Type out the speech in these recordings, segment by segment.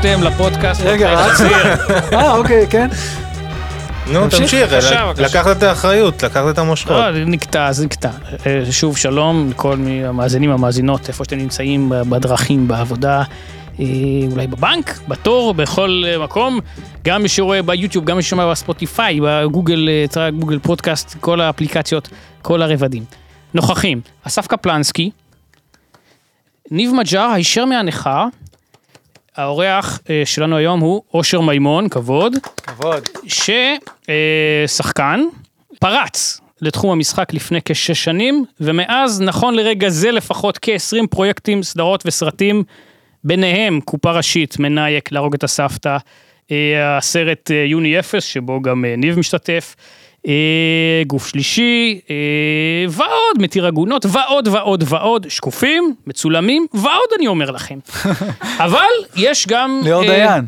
הקשבתם לפודקאסט. רגע, רק- הצעיר. אה, אוקיי, כן. נו, תמשיך. לקחת את האחריות, לקחת את המושכות. לא, זה נקטע, זה נקטע. אה, שוב, שלום לכל מי- המאזינים, המאזינות, איפה שאתם נמצאים, בדרכים, בעבודה, אה, אולי בבנק, בתור, בכל אה, מקום. גם מי שרואה ביוטיוב, גם מי ששומע בספוטיפיי, בגוגל, גוגל פודקאסט, כל האפליקציות, כל הרבדים. נוכחים, אסף קפלנסקי, ניב מג'אר, הישר מהנכה, האורח אה, שלנו היום הוא אושר מימון, כבוד. כבוד. ששחקן פרץ לתחום המשחק לפני כשש שנים, ומאז, נכון לרגע זה לפחות כ-20 פרויקטים, סדרות וסרטים, ביניהם קופה ראשית, מנאייק, להרוג את הסבתא, אה, הסרט אה, יוני אפס, שבו גם ניב משתתף, גוף שלישי, אה, ועוד, מתיר עגונות, ועוד ועוד ועוד, שקופים, מצולמים, ועוד אני אומר לכם. אבל יש גם... ליאור אה, דיין.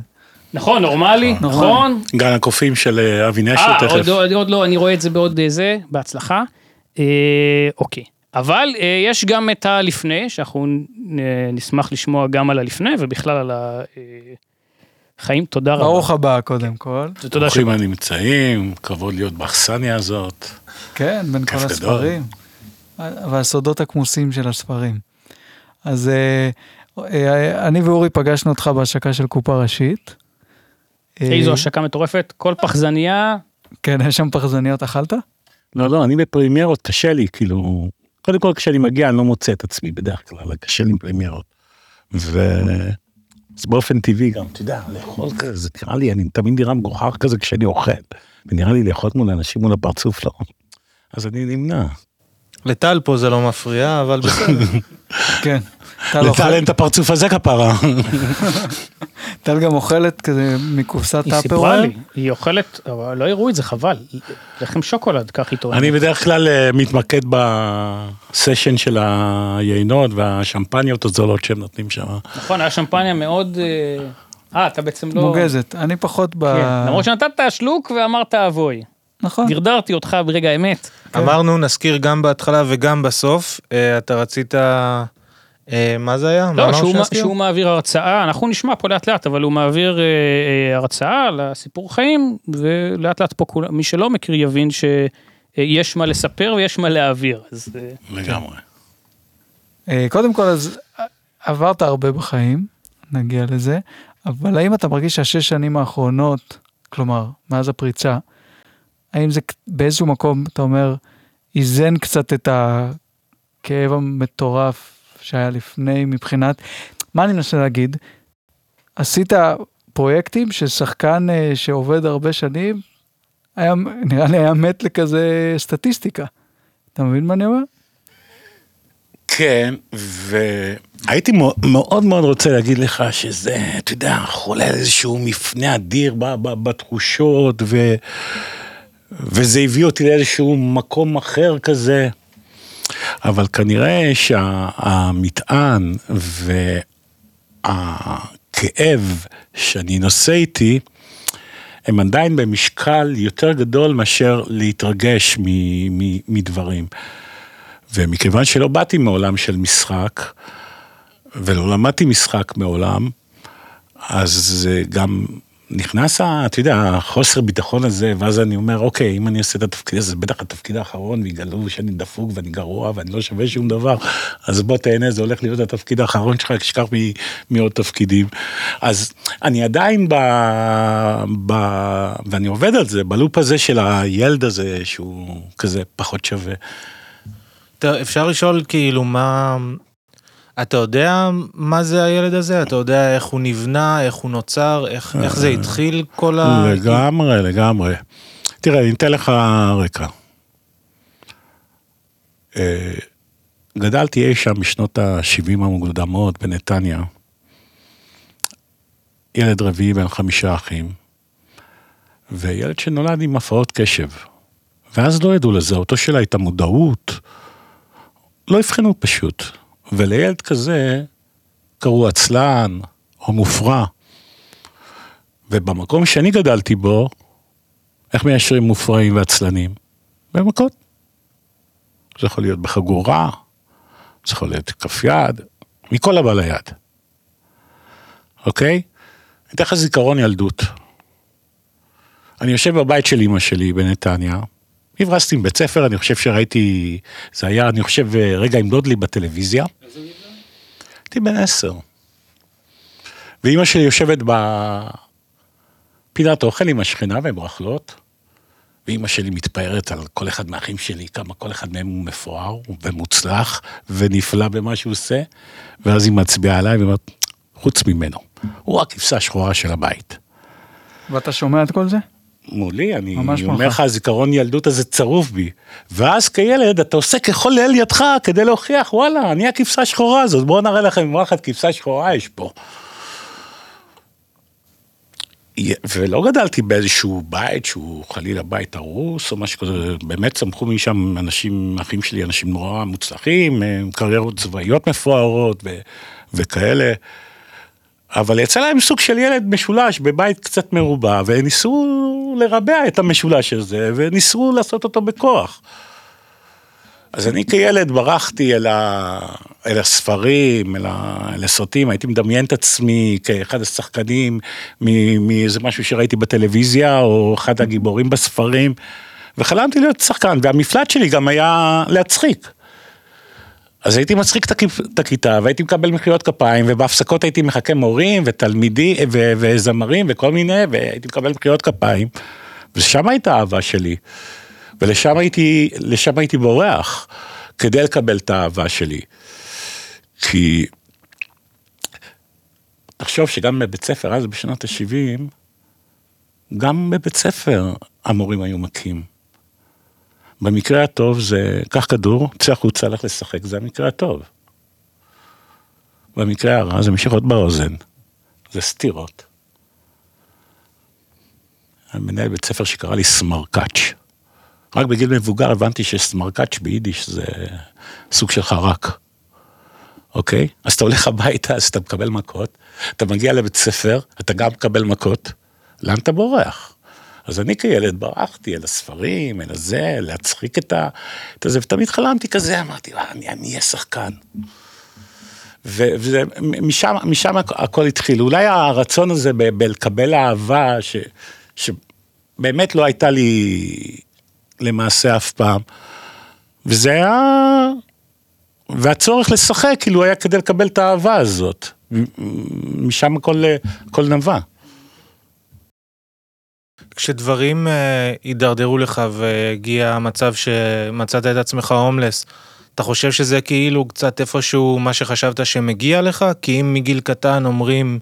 נכון, נורמלי, נכון, גן הקופים של אה, אבי נשר אה, תכף. עוד, עוד, עוד לא, אני רואה את זה בעוד אה, זה, בהצלחה. אה, אוקיי. אבל אה, יש גם את הלפני, שאנחנו אה, נשמח לשמוע גם על הלפני ובכלל על החיים. תודה רבה. ברוך הבא, קודם כל. תודה ברוכים שבאת. הנמצאים, כבוד להיות באכסניה הזאת. כן, בין כל. הספרים. והסודות הכמוסים של הספרים. אז אה, אה, אני ואורי פגשנו אותך בהשקה של קופה ראשית. אה, איזו השקה מטורפת, כל פחזניה, כן, יש שם פחזניות, אכלת? לא, לא, אני בפרימיירות, קשה לי, כאילו, קודם כל כשאני מגיע אני לא מוצא את עצמי בדרך כלל, קשה לי עם פרימיירות. ו... באופן טבעי גם, אתה יודע, לאכול כזה, זה נראה לי, אני תמיד נראה מגוחך כזה כשאני אוכל. ונראה לי לאכול מול אנשים מול הפרצוף לא. אז אני נמנע. לטל פה זה לא מפריע, אבל בסדר. כן. לטל אין את הפרצוף הזה כפרה. טל גם אוכלת כזה מקופסת היא סיפרה. לי, היא אוכלת, אבל לא יראו את זה, חבל. לחם שוקולד, כך היא טוענת. אני בדרך כלל אה, מתמקד בסשן של היינות והשמפניות הזולות שהם נותנים שם. נכון, היה שמפניה מאוד... אה, אה, אתה בעצם לא... מוגזת. אני פחות ב... כן, למרות שנתת שלוק ואמרת אבוי. נכון. דרדרתי אותך ברגע האמת. אמרנו, נזכיר גם בהתחלה וגם בסוף, אה, אתה רצית... אה, מה זה היה? מה לא, שהוא, שנזכיר? שהוא מעביר הרצאה, אנחנו נשמע פה לאט לאט, אבל הוא מעביר אה, אה, הרצאה לסיפור חיים, ולאט לאט פה כולם, מי שלא מכיר יבין שיש מה לספר ויש מה להעביר. אז אה, לגמרי. אה, קודם כל, אז אה, עברת הרבה בחיים, נגיע לזה, אבל האם אתה מרגיש שהשש שנים האחרונות, כלומר, מאז הפריצה, האם זה באיזשהו מקום, אתה אומר, איזן קצת את הכאב המטורף שהיה לפני מבחינת, מה אני מנסה להגיד? עשית פרויקטים ששחקן אה, שעובד הרבה שנים, היה, נראה לי היה מת לכזה סטטיסטיקה. אתה מבין מה אני אומר? כן, והייתי מאוד מאוד רוצה להגיד לך שזה, אתה יודע, חולל איזשהו מפנה אדיר בתחושות, ו... וזה הביא אותי לאיזשהו מקום אחר כזה. אבל כנראה שהמטען והכאב שאני נושא איתי, הם עדיין במשקל יותר גדול מאשר להתרגש מדברים. ומכיוון שלא באתי מעולם של משחק, ולא למדתי משחק מעולם, אז גם נכנס, אתה יודע, החוסר ביטחון הזה, ואז אני אומר, אוקיי, אם אני עושה את התפקיד הזה, זה בטח התפקיד האחרון, ויגלו שאני דפוק ואני גרוע ואני לא שווה שום דבר, אז בוא תהנה, זה הולך להיות התפקיד האחרון שלך, תשכח מ- מעוד תפקידים. אז אני עדיין ב... ב... ואני עובד על זה, בלופ הזה של הילד הזה, שהוא כזה פחות שווה. אפשר לשאול כאילו מה... אתה יודע מה זה הילד הזה? אתה יודע איך הוא נבנה, איך הוא נוצר, איך, איך זה התחיל כל ה... לגמרי, לגמרי. תראה, אני אתן לך רקע. אה, גדלתי אי שם בשנות ה-70 המוקדמות בנתניה. ילד רביעי בן חמישה אחים, וילד שנולד עם הפרעות קשב. ואז לא ידעו לזהותו שלה את המודעות, לא אבחנו פשוט. ולילד כזה קראו עצלן או מופרע. ובמקום שאני גדלתי בו, איך מיישרים מופרעים ועצלנים? במכות. זה יכול להיות בחגורה, זה יכול להיות כף יד, מכל הבא ליד. אוקיי? אתן לך זיכרון ילדות. אני יושב בבית של אמא שלי בנתניה, הברזתי מבית ספר, אני חושב שראיתי, זה היה, אני חושב, רגע עם דודלי בטלוויזיה. הייתי בן עשר. ואימא שלי יושבת בפינת אוכל עם השכנה והן רכלות, ואימא שלי מתפארת על כל אחד מהאחים שלי, כמה כל אחד מהם הוא מפואר ומוצלח ונפלא במה שהוא עושה, ואז היא מצביעה עליי ואומרת, חוץ ממנו, הוא הכבשה השחורה של הבית. ואתה שומע את כל זה? מולי, אני אומר. לך, הזיכרון ילדות הזה צרוף בי. ואז כילד אתה עושה ככל לאל ידך כדי להוכיח, וואלה, אני הכבשה השחורה הזאת, בואו נראה לכם וואחד כבשה שחורה יש פה. ולא גדלתי באיזשהו בית שהוא חלילה בית הרוס או משהו כזה, באמת צמחו משם אנשים, אחים שלי, אנשים נורא מוצלחים, עם קריירות צבאיות מפוארות ו- וכאלה. אבל יצא להם סוג של ילד משולש בבית קצת מרובע, וניסו לרבע את המשולש הזה, וניסו לעשות אותו בכוח. אז אני כילד ברחתי אל, ה... אל הספרים, אל, ה... אל הסרטים, הייתי מדמיין את עצמי כאחד השחקנים מ- מאיזה משהו שראיתי בטלוויזיה, או אחד הגיבורים בספרים, וחלמתי להיות שחקן, והמפלט שלי גם היה להצחיק. אז הייתי מצחיק את הכ- את הכיתה, והייתי מקבל מחיאות כפיים, ובהפסקות הייתי מחכה מורים ותלמידים ו- וזמרים וכל מיני, והייתי מקבל מחיאות כפיים, ושם הייתה האהבה שלי. ולשם הייתי, לשם הייתי בורח, כדי לקבל את האהבה שלי. כי תחשוב שגם בבית ספר, אז בשנות ה-70, גם בבית ספר המורים היו מכים. במקרה הטוב זה, קח כדור, צא החוצה, לך לשחק, זה המקרה הטוב. במקרה הרע זה משיכות באוזן, זה סטירות. מנהל בית ספר שקרא לי סמרקאץ'. רק בגיל מבוגר הבנתי שסמרקאץ' ביידיש זה סוג של חרק. אוקיי? אז אתה הולך הביתה, אז אתה מקבל מכות, אתה מגיע לבית ספר, אתה גם מקבל מכות, לאן אתה בורח? אז אני כילד ברחתי אל הספרים, אל הזה, להצחיק את ה... את הזה, ותמיד חלמתי כזה, אמרתי, "אה, אני אהיה שחקן. ו- וזה, משם, משם הכ- הכל התחיל. אולי הרצון הזה בלקבל אהבה, ש, שבאמת לא הייתה לי למעשה אף פעם, וזה היה... והצורך לשחק, כאילו, היה כדי לקבל את האהבה הזאת. משם הכל, הכל נבע. כשדברים אה, הידרדרו לך והגיע המצב שמצאת את עצמך הומלס, אתה חושב שזה כאילו קצת איפשהו מה שחשבת שמגיע לך? כי אם מגיל קטן אומרים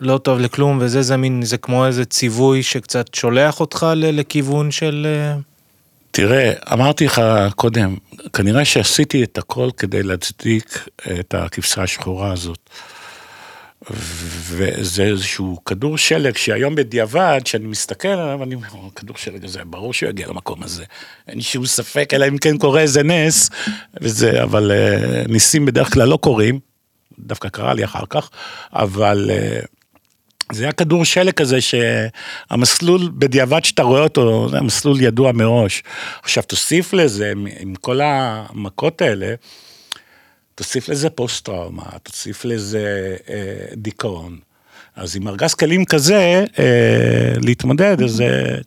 לא טוב לכלום וזה זה מין, זה כמו איזה ציווי שקצת שולח אותך לכיוון של... אה, תראה, אמרתי לך קודם, כנראה שעשיתי את הכל כדי להצדיק את הכבשה השחורה הזאת. וזה איזשהו כדור שלג שהיום בדיעבד, כשאני מסתכל עליו, אני אומר, "או, כדור שלג הזה, ברור שהוא יגיע למקום הזה. אין שום ספק, אלא אם כן קורה איזה נס, וזה, אבל אה, ניסים בדרך כלל לא קורים, דווקא קרה לי אחר כך, אבל אה, זה היה כדור שלג כזה שהמסלול, בדיעבד שאתה רואה אותו, זה מסלול ידוע מראש. עכשיו תוסיף לזה, עם כל המכות האלה, תוסיף לזה פוסט טראומה, תוסיף לזה אה, דיכאון. אז עם ארגז כלים כזה, אה, להתמודד, אז זה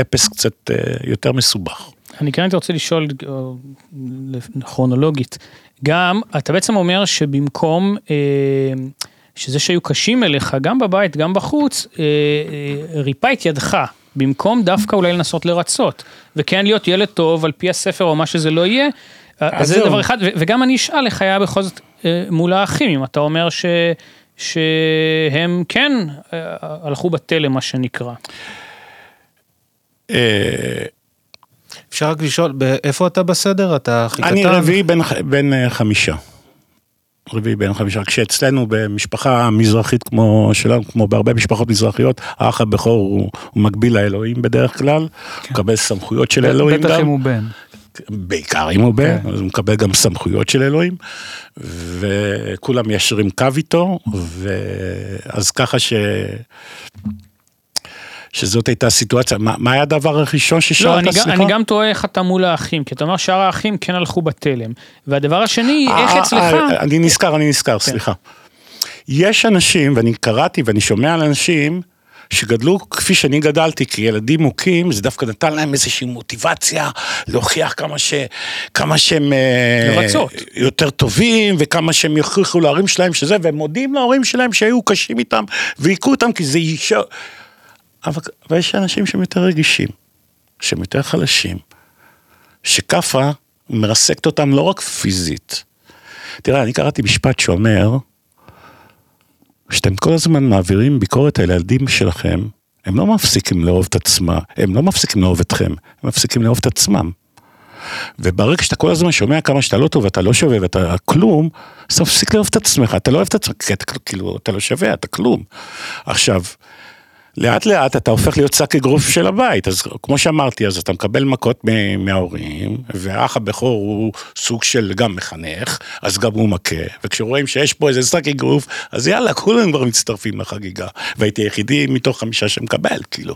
אפס קצת אה, יותר מסובך. אני כן הייתי רוצה לשאול אה, כרונולוגית, גם אתה בעצם אומר שבמקום אה, שזה שהיו קשים אליך גם בבית גם בחוץ, אה, אה, ריפא את ידך. במקום דווקא אולי לנסות לרצות, וכן להיות ילד טוב על פי הספר או מה שזה לא יהיה, אז זה. דבר אחד, וגם אני אשאל איך היה בכל זאת אה, מול האחים, אם אתה אומר ש, שהם כן אה, הלכו בתלם מה שנקרא. אה, אפשר רק לשאול, איפה אתה בסדר? אתה הכי קטן? אני רביעי בין, בין חמישה. רביעי בין חמישה, כשאצלנו במשפחה מזרחית כמו שלנו, כמו בהרבה משפחות מזרחיות, האח הבכור הוא, הוא מקביל לאלוהים בדרך כלל, הוא מקבל סמכויות של אלוהים בטח גם. אם הוא בן. בעיקר הוא בן, כן. אז הוא מקבל גם סמכויות של אלוהים, וכולם מיישרים קו איתו, ואז ככה ש... שזאת הייתה הסיטואציה, מה, מה היה הדבר הראשון לא, ששאלת, אני, גם, סליחה? אני גם תוהה איך אתה מול האחים, כי אתה אומר שאר האחים כן הלכו בתלם. והדבר השני, איך אה, אצלך... אה, אני נזכר, אני נזכר, סליחה. יש אנשים, ואני קראתי ואני שומע על אנשים, שגדלו כפי שאני גדלתי כילדים מוכים, זה דווקא נתן להם איזושהי מוטיבציה להוכיח כמה, ש, כמה שהם אה, לרצות. יותר טובים, וכמה שהם יוכיחו להורים שלהם שזה, והם מודים להורים שלהם שהיו קשים איתם, והיכו אותם כי זה אישה. אבל, אבל יש אנשים שהם יותר רגישים, שהם יותר חלשים, שכאפה מרסקת אותם לא רק פיזית. תראה, אני קראתי משפט שאומר, שאתם כל הזמן מעבירים ביקורת על הילדים שלכם, הם לא מפסיקים לאהוב את עצמם, הם לא מפסיקים לאהוב אתכם, הם מפסיקים לאהוב את עצמם. וברגע שאתה כל הזמן שומע כמה שאתה לא טוב, אתה לא שווה ואתה כלום, אז אתה מפסיק לאהוב את עצמך, אתה לא אוהב את עצמך, כי אתה כאילו, אתה לא שווה, אתה כלום. עכשיו, לאט לאט אתה הופך להיות שק אגרוף של הבית, אז כמו שאמרתי, אז אתה מקבל מכות מההורים, והאח הבכור הוא סוג של גם מחנך, אז גם הוא מכה, וכשרואים שיש פה איזה שק אגרוף, אז יאללה, כולם כבר מצטרפים לחגיגה, והייתי היחידי מתוך חמישה שמקבל, כאילו.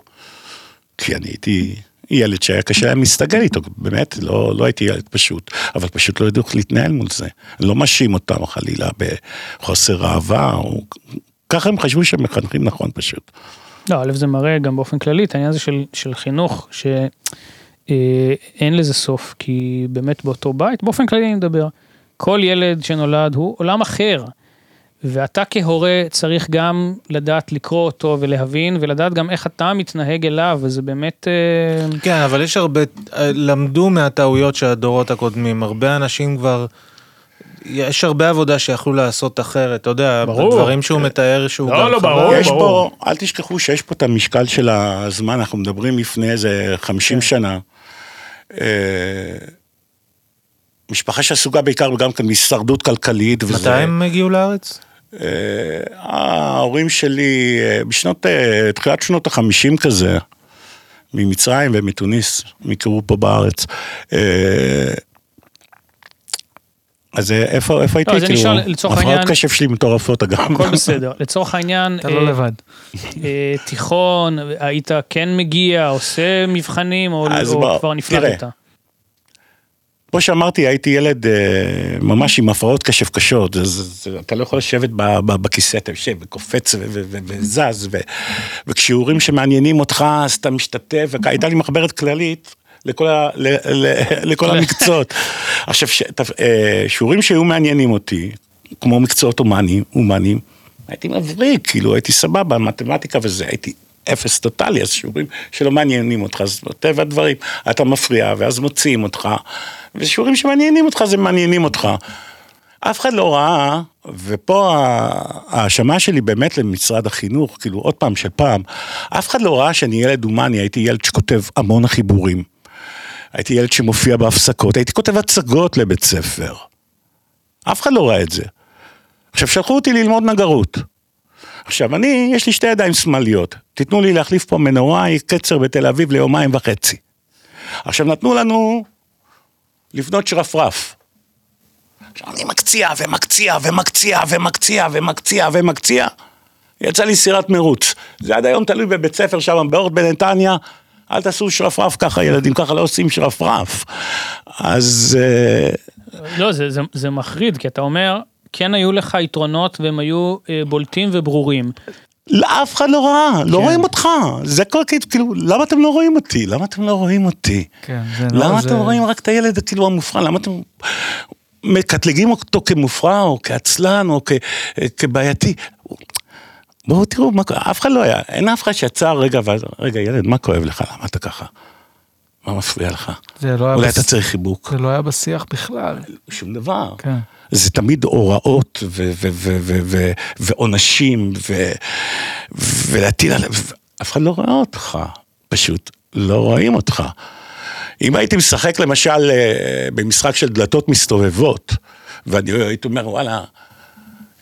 כי אני הייתי ילד שהיה קשה להם להסתגל איתו, באמת, לא, לא הייתי ילד פשוט, אבל פשוט לא ידעו איך להתנהל מול זה. לא מאשים אותם חלילה בחוסר אהבה, או... ככה הם חשבו שהם מחנכים נכון פשוט. לא, א' זה מראה גם באופן כללי את העניין הזה של, של חינוך, שאין לזה סוף, כי באמת באותו בית, באופן כללי אני מדבר, כל ילד שנולד הוא עולם אחר, ואתה כהורה צריך גם לדעת לקרוא אותו ולהבין, ולדעת גם איך אתה מתנהג אליו, וזה באמת... אה, כן, אבל יש הרבה, למדו מהטעויות של הדורות הקודמים, הרבה אנשים כבר, יש הרבה עבודה שיכלו לעשות אחרת, אתה יודע, ברור. דברים שהוא מתאר שהוא לא, גם לא, חווה. ברור. יש פה, אל תשכחו שיש פה את המשקל של הזמן, אנחנו מדברים לפני איזה 50 שנה. אה, משפחה שעסוקה בעיקר גם כן מהישרדות כלכלית. וזה- מתי הם הגיעו לארץ? אה, ההורים שלי אה, בשנות, תחילת שנות החמישים כזה, ממצרים ומתוניס, הם הכירו פה בארץ. אה, אז אה, איפה, הייתי? אז אני אשאל, לצורך הפרעות העניין- קשב שלי מטורפות אגב. הכל בסדר. לצורך העניין, אתה אה, לא לבד. אה, תיכון, היית כן מגיע, עושה מבחנים, או, כבר נפלטת? כמו שאמרתי, הייתי ילד אה, ממש עם הפרעות קשב קשות, אז, אתה לא יכול לשבת בכיסא, אתה יושב וקופץ ו- ו- ו- וזז, ו- וכשיעורים שמעניינים אותך, אז אתה משתתף, והייתה לי מחברת כללית. לכל, ה, ל, ל, לכל המקצועות. עכשיו, ש, ת- אה, שיעורים שהיו מעניינים אותי, כמו מקצועות הומניים, הומניים, הייתי מבריק, כאילו הייתי סבבה, מתמטיקה וזה, הייתי אפס טוטאלי, אז שיעורים שלא מעניינים אותך, אז מטבע הדברים, אתה מפריע, ואז מוציאים אותך, ושיעורים שמעניינים אותך, זה מעניינים אותך. אף אחד לא ראה, ופה ההאשמה שלי באמת למשרד החינוך, כאילו עוד פעם של פעם, אף אחד לא ראה שאני ילד הומני, הייתי ילד שכותב המון חיבורים. הייתי ילד שמופיע בהפסקות, הייתי כותב הצגות לבית ספר. אף אחד לא ראה את זה. עכשיו, שלחו אותי ללמוד נגרות. עכשיו, אני, יש לי שתי ידיים שמאליות. תיתנו לי להחליף פה מנורה, קצר בתל אביב ליומיים וחצי. עכשיו, נתנו לנו לבנות שרפרף. עכשיו, אני מקציע ומקציע ומקציע ומקציע ומקציע ומקציע. יצא לי סירת מרוץ. זה עד היום תלוי בבית ספר שם באורט בנתניה. אל תעשו שרפרף ככה, ילדים, ככה לא עושים שרפרף. אז... אה, לא, זה, זה, זה מחריד, כי אתה אומר, כן היו לך יתרונות והם היו אה, בולטים וברורים. לא, אף אחד לא ראה, לא כן. רואים אותך. זה כל כאילו, למה אתם לא רואים אותי? למה אתם לא רואים אותי? כן, זה לא... למה זה- אתם רואים רק את הילד כאילו המופרע? למה אתם מקטלגים אותו כמופרע או כעצלן או כ- כבעייתי? בואו תראו, מה, אף אחד לא היה, אין אף אחד שיצא רגע ואז, רגע ילד, מה כואב לך? למה אתה ככה? מה מפריע לך? זה לא אולי בס- אתה צריך חיבוק? זה לא היה בשיח בכלל. שום דבר. כן. זה תמיד הוראות ועונשים ולהטיל עליו, אף אחד לא רואה אותך, פשוט לא רואים אותך. אם הייתי משחק למשל אה, במשחק של דלתות מסתובבות, ואני הייתי אומר וואלה,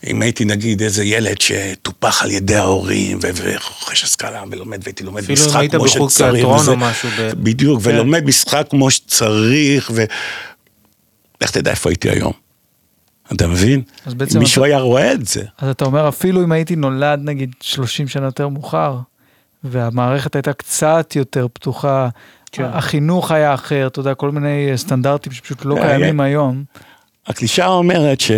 אם הייתי נגיד איזה ילד שטופח על ידי ההורים ורוכש השכלה ולומד והייתי לומד אפילו אם משחק היית כמו בחוג שצריך, תיאטרון וזה- או משהו ב- בדיוק, כן. ולומד משחק כמו שצריך, ו... לך תדע איפה הייתי היום. אתה מבין? אז בעצם מישהו אתה- היה רואה את זה. אז אתה אומר, אפילו אם הייתי נולד נגיד 30 שנה יותר מאוחר, והמערכת הייתה קצת יותר פתוחה, כן. החינוך היה אחר, אתה יודע, כל מיני אה, סטנדרטים שפשוט לא אה, קיימים אה. היום. הקלישאה אומרת ש...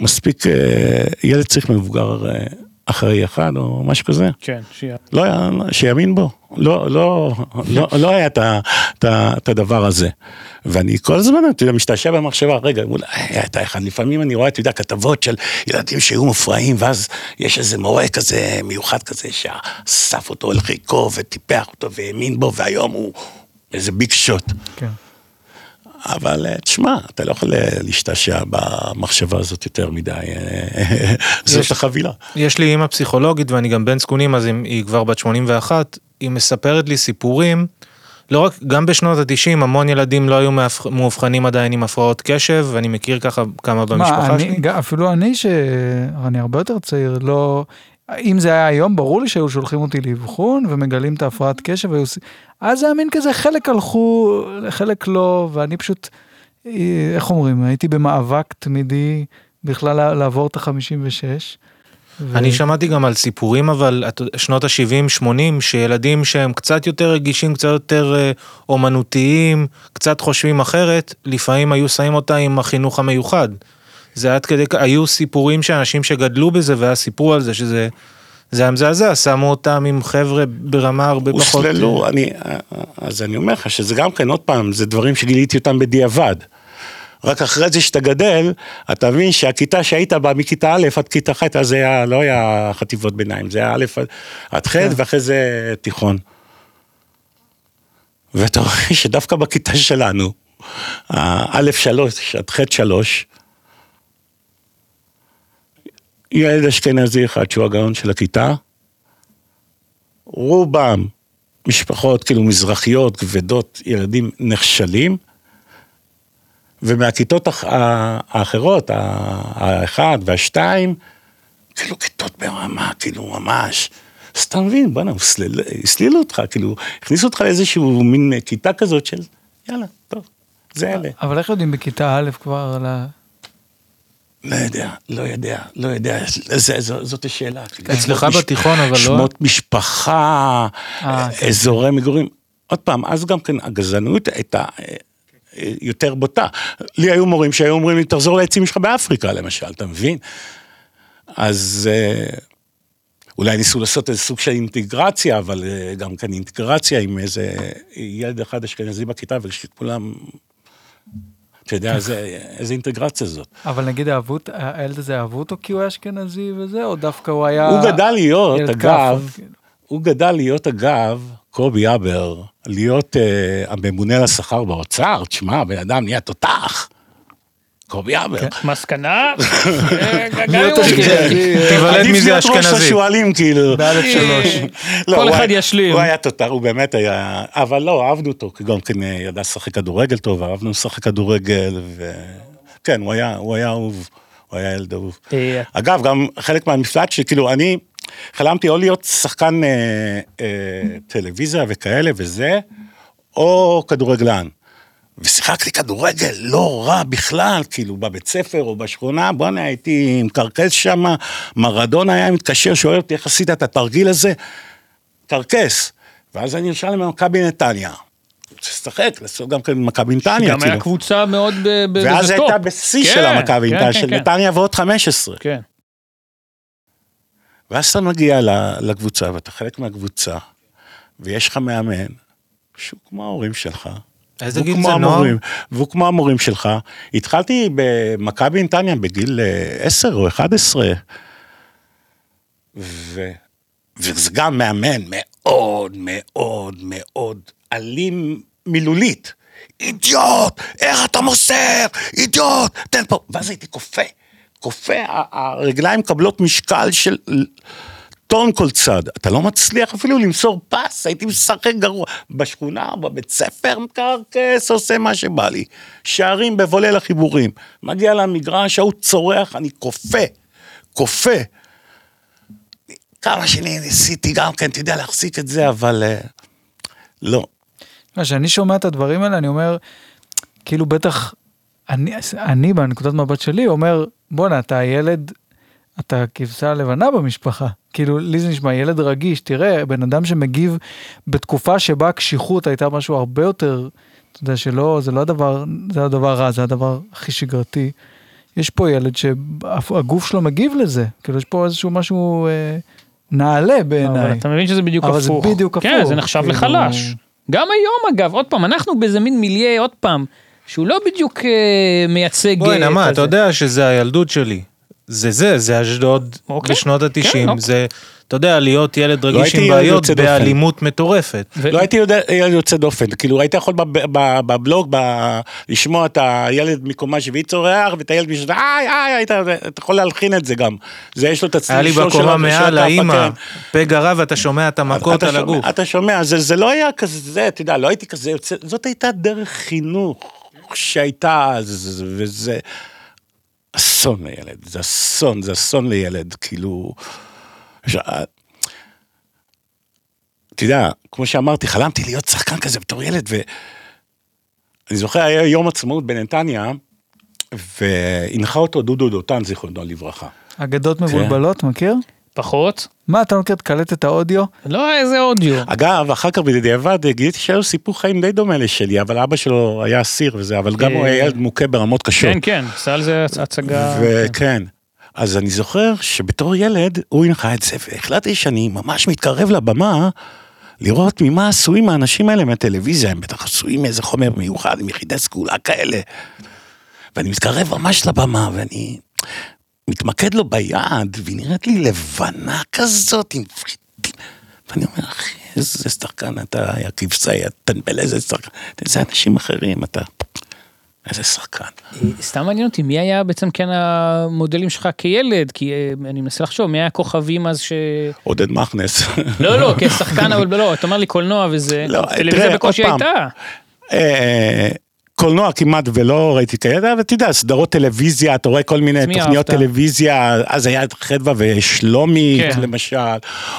מספיק, אה, ילד צריך מבוגר אה, אחראי אחד או משהו כזה. כן, שיהיה. לא היה, שיאמין בו, לא, לא, לא, לא היה את הדבר הזה. ואני כל הזמן, אתה יודע, משתעשע במחשבה, רגע, אולי היה את האחד, לפעמים אני רואה, אתה יודע, כתבות של ילדים שהיו מופרעים, ואז יש איזה מורה כזה, מיוחד כזה, שאסף אותו אל חיקו וטיפח אותו והאמין בו, והיום הוא איזה ביג שוט. כן. אבל אה, תשמע, אתה לא יכול אה, להשתעשע במחשבה הזאת יותר מדי, אה, זאת יש- החבילה. יש לי אימא פסיכולוגית ואני גם בן זקונים אז היא- היא כבר בת 81, היא מספרת לי סיפורים, לא רק, גם בשנות ה-90 המון ילדים לא היו מאובחנים עדיין עם הפרעות קשב ואני מכיר ככה כמה במשפחה מה, אני, שלי. אפילו אני, שאני הרבה יותר צעיר, לא... אם זה היה היום, ברור לי שהיו שולחים אותי לאבחון ומגלים את ההפרעת קשב, והיו... אז זה היה מין כזה, חלק הלכו, חלק לא, ואני פשוט, אה, איך אומרים, הייתי במאבק תמידי בכלל לעבור את ה-56. אני שמעתי גם על סיפורים אבל שנות ה-70-80 שילדים שהם קצת יותר רגישים, קצת יותר אה, אומנותיים, קצת חושבים אחרת, לפעמים היו שמים אותה עם החינוך המיוחד. זה עד כדי, היו סיפורים שאנשים שגדלו בזה והיה סיפרו על זה שזה, זה היה מזעזע, שמו אותם עם חבר'ה ברמה הרבה פחות... הוסללו, אני, אז אני אומר לך שזה גם כן, עוד פעם, זה דברים שגיליתי אותם בדיעבד. רק אחרי זה שאתה גדל, אתה מבין שהכיתה שהיית בה מכיתה א' עד כיתה ח', אז זה היה, לא היה חטיבות ביניים, זה היה א' עד- עד ח' ואחרי זה תיכון. ואתה רואה שדווקא בכיתה שלנו, א' שלוש עד ח' שלוש, ילד אשכנזי אחד שהוא הגאון של הכיתה, רובם משפחות כאילו מזרחיות, כבדות, ילדים נחשלים, ומהכיתות האח- האחרות, האחד והשתיים, כאילו כיתות ברמה, כאילו ממש. אז אתה מבין, בואנה, הסליל- הסלילו אותך, כאילו, הכניסו אותך לאיזשהו מין כיתה כזאת של, יאללה, טוב, זה אלה. אבל איך יודעים בכיתה א' כבר על ה... לא יודע, לא יודע, לא יודע, זה, זו, זאת השאלה. אצלך בתיכון, אבל לא- שמות משפחה, אה, כן. אזורי מגורים. עוד פעם, אז גם כן הגזענות הייתה אה, אה, יותר בוטה. לי היו מורים שהיו אומרים לי, תחזור לעצים שלך באפריקה למשל, אתה מבין? אז אה, אולי ניסו לעשות איזה סוג של אינטגרציה, אבל אה, גם כן אינטגרציה עם איזה ילד אחד אשכנזי בכיתה, וכשכולם... אתה יודע, איזה, איזה אינטגרציה זאת. אבל נגיד אהבו, הילד הזה אהבו אותו כי הוא אשכנזי וזה, או דווקא הוא היה... הוא גדל להיות, אגב, כאילו. הוא גדל להיות, אגב, קובי אבר, להיות uh, הממונה על השכר באוצר, תשמע, הבן אדם נהיה תותח. קובי אבר. כן. מסקנה, אה, גם להיות הוא- אשכנזי, תיוולד עדיף מזה להיות ראש אשכנזי. השועלים, כאילו. באלף שלוש. לא, כל הוא אחד היה- ישלים. הוא היה תותח, הוא באמת היה, אבל לא, אהבנו אותו, כי גם כן אה, ידע לשחק כדורגל טוב, אהבנו לשחק כדורגל, ו... כן, הוא היה, הוא היה אהוב, הוא היה ילד אהוב. אה, אגב, גם חלק מהמפלט שכאילו, אני חלמתי או להיות שחקן טלוויזיה וכאלה וזה, או כדורגלן. ושיחקתי כדורגל לא רע בכלל, כאילו בבית ספר או בשכונה, בואנה הייתי מקרקס שם, מרדונה היה מתקשר, שואל אותי איך עשית את התרגיל הזה, קרקס. ואז אני נרשם למכבי נתניה. לשחק, לעשות גם כן במכבי נתניה, גם היה כאילו. קבוצה מאוד ב- באיזה ואז. הייתה בשיא כן, של המכבי כן, נתניה, כן, של כן. נתניה ועוד 15. כן. ואז אתה מגיע לקבוצה, ואתה חלק מהקבוצה, ויש לך מאמן, שהוא כמו ההורים שלך. איזה גיל זה, נוער? המורים, והוא כמו המורים שלך. התחלתי במכבי נתניה בגיל אה, 10 או 11, ו... וזה גם מאמן מאוד מאוד מאוד אלים מילולית. אידיוט, איך אתה מוסר? אידיוט, תן פה. ואז הייתי כופה, כופה, הרגליים מקבלות משקל של טון כל צד. אתה לא מצליח אפילו למסור פס, הייתי משחק גרוע. בשכונה, בבית ספר, מקרקס, עושה מה שבא לי. שערים בבולה לחיבורים. מגיע למגרש, ההוא צורח, אני כופה, כופה. כמה שנים ניסיתי גם כן, אתה יודע, להחזיק את זה, אבל אה, לא. כשאני שומע את הדברים האלה, אני אומר, כאילו בטח, אני, אני בנקודת מבט שלי אומר, בואנה, אתה ילד, אתה כבשה לבנה במשפחה. כאילו, לי זה נשמע ילד רגיש, תראה, בן אדם שמגיב בתקופה שבה הקשיחות הייתה משהו הרבה יותר, אתה יודע, שלא, זה לא הדבר, זה הדבר רע, זה הדבר הכי שגרתי. יש פה ילד שהגוף שלו מגיב לזה, כאילו יש פה איזשהו משהו אה, נעלה אבל בעיניי. אתה מבין שזה בדיוק אבל זה הפוך. בדיוק כן, הפוך, זה נחשב כאילו- לחלש. גם היום אגב, עוד פעם, אנחנו באיזה מין מיליה, עוד פעם, שהוא לא בדיוק אה, מייצג... בואי אה, נעמה, את אתה. יודע שזה הילדות שלי. זה זה, זה אשדוד אוקיי. בשנות כן, התשעים. אוקיי. זה, אתה יודע, להיות ילד רגיש הייתי עם בעיות יוצא דופן. באלימות מטורפת. ו- לא הייתי יודע, ילד יוצא דופן, כאילו היית יכול בבלוג ב- לשמוע את הילד מקומה שביעית צורח ואת הילד בשביל איי איי אתה אתה יכול להלחין את זה גם, זה יש לו את היה לי הצליל שלו, בקומה שלו, מעל שלו, האימא, כן. פה גרב ואתה שומע את המכות אתה על שומע- הגוף. אתה שומע, זה, זה לא היה כזה, אתה יודע, לא הייתי כזה יוצא, זאת הייתה דרך חינוך שהייתה אז, וזה אסון לילד, זה אסון, זה אסון לילד, כאילו... ש... אתה יודע, כמו שאמרתי, חלמתי להיות שחקן כזה בתור ילד, ואני זוכר, היה יום עצמאות בנתניה, והנחה אותו דודו דותן, זיכרונו לברכה. אגדות כן. מבולבלות, מכיר? פחות? מה, אתה מכיר את קלטת האודיו? לא איזה אודיו. אגב, אחר כך בדיעבד גיליתי שהיה לו סיפור חיים די דומה לשלי, אבל אבא שלו היה אסיר וזה, אבל גם הוא היה ילד מוכה ברמות קשות. כן, כן, עשה על זה הצגה. וכן. אז אני זוכר שבתור ילד הוא הנחה את זה, והחלטתי שאני ממש מתקרב לבמה לראות ממה עשויים האנשים האלה מהטלוויזיה, הם בטח עשויים מאיזה חומר מיוחד, עם יחידי סגולה כאלה. ואני מתקרב ממש לבמה, ואני מתמקד לו ביד, והיא נראית לי לבנה כזאת, עם פריטים. ואני אומר, אחי, איזה שחקן אתה, יא כבשי, יא טנבל, איזה שחקן. זה אנשים אחרים, אתה... איזה שחקן. סתם מעניין אותי, מי היה בעצם כן המודלים שלך כילד? כי אה, אני מנסה לחשוב, מי היה הכוכבים אז ש... עודד מכנס. לא, לא, כשחקן, אבל לא, אתה אומר לי קולנוע וזה, לא, טלוויזיה תראה, בקושי עוד פעם. הייתה. אה, קולנוע כמעט ולא ראיתי כאלה, אבל אתה יודע, סדרות טלוויזיה, אתה רואה כל מיני מי תוכניות אהבת? טלוויזיה, אז היה את חדווה ושלומי, כן. למשל,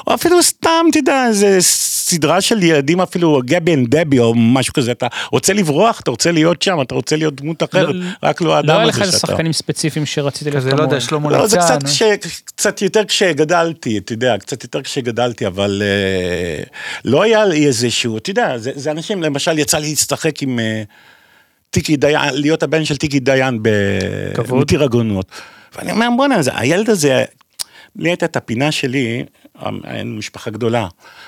או אפילו סתם, אתה יודע, איזה סדרה של ילדים אפילו, גבי אנד דבי או משהו כזה, אתה רוצה לברוח, אתה רוצה להיות שם, אתה רוצה להיות דמות אחרת, לא- רק לא האדם לא היה הזה לך איזה שאתה... שחקנים ספציפיים שרצית להיות כזה, לא יודע, כמוהם. שלמה לא, זה. קצת, כש, קצת יותר כשגדלתי, אתה יודע, קצת יותר כשגדלתי, אבל אה, לא היה לי איזשהו, אתה יודע, זה, זה אנשים, למשל, יצא לי להשתחק עם אה, טיקי דיין, להיות הבן של טיקי דיין. במתיר הגונות. ואני אומר, בוא'נה, הילד הזה, לי הייתה את הפינה שלי, היינו משפחה גדולה,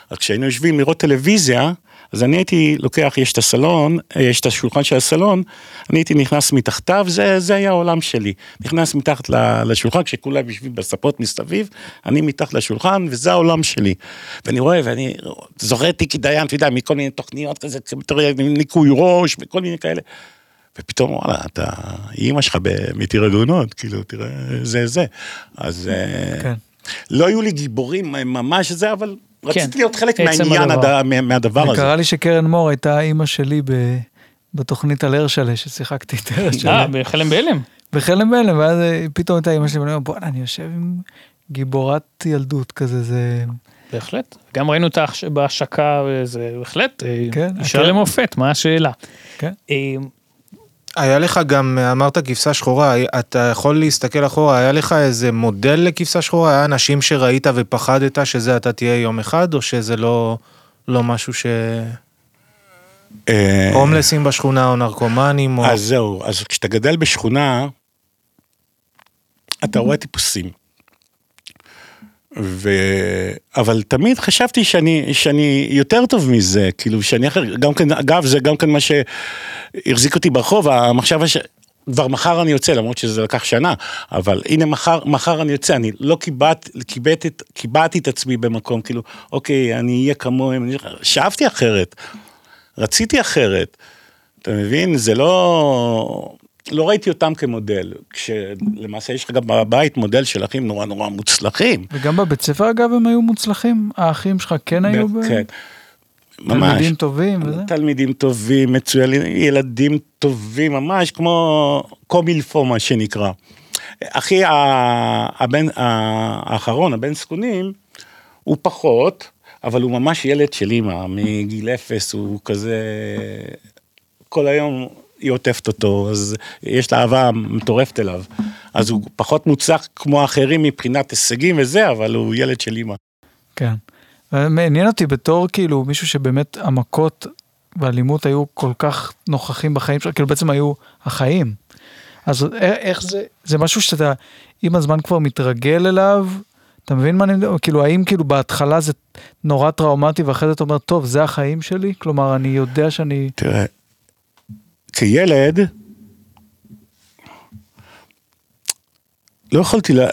אז כשהיינו יושבים לראות טלוויזיה, אז אני הייתי לוקח, יש את הסלון, יש את השולחן של הסלון, אני הייתי נכנס מתחתיו, זה, זה היה העולם שלי. נכנס מתחת לשולחן, כשכולם יושבים בספות מסביב, אני מתחת לשולחן, וזה העולם שלי. ואני רואה, ואני זוכר את טיקי דיין, אתה יודע, מכל מיני תוכניות כזה, ניקוי ראש, וכל מיני כאלה. ופתאום וואלה, אתה, אימא שלך במתיר הגאונות, כאילו, תראה, זה זה. אז אה, כן. לא היו לי גיבורים אה, ממש זה, אבל רציתי להיות חלק מהעניין, הדבר. הד- מה- מהדבר הזה. וקרה לי שקרן מור הייתה אימא שלי ב- בתוכנית על הרשלה, ששיחקתי את אה, הרשלה. בחלם בהלם. בחלם בהלם, ואז אה, פתאום הייתה אימא שלי, ואני אומר, בואנה, אני יושב עם גיבורת ילדות כזה, זה... בהחלט. גם ראינו אותה בהשקה, וזה בהחלט, אה, כן, אישה כן. למופת, מה השאלה? כן. היה לך גם, אמרת כבשה שחורה, אתה יכול להסתכל אחורה, היה לך איזה מודל לכבשה שחורה? היה אנשים שראית ופחדת שזה אתה תהיה יום אחד, או שזה לא, לא משהו ש... אה, הומלסים בשכונה או נרקומנים או... אז זהו, אז כשאתה גדל בשכונה, אתה רואה טיפוסים. ו... אבל תמיד חשבתי שאני, שאני יותר טוב מזה, כאילו שאני אחר, גם כן, אגב, זה גם כן מה שהחזיק אותי ברחוב, המחשבה ש... כבר מחר אני יוצא, למרות שזה לקח שנה, אבל הנה מחר, מחר אני יוצא, אני לא קיבעתי את עצמי במקום, כאילו, אוקיי, אני אהיה כמוהם, אני... שאפתי אחרת, רציתי אחרת. אתה מבין? זה לא... לא ראיתי אותם כמודל, כשלמעשה יש לך גם בבית מודל של אחים נורא נורא מוצלחים. וגם בבית ספר, אגב, הם היו מוצלחים? האחים שלך כן היו ב... כן. ממש. תלמידים טובים וזה? תלמידים טובים, מצוינים, ילדים טובים, ממש כמו קומילפו מה שנקרא. אחי הבן האחרון, הבן זקונים, הוא פחות, אבל הוא ממש ילד של אימא, מגיל אפס, הוא כזה, כל היום היא עוטפת אותו, אז יש לה אהבה מטורפת אליו. אז הוא פחות מוצלח כמו האחרים מבחינת הישגים וזה, אבל הוא ילד של אימא. כן. מעניין אותי בתור כאילו מישהו שבאמת המכות ואלימות היו כל כך נוכחים בחיים שלו, כאילו בעצם היו החיים. אז א- איך זה, זה משהו שאתה עם הזמן כבר מתרגל אליו? אתה מבין מה אני מדבר? כאילו, האם כאילו בהתחלה זה נורא טראומטי ואחרי זה אתה אומר, טוב, זה החיים שלי? כלומר, אני יודע שאני... תראה, כילד, לא יכולתי, לה...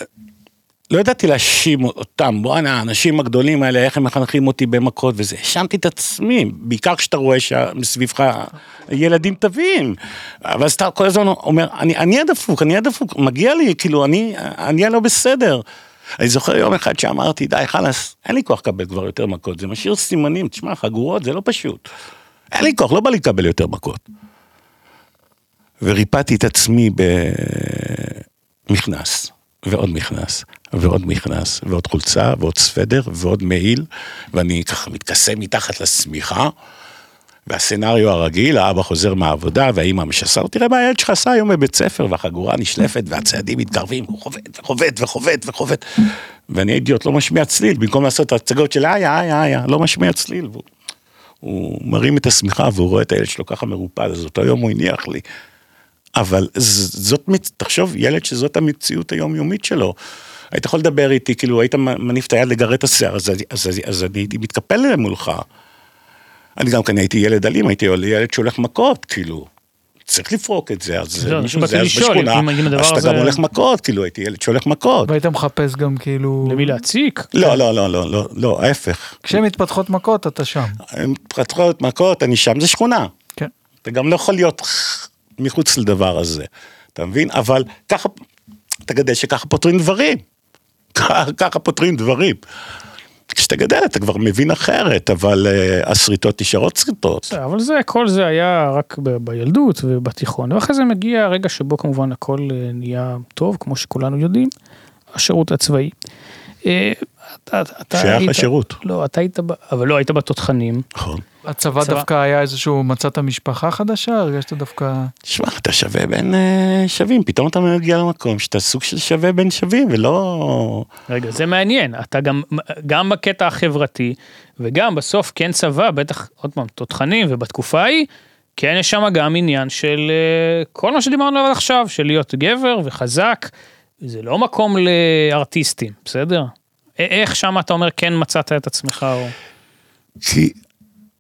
לא ידעתי להאשים אותם, בואנה, האנשים הגדולים האלה, איך הם מחנכים אותי במכות וזה. האשמתי את עצמי, בעיקר כשאתה רואה שמסביבך ילדים טובים. אבל אז אתה כל הזמן אומר, אני, אני הדפוק, אני הדפוק, מגיע לי, כאילו, אני, אני הלא בסדר. אני זוכר יום אחד שאמרתי, די, חלאס, אין לי כוח לקבל כבר יותר מכות, זה משאיר סימנים, תשמע, חגורות זה לא פשוט. אין לי כוח, לא בא לי לקבל יותר מכות. וריפאתי את עצמי במכנס, ועוד מכנס, ועוד מכנס, ועוד חולצה, ועוד סוודר, ועוד מעיל, ואני ככה מתכסה מתחת לשמיכה, והסצנריו הרגיל, האבא חוזר מהעבודה, והאימא משסה תראה מה הילד שלך עשה היום בבית ספר, והחגורה נשלפת, והצעדים מתקרבים, הוא חובט וחובט וחובט וחובט. ואני אידיוט, לא משמיע צליל, במקום לעשות את ההצגות של איה, איה, איה, לא משמיע צליל. הוא מרים את השמיכה והוא רואה את הילד שלו ככה מרופד, אז אותו יום הוא הניח לי. אבל זאת, תחשוב, ילד שזאת המציאות היומיומית שלו. היית יכול לדבר איתי, כאילו היית מניף את היד לגרד את השיער, אז, אז, אז, אז אני הייתי מתקפל מולך. אני גם כן הייתי ילד אלים, הייתי ילד שהולך מכות, כאילו. צריך לפרוק את זה, אז מישהו באתי זה אז לשאול, בשכונה, אז אתה גם הולך מכות, כאילו הייתי ילד שהולך מכות. והיית מחפש גם כאילו... למי להציק? לא, לא, לא, לא, לא, לא, ההפך. כשהן מתפתחות מכות אתה שם. הם פתחות מכות, אני שם, זה שכונה. כן. אתה גם לא יכול להיות מחוץ לדבר הזה, אתה מבין? אבל ככה, אתה גדל שככה פותרים דברים. ככה פותרים דברים. כשאתה גדל אתה כבר מבין אחרת, אבל uh, השריטות נשארות שריטות. אבל זה, כל זה היה רק ב- בילדות ובתיכון, ואחרי זה מגיע הרגע שבו כמובן הכל אה, נהיה טוב, כמו שכולנו יודעים, השירות הצבאי. אה, אתה, אתה שייך היית- לשירות. לא, אתה היית, אבל לא, היית בתותחנים. נכון. הצבא צבא. דווקא היה איזשהו, מצאת משפחה חדשה? הרגשת דווקא... תשמע, אתה שווה בין uh, שווים, פתאום אתה מגיע למקום שאתה סוג של שווה בין שווים, ולא... רגע, זה מעניין, אתה גם, גם בקטע החברתי, וגם בסוף כן צבא, בטח, עוד פעם, תותחנים, ובתקופה ההיא, כן יש שם גם עניין של אה, כל מה שדיברנו עליו עד עכשיו, של להיות גבר וחזק, זה לא מקום לארטיסטים, בסדר? איך שם אתה אומר כן מצאת את עצמך, או... כי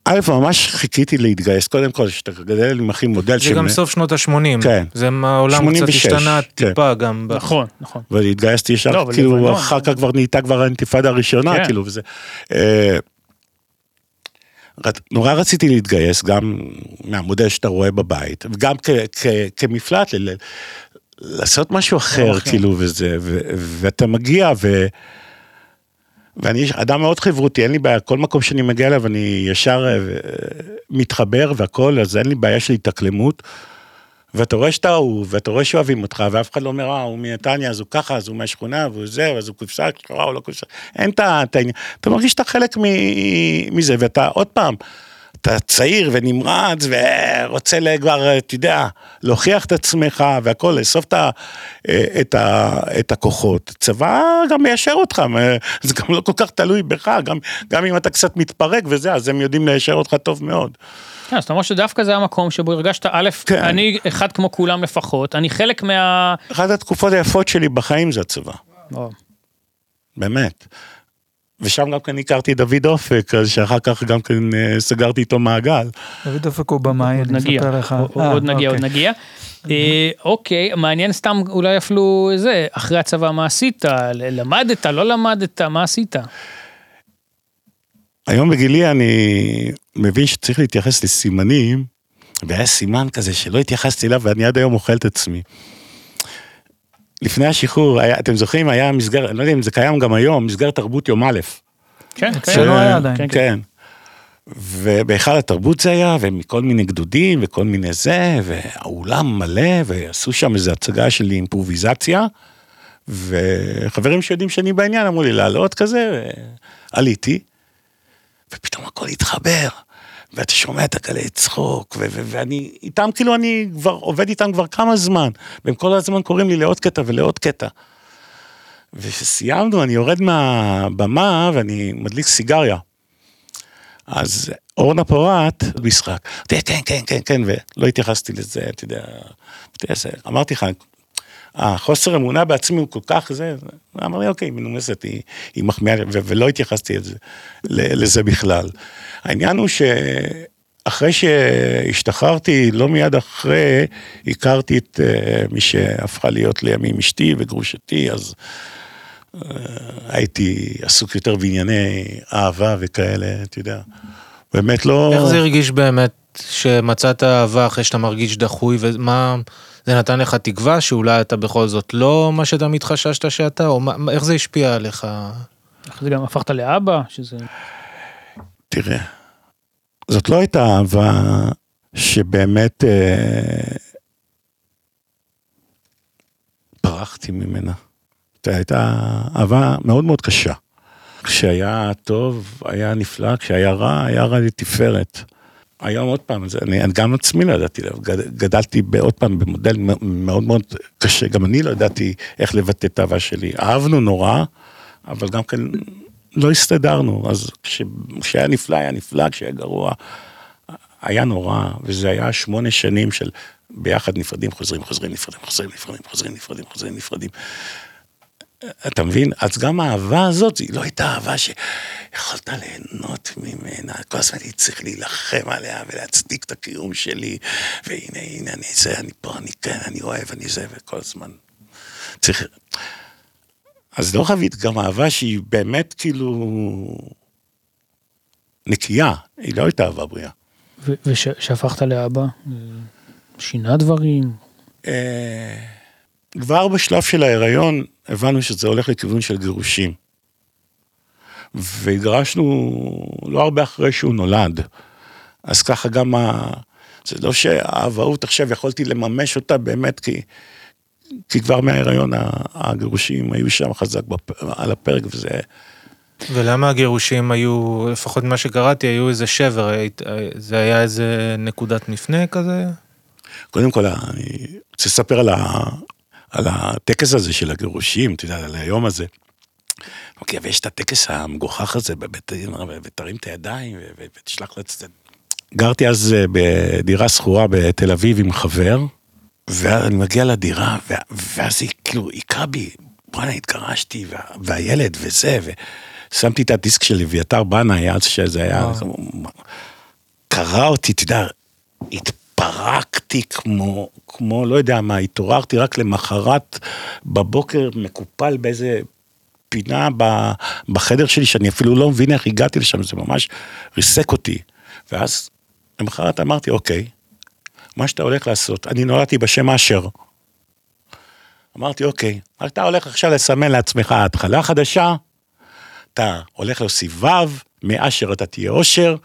א', ממש חיכיתי להתגייס, קודם כל, שאתה גדל עם אחי מודל זה גם סוף שנות ה-80. כן. זה העולם קצת 86, השתנה כן. טיפה גם. ב- נכון, נכון. והתגייסתי ישר, לא, כאילו, לבנון, אחר לא. כך כבר נהייתה כבר האינתיפאדה הראשונה, כן. כאילו, וזה... אה, נורא רציתי להתגייס, גם מהמודל שאתה רואה בבית, וגם כמפלט, לעשות משהו אחר, אחר. כאילו, וזה, ו- ואתה מגיע, ו... ואני אדם מאוד חברותי, אין לי בעיה, כל מקום שאני מגיע אליו אני ישר אה, מתחבר והכל, אז אין לי בעיה של התאקלמות. ואתה רואה שאתה אהוב, ואתה רואה שאוהבים אותך, ואף אחד לא אומר, אה, הוא מנתניה, אז הוא ככה, אז הוא מהשכונה, והוא זה, אז הוא קופסה שחורה, הוא לא קופסה. אין את העניין. אתה מרגיש שאתה חלק מזה, ואתה, עוד פעם, אתה צעיר ונמרץ, ורוצה כבר, אתה יודע, להוכיח את עצמך, והכל, לאסוף את, את, את הכוחות. צבא גם מיישר אותך, זה גם לא כל כך תלוי בך, גם, גם אם אתה קצת מתפרק וזה, אז הם יודעים ליישר אותך טוב מאוד. כן, אז אתה אומר שדווקא זה המקום שבו הרגשת, א', כן. אני אחד כמו כולם לפחות, אני חלק מה... אחת התקופות היפות שלי בחיים זה הצבא. באמת. ושם גם כן הכרתי את דוד אופק, אז שאחר כך גם כן אה, סגרתי איתו מעגל. דוד אופק הוא במאי, עוד אני נגיע, מספר לך. עוד- אה, עוד נגיע, עוד אוקיי. נגיע. אה, אוקיי, מעניין סתם אולי אפילו זה, אחרי הצבא מה עשית? למדת, לא למדת, מה עשית? היום בגילי אני מבין שצריך להתייחס לסימנים, והיה סימן כזה שלא התייחסתי אליו ואני עד היום אוכל את עצמי. לפני השחרור, היה, אתם זוכרים, היה מסגרת, אני לא יודע אם זה קיים גם היום, מסגרת תרבות יום א'. כן, כן. אצלנו היה עדיין. כן, כן. כן. ובהיכל התרבות זה היה, ומכל מיני גדודים וכל מיני זה, והאולם מלא, ועשו שם איזו הצגה של אימפרוביזציה, וחברים שיודעים שאני בעניין אמרו לי לעלות כזה, ועליתי, ופתאום הכל התחבר, ואתה שומע את הגלי צחוק, ו- ו- ואני איתם, כאילו אני כבר עובד איתם כבר כמה זמן, והם כל הזמן קוראים לי לעוד קטע ולעוד קטע. וכשסיימנו, אני יורד מהבמה ואני מדליק סיגריה. אז אורנה פורת, משחק, כן, כן, כן, כן, כן, ולא התייחסתי לזה, אתה יודע, אמרתי לך, החוסר אמונה בעצמי הוא כל כך זה, אמר לי, אוקיי, מנומסת, היא, היא מחמיאה, ולא התייחסתי לזה, ל- לזה בכלל. העניין הוא שאחרי שהשתחררתי, לא מיד אחרי, הכרתי את אה, מי שהפכה להיות לימים אשתי וגרושתי, אז אה, הייתי עסוק יותר בענייני אהבה וכאלה, אתה יודע. באמת לא... איך זה הרגיש באמת שמצאת אהבה אחרי שאתה מרגיש דחוי, ומה, זה נתן לך תקווה שאולי אתה בכל זאת לא מה שתמיד חששת שאתה, או מה, איך זה השפיע עליך? אחרי זה גם הפכת לאבא, שזה... תראה, זאת לא הייתה אהבה שבאמת אה, ברחתי ממנה. זו הייתה אהבה מאוד מאוד קשה. כשהיה טוב, היה נפלא, כשהיה רע, היה רע לתפארת. היום עוד פעם, זה, אני, גם עצמי לא ידעתי, גד- גדלתי עוד פעם במודל מאוד מאוד קשה, גם אני לא ידעתי איך לבטא את האהבה שלי. אהבנו נורא, אבל גם כן לא הסתדרנו, אז כש, כשהיה נפלא היה נפלא, כשהיה גרוע היה נורא, וזה היה שמונה שנים של ביחד נפרדים, חוזרים, חוזרים, נפרדים, חוזרים, נפרדים, חוזרים, נפרדים, חוזרים, נפרדים. אתה מבין? אז גם האהבה הזאת, היא לא הייתה אהבה שיכולת ליהנות ממנה, כל הזמן הייתי צריך להילחם עליה ולהצדיק את הקיום שלי, והנה, הנה, אני זה, אני פה, אני כן, אני אוהב, אני זה, וכל הזמן צריך... אז לא חווית גם אהבה שהיא באמת כאילו נקייה, היא לא הייתה אהבה בריאה. וכשהפכת לאבא, שינה דברים? אה, כבר בשלב של ההיריון הבנו שזה הולך לכיוון של גירושים. והתגרשנו לא הרבה אחרי שהוא נולד. אז ככה גם ה... זה לא שהאהבאות עכשיו יכולתי לממש אותה באמת, כי, כי כבר מההיריון הגירושים היו שם חזק בפ... על הפרק, וזה... ולמה הגירושים היו, לפחות ממה שקראתי, היו איזה שבר, זה היה איזה נקודת מפנה כזה? קודם כל, אני רוצה לספר על. על הטקס הזה של הגירושים, אתה יודע, על היום הזה. אוקיי, ויש את הטקס המגוחך הזה בבית הדין, ותרים את הידיים ותשלח לצד. גרתי אז אה, בדירה שכורה בתל אביב עם חבר, ואני מגיע לדירה, ואז היא כאילו היכה בי, בואנה, התגרשתי, וה- והילד וזה, ושמתי את הדיסק של אביתר בנאי, אז שזה היה... קרע אותי, אתה יודע, התפרקתי כמו, כמו, לא יודע מה, התעוררתי רק למחרת בבוקר מקופל באיזה פינה בחדר שלי, שאני אפילו לא מבין איך הגעתי לשם, זה ממש ריסק אותי. ואז למחרת אמרתי, אוקיי, מה שאתה הולך לעשות, אני נולדתי בשם אשר. אמרתי, אוקיי, אתה הולך עכשיו לסמן לעצמך התחלה חדשה, אתה הולך להוסיף ו', מאשר אתה תהיה אושר,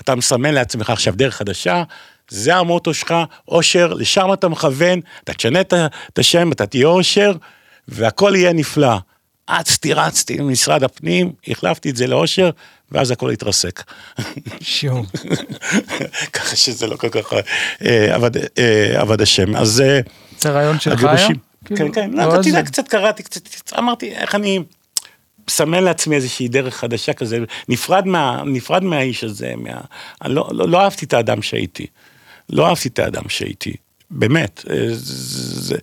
אתה מסמן לעצמך עכשיו דרך חדשה, זה המוטו שלך, אושר, לשם אתה מכוון, אתה תשנה את השם, אתה תהיה אושר, והכל יהיה נפלא. אצתי, רצתי למשרד הפנים, החלפתי את זה לאושר, ואז הכל התרסק. שואו. ככה שזה לא כל כך אה, עבד, אה, עבד השם. אז אה, זה רעיון שלך היה? הגירושים. כאילו, כן, כן, לא לא, אתה יודע, זה- קצת קראתי, קצת, אמרתי, איך אני מסמן לעצמי איזושהי דרך חדשה כזה, נפרד, מה, נפרד מהאיש הזה, מה, לא, לא, לא אהבתי את האדם שהייתי. לא אהבתי את האדם שהייתי. באמת, אה, זה,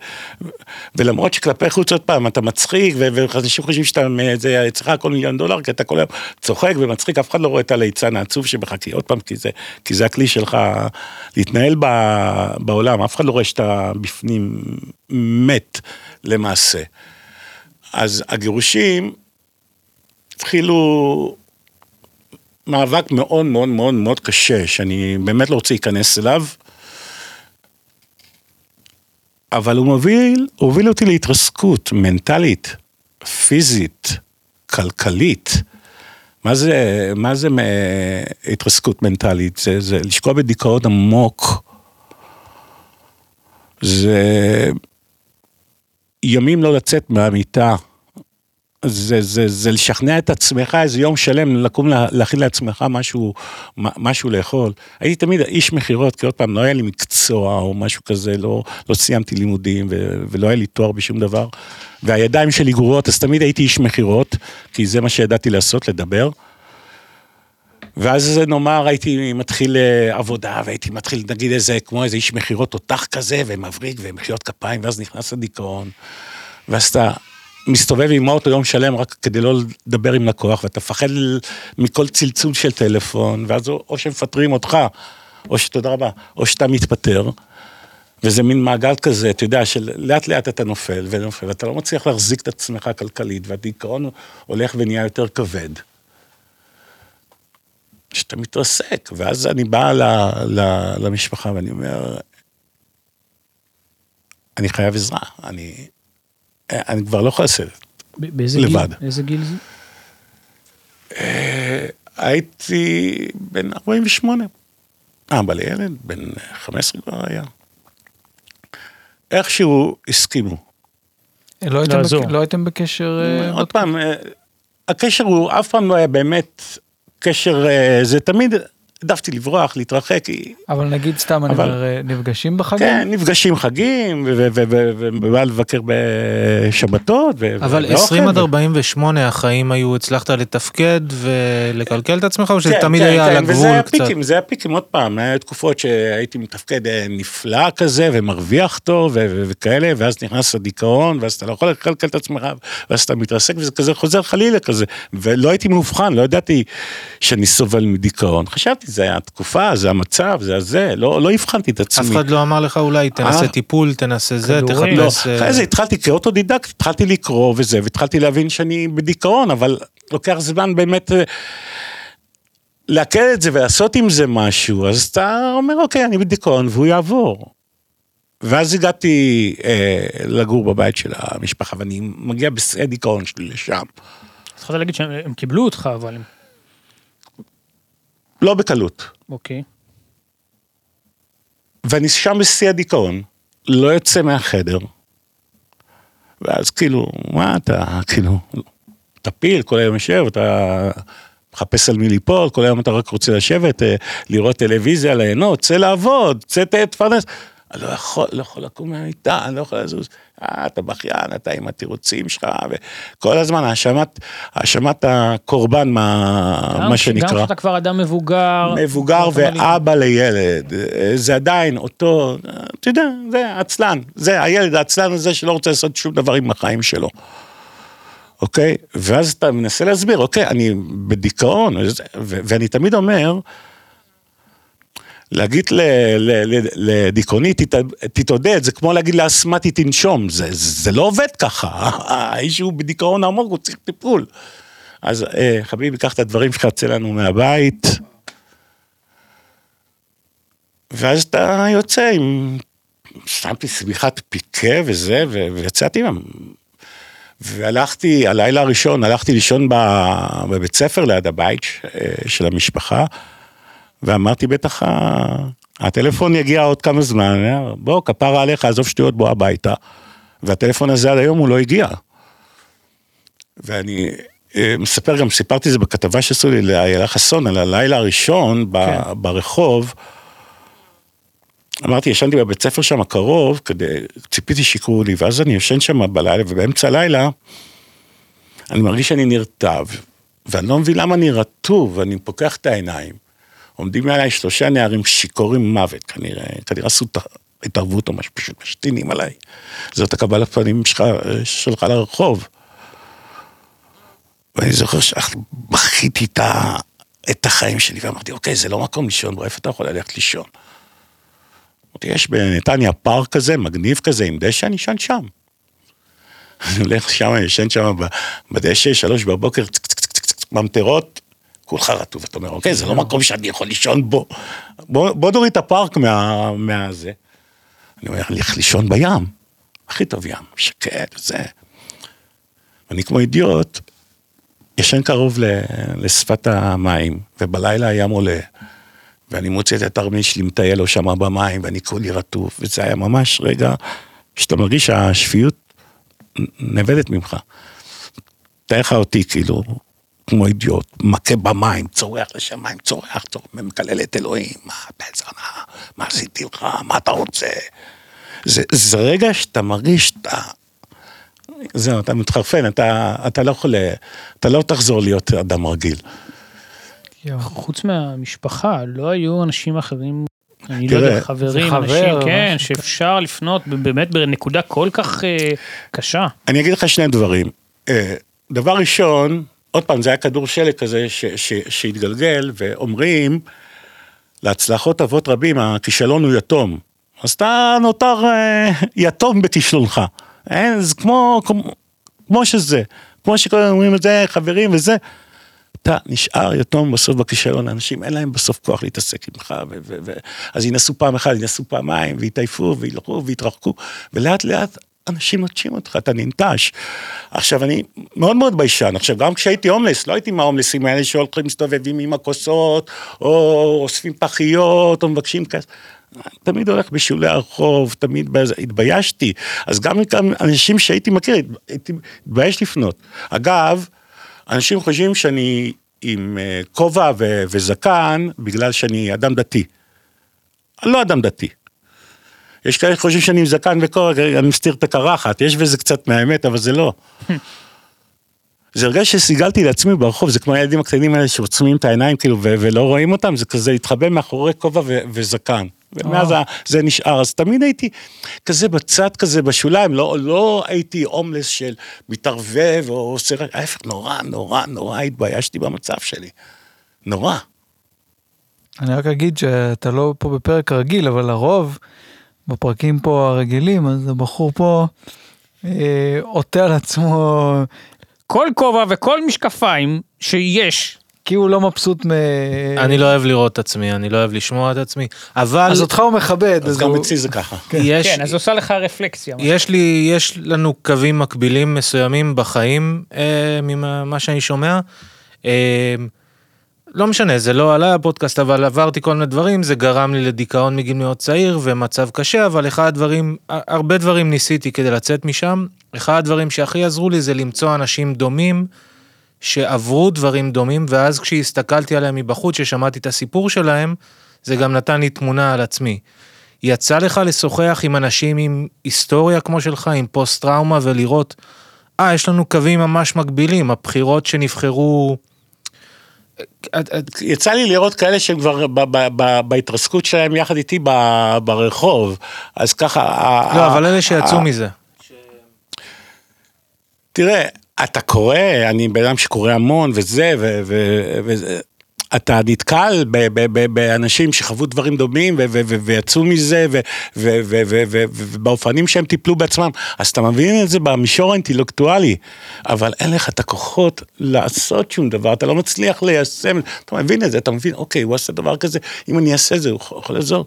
ולמרות שכלפי חוץ עוד פעם אתה מצחיק ואנשים חושבים שאתה, זה אצלך הכל מיליון דולר כי אתה כל היום צוחק ומצחיק, אף אחד לא רואה את הליצן העצוב שבך, כי עוד פעם, כי זה, כי זה הכלי שלך להתנהל ב, בעולם, אף אחד לא רואה שאתה בפנים מת למעשה. אז הגירושים התחילו מאבק מאוד מאוד מאוד מאוד קשה, שאני באמת לא רוצה להיכנס אליו. אבל הוא מוביל, הוביל אותי להתרסקות מנטלית, פיזית, כלכלית. מה זה, מה זה התרסקות מנטלית? זה, זה לשקוע בדיכאון עמוק. זה ימים לא לצאת מהמיטה. זה, זה, זה לשכנע את עצמך איזה יום שלם, לקום לה, להכין לעצמך משהו, משהו לאכול. הייתי תמיד איש מכירות, כי עוד פעם, לא היה לי מקצוע או משהו כזה, לא, לא סיימתי לימודים ו, ולא היה לי תואר בשום דבר. והידיים שלי גרועות, אז תמיד הייתי איש מכירות, כי זה מה שידעתי לעשות, לדבר. ואז נאמר הייתי מתחיל אה, עבודה והייתי מתחיל נגיד איזה, כמו איזה איש מכירות תותח כזה ומבריק ומחיאות כפיים ואז נכנס לדיכאון. ואז אתה מסתובב עם האוטו יום שלם רק כדי לא לדבר עם לקוח ואתה מפחד מכל צלצול של טלפון ואז או שמפטרים אותך או שתודה רבה, או שאתה מתפטר. וזה מין מעגל כזה, אתה יודע, שלאט לאט אתה נופל ונופל, ואתה לא מצליח להחזיק את עצמך כלכלית, והדיכאון הולך ונהיה יותר כבד. שאתה מתרסק, ואז אני בא ל, ל, למשפחה ואני אומר, אני חייב עזרה, אני, אני כבר לא יכול לעשות ב- באיזה לבד. גיל? איזה גיל זה? אה, הייתי בן 48. אבא לילד, בן 15 כבר היה. איכשהו הסכימו. לא הייתם. בק- לא הייתם בקשר... אה, עוד פעם, אה, הקשר הוא אף פעם לא היה באמת קשר, אה, זה תמיד העדפתי לברוח, להתרחק, כי- אבל נגיד סתם, אני אבל- אומר, אה, נפגשים בחגים? כן, נפגשים חגים, ו- ו- ו- ו- ובא לבקר בשבתות. אבל ואוכל, 20 עד ו- 48 החיים היו, הצלחת לתפקד ולקלקל את עצמך, או שזה כן, תמיד כן, היה כן, על וזה הגבול קצת? פיקים, זה היה פיקים, עוד פעם, היה תקופות שהייתי מתפקד אה, נפלא כזה, ומרוויח טוב, ו- ו- וכאלה, ואז נכנס לדיכאון, ואז אתה לא יכול לקלקל את עצמך, ואז אתה מתרסק, וזה כזה חוזר חלילה כזה, ולא הייתי מאובחן, לא ידעתי שאני סובל מדיכאון. חשבתי, זה התקופה, זה המצב, זה הזה, לא לא הבחנתי את עצמי. אף אחד לא אמר לך אולי תנסה אה. טיפול, תנסה זה, כדורים. לא, תחפש... אה, אחרי זה התחלתי כאוטודידקט, התחלתי לקרוא וזה, והתחלתי להבין שאני בדיכאון, אבל לוקח זמן באמת אה, לעכל את זה ולעשות עם זה משהו, אז אתה אומר, אוקיי, אני בדיכאון והוא יעבור. ואז הגעתי אה, לגור בבית של המשפחה, ואני מגיע בשיא הדיכאון שלי לשם. התחלת להגיד שהם הם קיבלו אותך, אבל... הם- לא בקלות. אוקיי. ואני שם בשיא הדיכאון, לא יוצא מהחדר. ואז כאילו, מה אתה, כאילו, תפיל, כל היום יושב, אתה מחפש על מי ליפול, כל היום אתה רק רוצה לשבת, אה, לראות טלוויזיה, ליהנות, צא לעבוד, צא תפרנס. אני לא יכול, לא יכול לקום מהמיטה, אני לא יכול לזוז. אה, אתה בכיין, אתה עם התירוצים שלך, וכל הזמן האשמת, האשמת הקורבן, מה, גם מה שנקרא. גם כשאתה כבר אדם מבוגר. מבוגר ואבא לילד, זה עדיין אותו, אתה יודע, זה עצלן, זה הילד העצלן הזה שלא רוצה לעשות שום דבר עם החיים שלו. אוקיי? ואז אתה מנסה להסביר, אוקיי, אני בדיכאון, ו- ואני תמיד אומר, להגיד לדיכאוני, "תת- תתעודד, זה כמו להגיד לאסמטי תנשום, זה, זה לא עובד ככה, האיש הוא בדיכאון עמוק, הוא צריך טיפול. אז אה, חביבי, קח את הדברים שלך, צא לנו מהבית. ואז אתה יוצא עם... שמתי שמיכת פיקה וזה, ו- ויצאתי. והלכתי, הלילה הראשון, הלכתי לישון בבית ספר ליד הבית אה, של המשפחה, ואמרתי, בטח הטלפון יגיע עוד כמה זמן, בוא, כפרה עליך, עזוב שטויות, בוא הביתה. והטלפון הזה עד היום הוא לא הגיע. ואני אה, מספר גם, סיפרתי זה בכתבה שעשו לי לאיילה חסון, על הלילה הראשון ב- כן. ברחוב. אמרתי, ישנתי בבית ספר שם קרוב, כדי, ציפיתי שיקראו לי, ואז אני ישן שם בלילה, ובאמצע הלילה, אני מרגיש שאני נרטב, ואני לא מבין למה אני רטוב, ואני פוקח את העיניים. עומדים מעליי שלושה נערים שיכורים מוות, כנראה, כנראה עשו ת- התערבות או משהו, פשוט משתינים עליי. זאת הקבלת פנים שלך, שלך לרחוב. ואני זוכר שבכיתי את, את החיים שלי, ואמרתי, אוקיי, זה לא מקום לישון, איפה אתה יכול ללכת לישון? אמרתי, יש בנתניה פארק כזה, מגניב כזה, עם דשא, אני אשן שם. אני הולך שם, ישן שם בדשא, שלוש בבוקר, ממטרות, כולך רטוב, אתה אומר, אוקיי, זה לא מקום שאני יכול לישון בו. בוא, בוא נוריד את הפארק מה, מהזה. אני אומר, אני הולך לישון בים, הכי טוב ים, שקט, זה. אני כמו אידיוט, ישן קרוב ל- לשפת המים, ובלילה הים עולה, ואני מוצא את התרמיל שלי מטייל לו שם במים, ואני כולי רטוב, וזה היה ממש רגע שאתה מרגיש שהשפיות נאבדת ממך. תאר לך אותי כאילו, כמו אידיוט, מכה במים, צורח לשמיים, צורח, צורח, מקלל את אלוהים, מה בעצם, מה, מה עשיתי לך, מה אתה רוצה? זה, זה רגע שאתה מרגיש שאתה... זהו, אתה מתחרפן, אתה, אתה לא יכול, אתה לא תחזור להיות אדם רגיל. חוץ מהמשפחה, לא היו אנשים אחרים, אני לא יודע, חברים, אנשים, כן, משהו. שאפשר לפנות באמת בנקודה כל כך אה, קשה. אני אגיד לך שני דברים. אה, דבר ראשון, עוד פעם, זה היה כדור שלג כזה ש- ש- שהתגלגל, ואומרים, להצלחות אבות רבים, הכישלון הוא יתום. אז אתה נותר אה, יתום בכישלונך. אין, זה כמו, כמו, כמו שזה. כמו שכל אומרים את זה, חברים וזה. אתה נשאר יתום בסוף בכישלון, אנשים אין להם בסוף כוח להתעסק איתך, ו- ו- ו- אז ינסו פעם אחת, ינסו פעמיים, ויתעייפו, וילכו, ויתרחקו, ולאט לאט אנשים נוטשים אותך, אתה ננטש. עכשיו, אני מאוד מאוד ביישן, עכשיו, גם כשהייתי הומלס, לא הייתי מההומלסים האלה שהולכים מסתובבים עם הכוסות, או אוספים פחיות, או מבקשים כסף. תמיד הולך בשולי הרחוב, תמיד התביישתי. אז גם גם אנשים שהייתי מכיר, הייתי מתבייש לפנות. אגב, אנשים חושבים שאני עם אה, כובע ו- וזקן בגלל שאני אדם דתי. אני לא אדם דתי. יש כאלה שחושבים שאני עם זקן וכובע, אני מסתיר את הקרחת, יש בזה קצת מהאמת, אבל זה לא. זה הרגע שסיגלתי לעצמי ברחוב, זה כמו הילדים הקטנים האלה שעוצמים את העיניים כאילו ו- ולא רואים אותם, זה כזה להתחבא מאחורי כובע ו- וזקן. ומאז ה- זה נשאר, אז תמיד הייתי כזה בצד כזה בשוליים, לא, לא הייתי הומלס של מתערבב או עושה, ההפך, נורא, נורא, נורא התביישתי במצב שלי. נורא. אני רק אגיד שאתה לא פה בפרק רגיל, אבל לרוב, בפרקים פה הרגילים, אז הבחור פה אה, עוטה על עצמו, כל כובע וכל משקפיים שיש, כי הוא לא מבסוט מ... אני לא אוהב לראות את עצמי, אני לא אוהב לשמוע את עצמי, אבל אז אותך הוא מכבד. אז גם הוא- אצלי זה ככה. יש, כן, אז עושה לך רפלקסיה. יש לי, יש לנו קווים מקבילים מסוימים בחיים אה, ממה שאני שומע. אה, לא משנה, זה לא עלה הפודקאסט, אבל עברתי כל מיני דברים, זה גרם לי לדיכאון מגיל מאוד צעיר ומצב קשה, אבל אחד הדברים, הרבה דברים ניסיתי כדי לצאת משם. אחד הדברים שהכי עזרו לי זה למצוא אנשים דומים, שעברו דברים דומים, ואז כשהסתכלתי עליהם מבחוץ, ששמעתי את הסיפור שלהם, זה גם נתן לי תמונה על עצמי. יצא לך לשוחח עם אנשים עם היסטוריה כמו שלך, עם פוסט טראומה, ולראות, אה, יש לנו קווים ממש מקבילים, הבחירות שנבחרו... יצא לי לראות כאלה שהם כבר בהתרסקות שלהם יחד איתי ברחוב, אז ככה... לא, אבל אלה שיצאו מזה. תראה, אתה קורא, אני בן אדם שקורא המון וזה, וזה, אתה נתקל באנשים שחוו דברים דומים ויצאו מזה, ובאופנים שהם טיפלו בעצמם, אז אתה מבין את זה במישור האינטלקטואלי, אבל אין לך את הכוחות לעשות שום דבר, אתה לא מצליח ליישם, אתה מבין את זה, אתה מבין, אוקיי, הוא עשה דבר כזה, אם אני אעשה את זה, הוא יכול לעזור.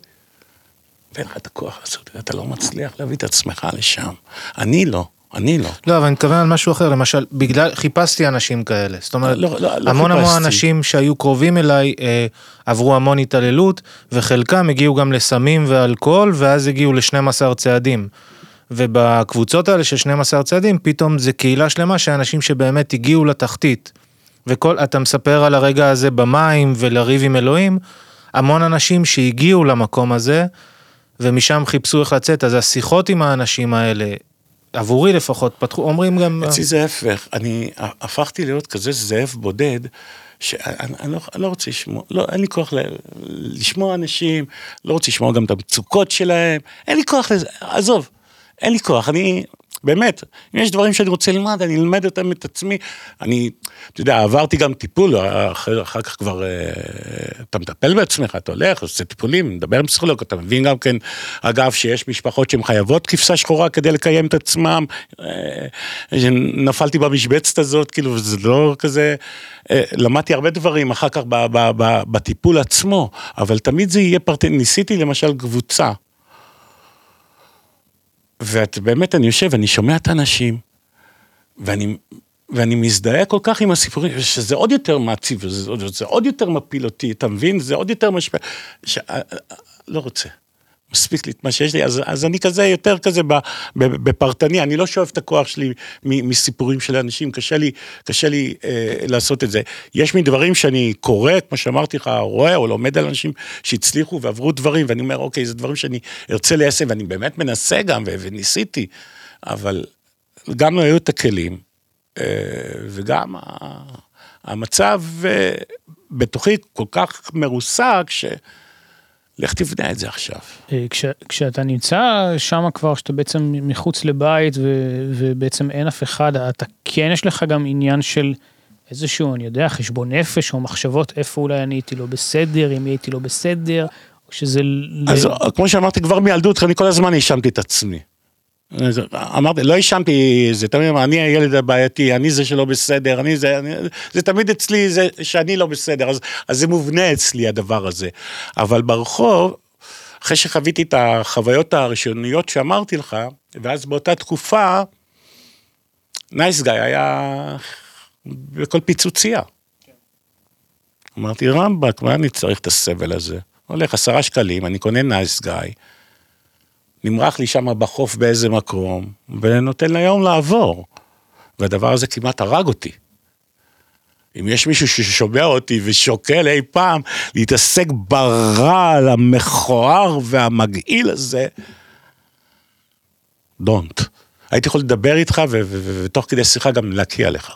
ואין לך את הכוח לעשות את זה, אתה לא מצליח להביא את עצמך לשם. אני לא, אני לא. לא, אבל אני מתכוון על משהו אחר, למשל, בגלל, חיפשתי אנשים כאלה. זאת אומרת, לא, לא, לא המון המון חיפשתי. אנשים שהיו קרובים אליי אה, עברו המון התעללות, וחלקם הגיעו גם לסמים ואלכוהול, ואז הגיעו ל-12 צעדים. ובקבוצות האלה של 12 צעדים, פתאום זה קהילה שלמה של אנשים שבאמת הגיעו לתחתית. וכל, אתה מספר על הרגע הזה במים ולריב עם אלוהים, המון אנשים שהגיעו למקום הזה, ומשם חיפשו איך לצאת, אז השיחות עם האנשים האלה, עבורי לפחות, פתחו, אומרים גם... אצלי זה ההפך, אני הפכתי להיות כזה זאב בודד, שאני אני לא, אני לא רוצה לשמוע, לא, אין לי כוח ל, לשמוע אנשים, לא רוצה לשמוע גם את המצוקות שלהם, אין לי כוח לזה, עזוב, אין לי כוח, אני, באמת, אם יש דברים שאני רוצה ללמד, אני אלמד אותם את עצמי, אני, אתה יודע, עברתי גם טיפול, אחר, אחר כך כבר, אה, אתה מטפל בעצמך, אתה הולך, עושה טיפולים, מדבר עם פסיכולוג, אתה מבין גם כן, אגב, שיש משפחות שהן חייבות כבשה שחורה כדי לקיים את עצמם, אה, נפלתי במשבצת הזאת, כאילו, זה לא כזה, אה, למדתי הרבה דברים אחר כך בטיפול עצמו, אבל תמיד זה יהיה פרטני, ניסיתי למשל קבוצה. ואת באמת, אני יושב, אני שומע את האנשים, ואני, ואני מזדהה כל כך עם הסיפורים, שזה עוד יותר מעציב, זה, זה עוד יותר מפיל אותי, אתה מבין? זה עוד יותר משפיע, ש... לא רוצה. מספיק לי את מה שיש לי, אז, אז אני כזה יותר כזה בפרטני, אני לא שואב את הכוח שלי מסיפורים של אנשים, קשה לי, קשה לי אה, לעשות את זה. יש מדברים שאני קורא, כמו שאמרתי לך, רואה או לומד על אנשים שהצליחו ועברו דברים, ואני אומר, אוקיי, זה דברים שאני ארצה ליישם, ואני באמת מנסה גם, וניסיתי, אבל גם לא היו את הכלים, אה, וגם המצב אה, בתוכי כל כך מרוסק, ש... לך תבנה את זה עכשיו. אה, כש, כשאתה נמצא שם כבר, שאתה בעצם מחוץ לבית ו, ובעצם אין אף אחד, אתה כן יש לך גם עניין של איזשהו, אני יודע, חשבון נפש או מחשבות איפה אולי אני הייתי לא בסדר, אם הייתי לא בסדר, או שזה... אז ל... כמו שאמרתי, כבר מילדות, אני כל הזמן האשמתי את עצמי. אמרתי, לא האשמתי, זה תמיד, אני הילד הבעייתי, אני זה שלא בסדר, אני זה, אני, זה תמיד אצלי זה שאני לא בסדר, אז, אז זה מובנה אצלי הדבר הזה. אבל ברחוב, אחרי שחוויתי את החוויות הראשוניות שאמרתי לך, ואז באותה תקופה, נייס גיא היה בכל פיצוצייה. אמרתי, רמב"ק, מה אני צריך את הסבל הזה? הולך עשרה שקלים, אני קונה נייס גיא. נמרח לי שם בחוף באיזה מקום, ונותן ליום לעבור. והדבר הזה כמעט הרג אותי. אם יש מישהו ששומע אותי ושוקל אי פעם להתעסק ברעל המכוער והמגעיל הזה, don't. הייתי יכול לדבר איתך ותוך כדי שיחה גם להקיע לך.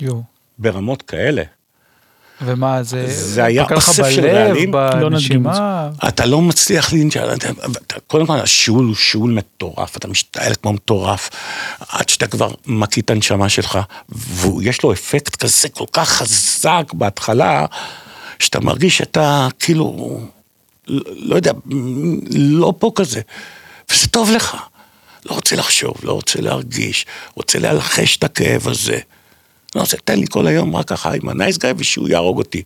יו. ברמות כאלה. ומה זה, זה היה אוסף של רעלים, לא בנשימה, אתה לא מצליח לנשאר, קודם כל השיעול הוא שיעול מטורף, אתה משתעל כמו מטורף, עד שאתה כבר מקיא את הנשמה שלך, ויש לו אפקט כזה כל כך חזק בהתחלה, שאתה מרגיש שאתה כאילו, לא יודע, לא פה כזה, וזה טוב לך. לא רוצה לחשוב, לא רוצה להרגיש, רוצה להלחש את הכאב הזה. לא רוצה, תן לי כל היום רק ככה עם הנייס גאי ושהוא יהרוג אותי.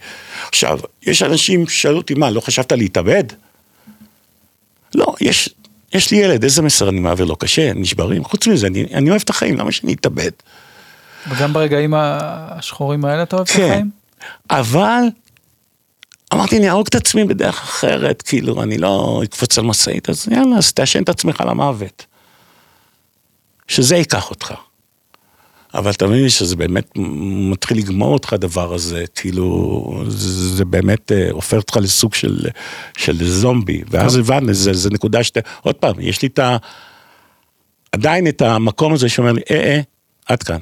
עכשיו, יש אנשים ששאלו אותי, מה, לא חשבת להתאבד? לא, יש, יש לי ילד, איזה מסר אני מעביר לו? קשה, נשברים. חוץ מזה, אני, אני אוהב את החיים, למה שאני אתאבד? וגם ברגעים השחורים האלה אתה אוהב את כן, החיים? אבל אמרתי, אני אהרוג את עצמי בדרך אחרת, כאילו, אני לא אקפוץ על משאית, אז יאללה, אז תעשן את עצמך למוות. שזה ייקח אותך. אבל אתה מבין שזה באמת מתחיל לגמור אותך הדבר הזה, כאילו, זה, באמת אה, הופך אותך לסוג של, של זומבי, ואז הבנו, זה, זה נקודה שאתה, עוד פעם, יש לי את ה... עדיין את המקום הזה שאומר לי, אה, אה, עד כאן.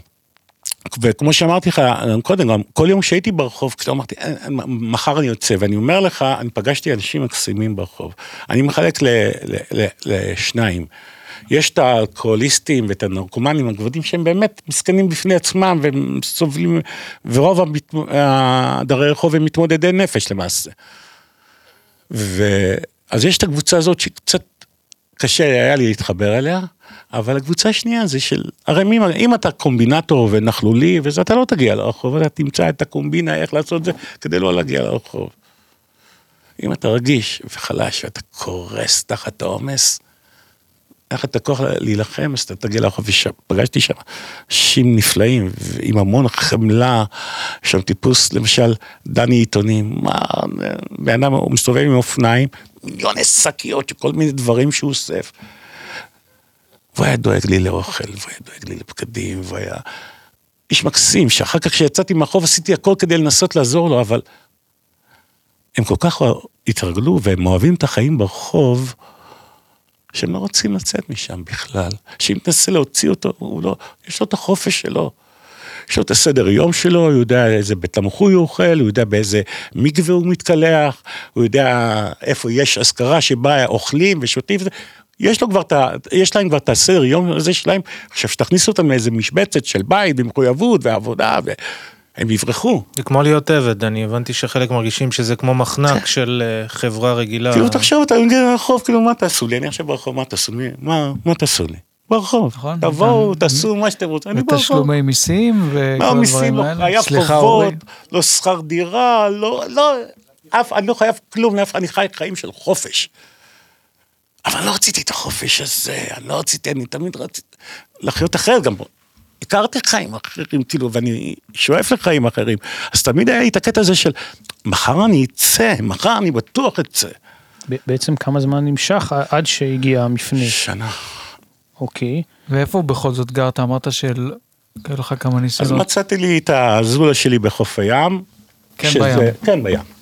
וכמו שאמרתי לך קודם, גם כל יום שהייתי ברחוב, כאילו אמרתי, "אה, אה, מחר אני יוצא, ואני אומר לך, אני פגשתי אנשים מקסימים ברחוב. אני מחלק ל, ל, ל, לשניים. יש את האלכוהוליסטים ואת הנרקומנים הגבוהים שהם באמת מסכנים בפני עצמם והם סובלים, ורוב המת... דרי רחוב הם מתמודדי נפש למעשה. ואז יש את הקבוצה הזאת שקצת קשה היה לי להתחבר אליה, אבל הקבוצה השנייה זה של, הרי מי, אם אתה קומבינטור ונכלולי וזה, אתה לא תגיע לרחוב, אתה תמצא את הקומבינה איך לעשות זה כדי לא להגיע לרחוב. אם אתה רגיש וחלש ואתה קורס תחת העומס, איך אתה כוח להילחם, אז אתה תגיע לרחוב, ופגשתי שם אנשים נפלאים, עם המון חמלה, שם טיפוס, למשל, דני עיתונים, מה, בן אדם, הוא מסתובב עם אופניים, מיליוני שקיות, כל מיני דברים שהוא אוסף. והוא היה דואג לי לאוכל, והוא היה דואג לי לבגדים, והוא היה איש מקסים, שאחר כך כשיצאתי מהרחוב עשיתי הכל כדי לנסות לעזור לו, אבל הם כל כך התרגלו, והם אוהבים את החיים ברחוב, שהם לא רוצים לצאת משם בכלל. שאם תנסה להוציא אותו, הוא לא, יש לו את החופש שלו. יש לו את הסדר יום שלו, הוא יודע איזה בית תמחוי הוא אוכל, הוא יודע באיזה מקווה הוא מתקלח, הוא יודע איפה יש אזכרה שבה אוכלים ושותים. יש לו כבר את. יש להם כבר את הסדר יום הזה שלהם. עכשיו, שתכניסו אותם לאיזה משבצת של בית במחויבות ועבודה, והם יברחו. זה כמו להיות עבד, אני הבנתי שחלק מרגישים שזה כמו מחנק של אה, חברה רגילה. כאילו, תחשוב, אתה מגיע לרחוב, כאילו, מה תעשו לי? אני עכשיו ברחוב, מה תעשו לי? מה מה תעשו לי? ברחוב. נכון. תבואו, גם- תעשו מה שאתם רוצים, אני ברחוב. ותשלומי מיסים וכל לא הדברים לא האלה. חייב סליחה, חובות. לא שכר דירה, לא, לא, אף, אני לא חייב כלום, לאף, אני חי חיים של חופש. אבל לא רציתי את החופש הזה, אני לא רציתי, אני תמיד רציתי לחיות אחרת, גם הכרתי חיים אחרים, כאילו, ואני שואף לחיים אחרים. אז תמיד היה לי את הקטע הזה של, מחר אני אצא, מחר אני בטוח אצא. בעצם כמה זמן נמשך עד שהגיע המפנה, שנה. אוקיי. ואיפה בכל זאת גרת? אמרת של... היו לך כמה אז ניסיונות. מצאתי לי את הזולה שלי בחוף הים. כן, בים. כן, בים.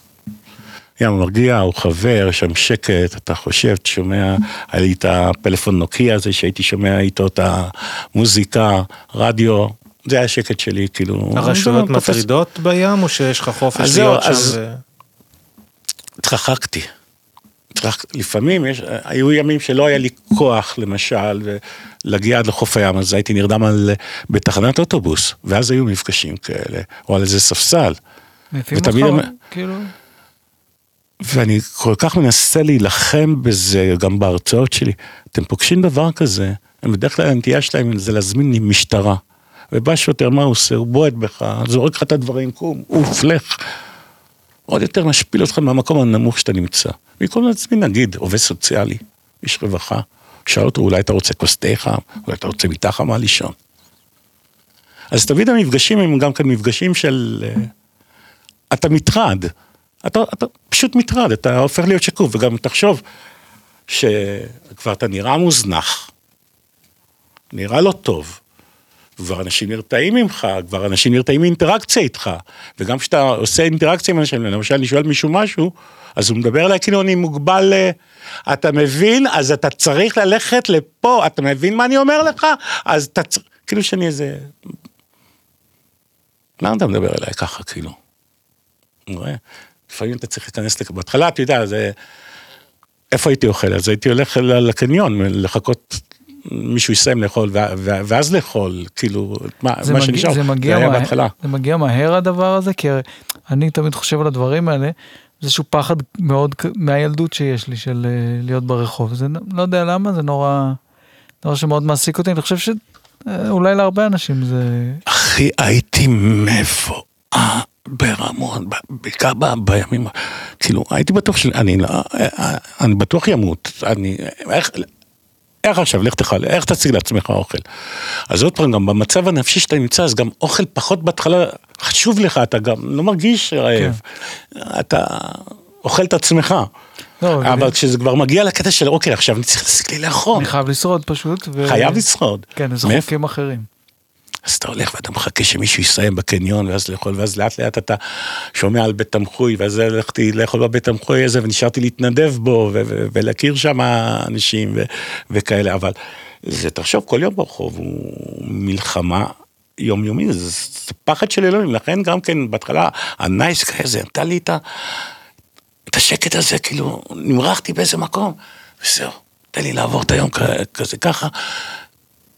ים מרגיע, הוא חבר, שם שקט, אתה חושב, אתה שומע, היה לי את הפלאפון נוקיה הזה שהייתי שומע איתו את המוזיקה, רדיו, זה היה השקט שלי, כאילו... הרשויות פופס- מטרידות בים, או שיש לך חופש להיות שם? אז- ו- התרחקתי. התרחק- לפעמים יש, היו ימים שלא היה לי כוח, למשל, להגיע עד לחוף הים, אז הייתי נרדם על, בתחנת אוטובוס, ואז היו מפגשים כאלה, או על איזה ספסל. ותמיד אותך, הם- כאילו, ואני כל כך מנסה להילחם בזה, גם בהרצאות שלי. אתם פוגשים דבר כזה, בדרך כלל הנטייה שלהם זה להזמין לי משטרה. ובא שוטר, מה הוא עושה? הוא בועט בך, זורק לך את הדברים, קום, אוף, לך. עוד יותר משפיל אותך מהמקום הנמוך שאתה נמצא. במקום להזמין, נגיד, עובד סוציאלי, איש רווחה, שאל אותו, אולי אתה רוצה כוס תה חם? אולי אתה רוצה מיטה חמה לישון? אז תמיד המפגשים הם גם כן מפגשים של... אה, אתה מטרד. אתה, אתה פשוט מטרד, אתה הופך להיות שקוף, וגם תחשוב שכבר אתה נראה מוזנח, נראה לא טוב, כבר אנשים נרתעים ממך, כבר אנשים נרתעים מאינטראקציה איתך, וגם כשאתה עושה אינטראקציה עם אנשים, למשל אני שואל מישהו משהו, אז הוא מדבר אליי כאילו אני מוגבל, ל- אתה מבין? אז אתה צריך ללכת לפה, אתה מבין מה אני אומר לך? אז אתה צריך, כאילו שאני איזה... למה אתה מדבר אליי ככה, כאילו? לפעמים אתה צריך להיכנס, לק- בהתחלה, אתה יודע, זה... איפה הייתי אוכל? אז הייתי הולך לקניון, לחכות מישהו יסיים לאכול, ואז לאכול, כאילו, מה, זה מה מגיע, שנשאר, זה מגיע, היה מהר, בהתחלה. זה מגיע מהר הדבר הזה, כי אני תמיד חושב על הדברים האלה, זה איזשהו פחד מאוד מהילדות שיש לי של אה, להיות ברחוב. זה לא יודע למה, זה נורא, דבר שמאוד מעסיק אותי, אני חושב שאולי להרבה אנשים זה... אחי, הייתי מבואה ברמות, בעיקר בימים, כאילו, הייתי בטוח שאני לא, אני בטוח ימות, אני, איך, איך עכשיו, לך תאכל, איך תציג לעצמך אוכל? אז עוד פעם, גם במצב הנפשי שאתה נמצא, אז גם אוכל פחות בהתחלה חשוב לך, אתה גם לא מרגיש רעב, אתה אוכל את עצמך. לא, אבל כשזה כבר מגיע לקטע של אוקיי, עכשיו אני צריך להסיק לי לאכול, אני חייב לשרוד פשוט. ו... חייב לשרוד. כן, איזה מאיפה? חוקים אחרים. אז אתה הולך ואתה מחכה שמישהו יסיים בקניון ואז לאכול, ואז לאט לאט אתה שומע על בית תמחוי, ואז הלכתי לאכול בבית תמחוי הזה ונשארתי להתנדב בו ולהכיר שם אנשים וכאלה, אבל זה, תחשוב, כל יום ברחוב הוא מלחמה יומיומית, זה, פחד של אלוהים, לכן גם כן בהתחלה הנייס כזה, נתן לי את, ה- את השקט הזה, כאילו נמרחתי באיזה מקום, וזהו, תן לי לעבור את היום כזה ככה.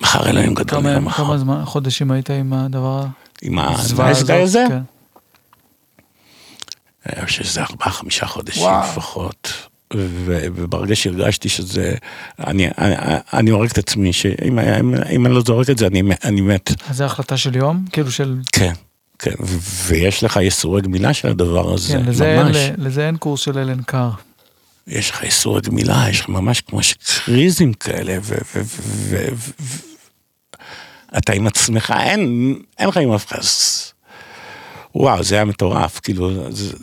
מחר אלוהים גדול, יום מחר. כמה זמן, חודשים היית עם הדבר עם הזוועה? הזה? כן. אני חושב שזה ארבעה, חמישה חודשים וואו. לפחות. וברגע שהרגשתי שזה, אני, אני, אני הורג את עצמי, שאם אם, אם אני לא זורק את זה, אני, אני מת. אז זה החלטה של יום? כאילו של... כן, כן, ויש לך ייסורי גמילה של הדבר הזה, כן, לזה אין, ממש. לזה אין קורס של אלן קאר. יש לך ייסורי גמילה, יש לך ממש כמו קריזים כאלה, ו, ו, ו אתה עם עצמך, אין, אין לך עם אף אחד. וואו, זה היה מטורף, כאילו, זה,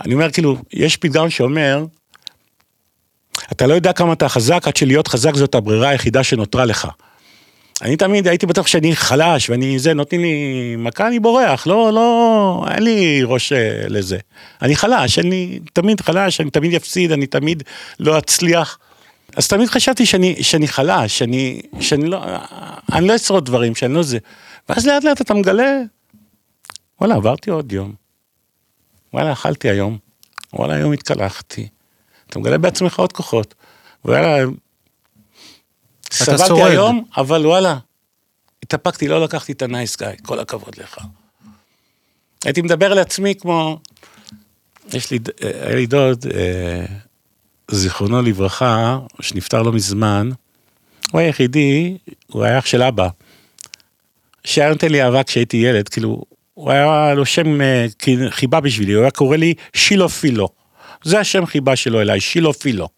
אני אומר, כאילו, יש פתגם שאומר, אתה לא יודע כמה אתה חזק, עד שלהיות חזק זאת הברירה היחידה שנותרה לך. אני תמיד הייתי בטוח שאני חלש, ואני זה, נותנים לי מכה, אני בורח, לא, לא, אין לי ראש אה, לזה. אני חלש, אני תמיד חלש, אני תמיד אפסיד, אני תמיד לא אצליח. אז תמיד חשבתי שאני, שאני חלש, שאני, שאני לא, אני לא אשרוד דברים, שאני לא זה. ואז לאט לאט אתה מגלה, וואלה, עברתי עוד יום. וואלה, אכלתי היום. וואלה, היום התקלחתי. אתה מגלה בעצמך עוד כוחות. וואלה, סבלתי שורד. היום, אבל וואלה, התאפקתי, לא לקחתי את הנייס גאי, כל הכבוד לך. הייתי מדבר לעצמי כמו, יש לי, אה, היה לי דוד, אה, זיכרונו לברכה, שנפטר לא מזמן, הוא היחידי, הוא היה אח של אבא, שהיה נותן לי אהבה כשהייתי ילד, כאילו, הוא היה לו שם אה, כ- חיבה בשבילי, הוא היה קורא לי שילופילו. זה השם חיבה שלו אליי, שילופילו.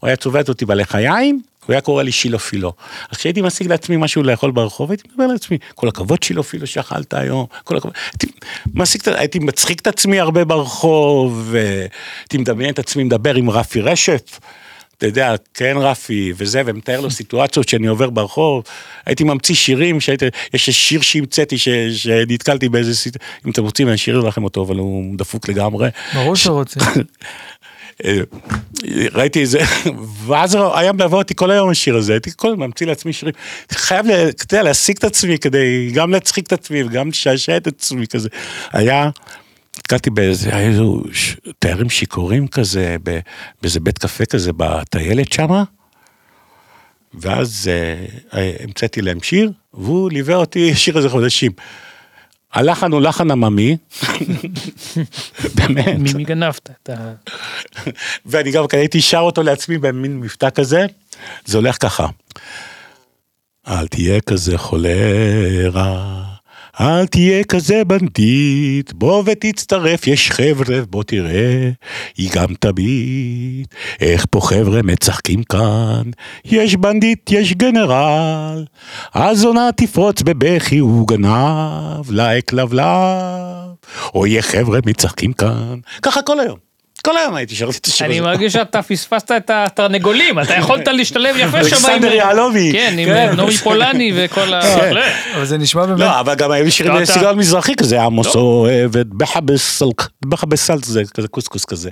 הוא היה צובט אותי בלחיים, הוא היה קורא לי שילופילו. אז כשהייתי משיג לעצמי משהו לאכול ברחוב, הייתי מדבר לעצמי, כל הכבוד שילופילו שאכלת היום, כל הכבוד. הייתי, את- הייתי מצחיק את עצמי הרבה ברחוב, הייתי מדמיין את עצמי מדבר עם רפי רשף. אתה יודע, כן רפי וזה, ומתאר לו סיטואציות שאני עובר ברחוב, הייתי ממציא שירים, שהייתי, יש שיר שהמצאתי, ש- שנתקלתי באיזה סיטואציה, אם אתם רוצים אני אשאיר לכם אותו, אבל הוא דפוק לגמרי. ברור שרוצים. אה, ראיתי איזה, ואז היה מלווה אותי כל היום השיר הזה, הייתי כל הזמן ממציא לעצמי שירים. חייב, יודע, להשיג את עצמי כדי גם להצחיק את עצמי וגם לשעשע את עצמי כזה. היה, נתקלתי באיזה, היה איזה תיירים שיכורים כזה, באיזה בית קפה כזה בטיילת שמה. ואז אה, המצאתי להם שיר, והוא ליווה אותי שיר הזה חודשים. הלחן הוא לחן עממי, באמת. ממי גנבת את ה... ואני גם הייתי שר אותו לעצמי במין מבטא כזה, זה הולך ככה. אל תהיה כזה חולרה, אל תהיה כזה בנדיט, בוא ותצטרף, יש חבר'ה, בוא תראה, היא גם תביט, איך פה חבר'ה משחקים כאן, יש בנדיט, יש גנרל, הזונה תפרוץ בבכי וגנב, לייק לבלב, אוי חבר'ה משחקים כאן, ככה כל היום. כל היום הייתי שרתי את השיר הזה. אני מרגיש שאתה פספסת את התרנגולים, אתה יכולת להשתלב יפה שם אלכסנדר יהלומי. כן, עם נורי פולני וכל ה... אבל זה נשמע באמת... לא, אבל גם היו שירים בסגנון מזרחי כזה, עמוס אוהב את בחבסלק, סלט, זה כזה קוסקוס כזה.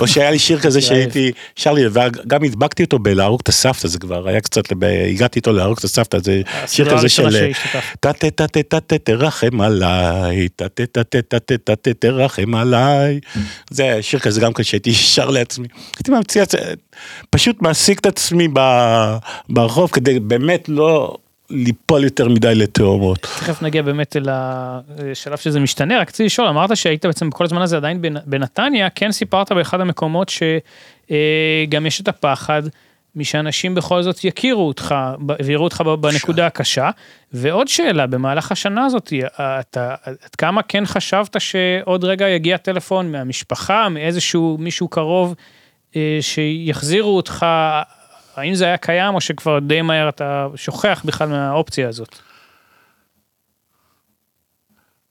או שהיה לי שיר כזה שהייתי, שר לי, וגם הדבקתי אותו בלהרוג את הסבתא, זה כבר היה קצת, הגעתי איתו להרוג את הסבתא, זה שיר כזה של... טה טה טה טה טה תרחם עליי, טה טה טה טה טה טה תרחם עליי. זה שיר כזה גם כשהייתי שר לעצמי. הייתי ממציא, פשוט מעסיק את עצמי ברחוב כדי באמת לא ליפול יותר מדי לתהומות. תכף נגיע באמת אל השלב שזה משתנה, רק רציתי לשאול, אמרת שהיית בעצם כל הזמן הזה עדיין בנ- בנתניה, כן סיפרת באחד המקומות שגם יש את הפחד משאנשים בכל זאת יכירו אותך ויראו אותך בנקודה הקשה. ועוד שאלה, במהלך השנה הזאת, אתה, עד כמה כן חשבת שעוד רגע יגיע טלפון מהמשפחה, מאיזשהו מישהו קרוב, אה, שיחזירו אותך, האם זה היה קיים או שכבר די מהר אתה שוכח בכלל מהאופציה הזאת?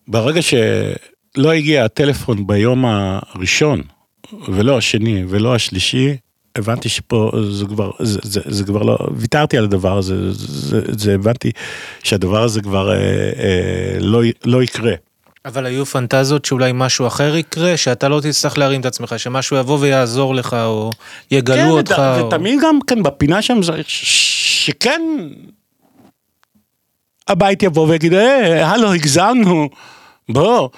ברגע שלא הגיע הטלפון ביום הראשון, ולא השני ולא השלישי, הבנתי שפה זה כבר, זה, זה, זה כבר לא, ויתרתי על הדבר הזה, זה, זה הבנתי שהדבר הזה כבר אה, אה, לא, לא יקרה. אבל היו פנטזיות שאולי משהו אחר יקרה, שאתה לא תצטרך להרים את עצמך, שמשהו יבוא ויעזור לך, או יגלו כן, אותך. ות, או... ותמיד גם כן בפינה שם, זה, ש- שכן, הבית יבוא ויגיד, אה, הלו, הגזמנו, בוא.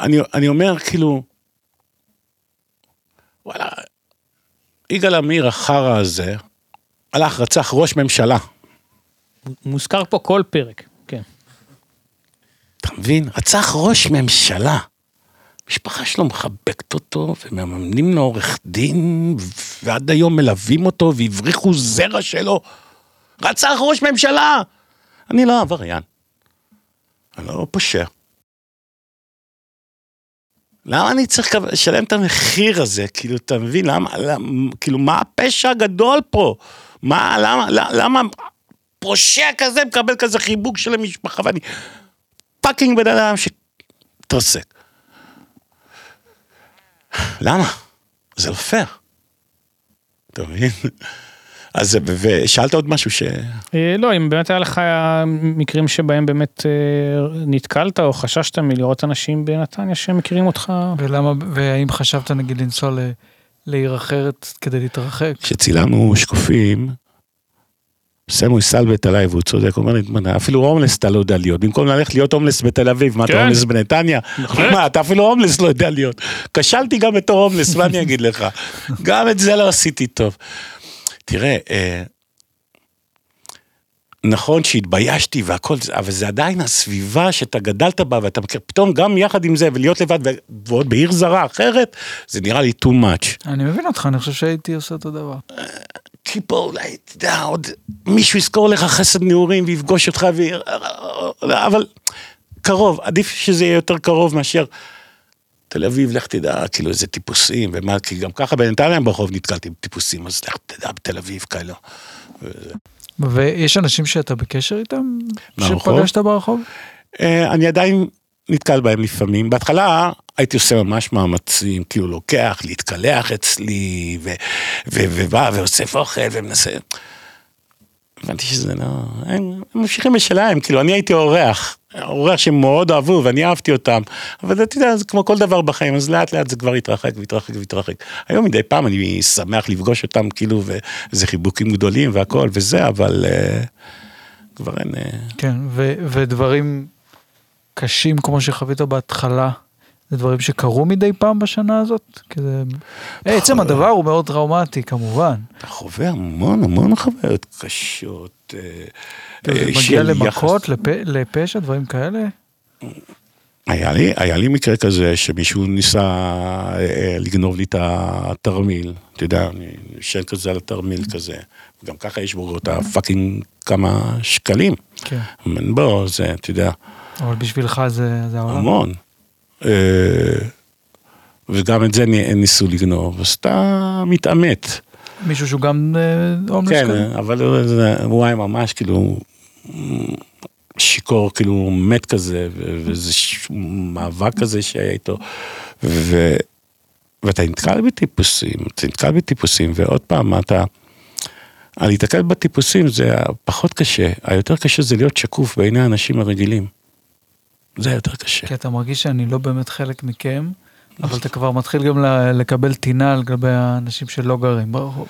אני, אני אומר, כאילו, וואלה, יגאל עמיר החרא הזה, הלך, רצח ראש ממשלה. מוזכר פה כל פרק, כן. אתה מבין? רצח ראש ממשלה. המשפחה שלו מחבקת אותו, ומממנים לו עורך דין, ועד היום מלווים אותו, והבריחו זרע שלו. רצח ראש ממשלה! אני לא עבריין. אני לא פושע. למה אני צריך לשלם את המחיר הזה? כאילו, אתה מבין? למה, למה כאילו, מה הפשע הגדול פה? מה, למה, למה פושע כזה מקבל כזה חיבוק של המשפחה, ואני fucking בן אדם שהתרסק. למה? זה לא פייר. אתה מבין? אז ושאלת עוד משהו ש... אה, לא, אם באמת היה לך מקרים שבהם באמת אה, נתקלת או חששת מלראות אנשים בנתניה שמכירים אותך, ולמה, והאם חשבת נגיד לנסוע לעיר אחרת כדי להתרחק? כשצילמנו שקופים, סמוי סלבט עליי והוא צודק, הוא אומר לי, "מה, אפילו הומלס אתה לא יודע להיות, במקום ללכת להיות הומלס בתל אביב, מה אתה כן. הומלס בנתניה? מה, אתה אפילו הומלס לא יודע להיות. כשלתי גם בתור הומלס, מה אני אגיד לך? גם את זה לא עשיתי טוב. תראה, אה, נכון שהתביישתי והכל, אבל זה עדיין הסביבה שאתה גדלת בה ואתה מכיר, פתאום גם יחד עם זה ולהיות לבד ועוד בעיר זרה אחרת, זה נראה לי too much. אני מבין אותך, אני חושב שהייתי עושה אותו דבר. כי פה אולי, אתה יודע, עוד מישהו יזכור לך חסד נעורים ויפגוש אותך, ו... אבל קרוב, עדיף שזה יהיה יותר קרוב מאשר תל אביב, לך תדע, כאילו איזה טיפוסים, ומה, כי גם ככה בנתניה ברחוב נתקלתי בטיפוסים, אז לך תדע בתל אביב כאלה. ויש אנשים שאתה בקשר איתם? ברחוב? שפגשת ברחוב? אה, אני עדיין נתקל בהם לפעמים. בהתחלה הייתי עושה ממש מאמצים, כאילו לוקח, להתקלח אצלי, ובא ואוסף אוכל ומנסה. הבנתי שזה לא... הם הם ממשיכים בשלהם, כאילו, אני הייתי אורח, אורח שהם מאוד אהבו ואני אהבתי אותם, אבל אתה יודע, זה כמו כל דבר בחיים, אז לאט לאט זה כבר התרחק והתרחק והתרחק. היום מדי פעם אני שמח לפגוש אותם, כאילו, וזה חיבוקים גדולים והכל וזה, אבל אה, כבר אין... אה, כן, ו- ודברים קשים כמו שחווית בהתחלה, זה דברים שקרו מדי פעם בשנה הזאת? כי זה... אה, עצם הדבר הוא מאוד טראומטי כמובן. אתה חווה המון המון חוויות קשות. אה, זה אה, מגיע של למכות, יחס. לפ- לפשע, דברים כאלה? היה לי, היה לי מקרה כזה שמישהו ניסה אה, לגנוב לי את התרמיל, אתה יודע, אני ישן כזה על התרמיל כזה, גם ככה יש בו את הפאקינג כמה שקלים. כן. אבל בוא, זה, אתה יודע, אבל בשבילך זה זה העולם. המון. אה, וגם את זה ניסו לגנוב, אז אתה מתעמת. מישהו שהוא גם אה, הומלס כן, כזה? אבל הוא- היה ממש כאילו שיכור, כאילו מת כזה, וזה מאבק כזה שהיה איתו. ו... ואתה נתקל בטיפוסים, אתה נתקל בטיפוסים, ועוד פעם, אתה... להיתקל בטיפוסים זה פחות קשה, היותר קשה זה להיות שקוף בעיני האנשים הרגילים. זה יותר קשה. כי אתה מרגיש שאני לא באמת חלק מכם, אבל אתה כבר מתחיל גם לקבל טינה לגבי האנשים שלא גרים ברחוב.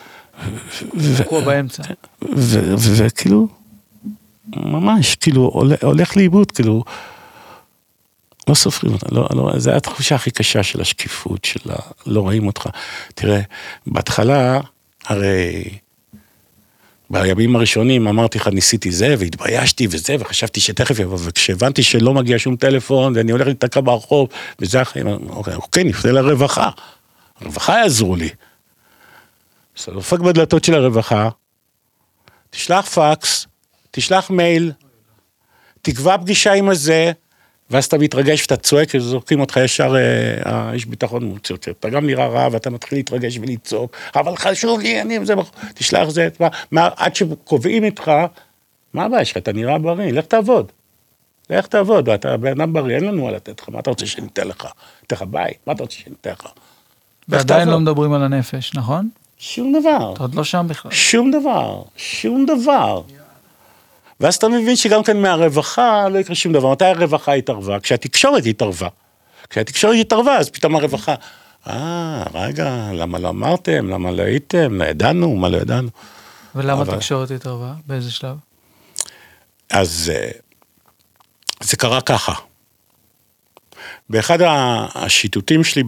תקוע באמצע. וכאילו, ממש, כאילו, הול- הולך לאיבוד, כאילו, לא סופרים אותה, לא, לא, זו התחושה הכי קשה של השקיפות, של ה... לא רואים אותך. תראה, בהתחלה, הרי בימים הראשונים אמרתי לך, ניסיתי זה, והתביישתי וזה, וחשבתי שתכף יבוא, וכשהבנתי שלא מגיע שום טלפון, ואני הולך להיתקע ברחוב, וזה החיים, אוקיי, אוקיי, נפנה לרווחה. הרווחה יעזרו לי. אז אתה דופק בדלתות של הרווחה, תשלח פקס, תשלח מייל, תקבע פגישה עם הזה, ואז אתה מתרגש ואתה צועק, זורקים אותך ישר, אה, האיש ביטחון מוציא אותך. אתה גם נראה רע ואתה מתחיל להתרגש ולצעוק, אבל חשוב לי, אני, זה, תשלח זה, מה, מה, עד שקובעים איתך, מה הבעיה שלך, אתה נראה בריא, לך תעבוד. לך תעבוד, אתה בן אדם בריא, אין לנו מה לתת לך, מה אתה רוצה שניתן לך? ניתן לך בית, מה אתה רוצה שניתן לך? לך ועדיין. לא מדברים על הנפש, נכון? שום דבר. אתה עוד לא שם בכלל. שום דבר, שום דבר. ואז אתה מבין שגם כן מהרווחה לא יקרה שום דבר. מתי הרווחה התערבה? כשהתקשורת התערבה. כשהתקשורת התערבה, אז פתאום הרווחה, אה, רגע, למה לא אמרתם? למה לא הייתם? לא ידענו? מה לא ידענו? ולמה אבל- התקשורת התערבה? באיזה שלב? אז אה, זה קרה ככה. באחד השיטוטים שלי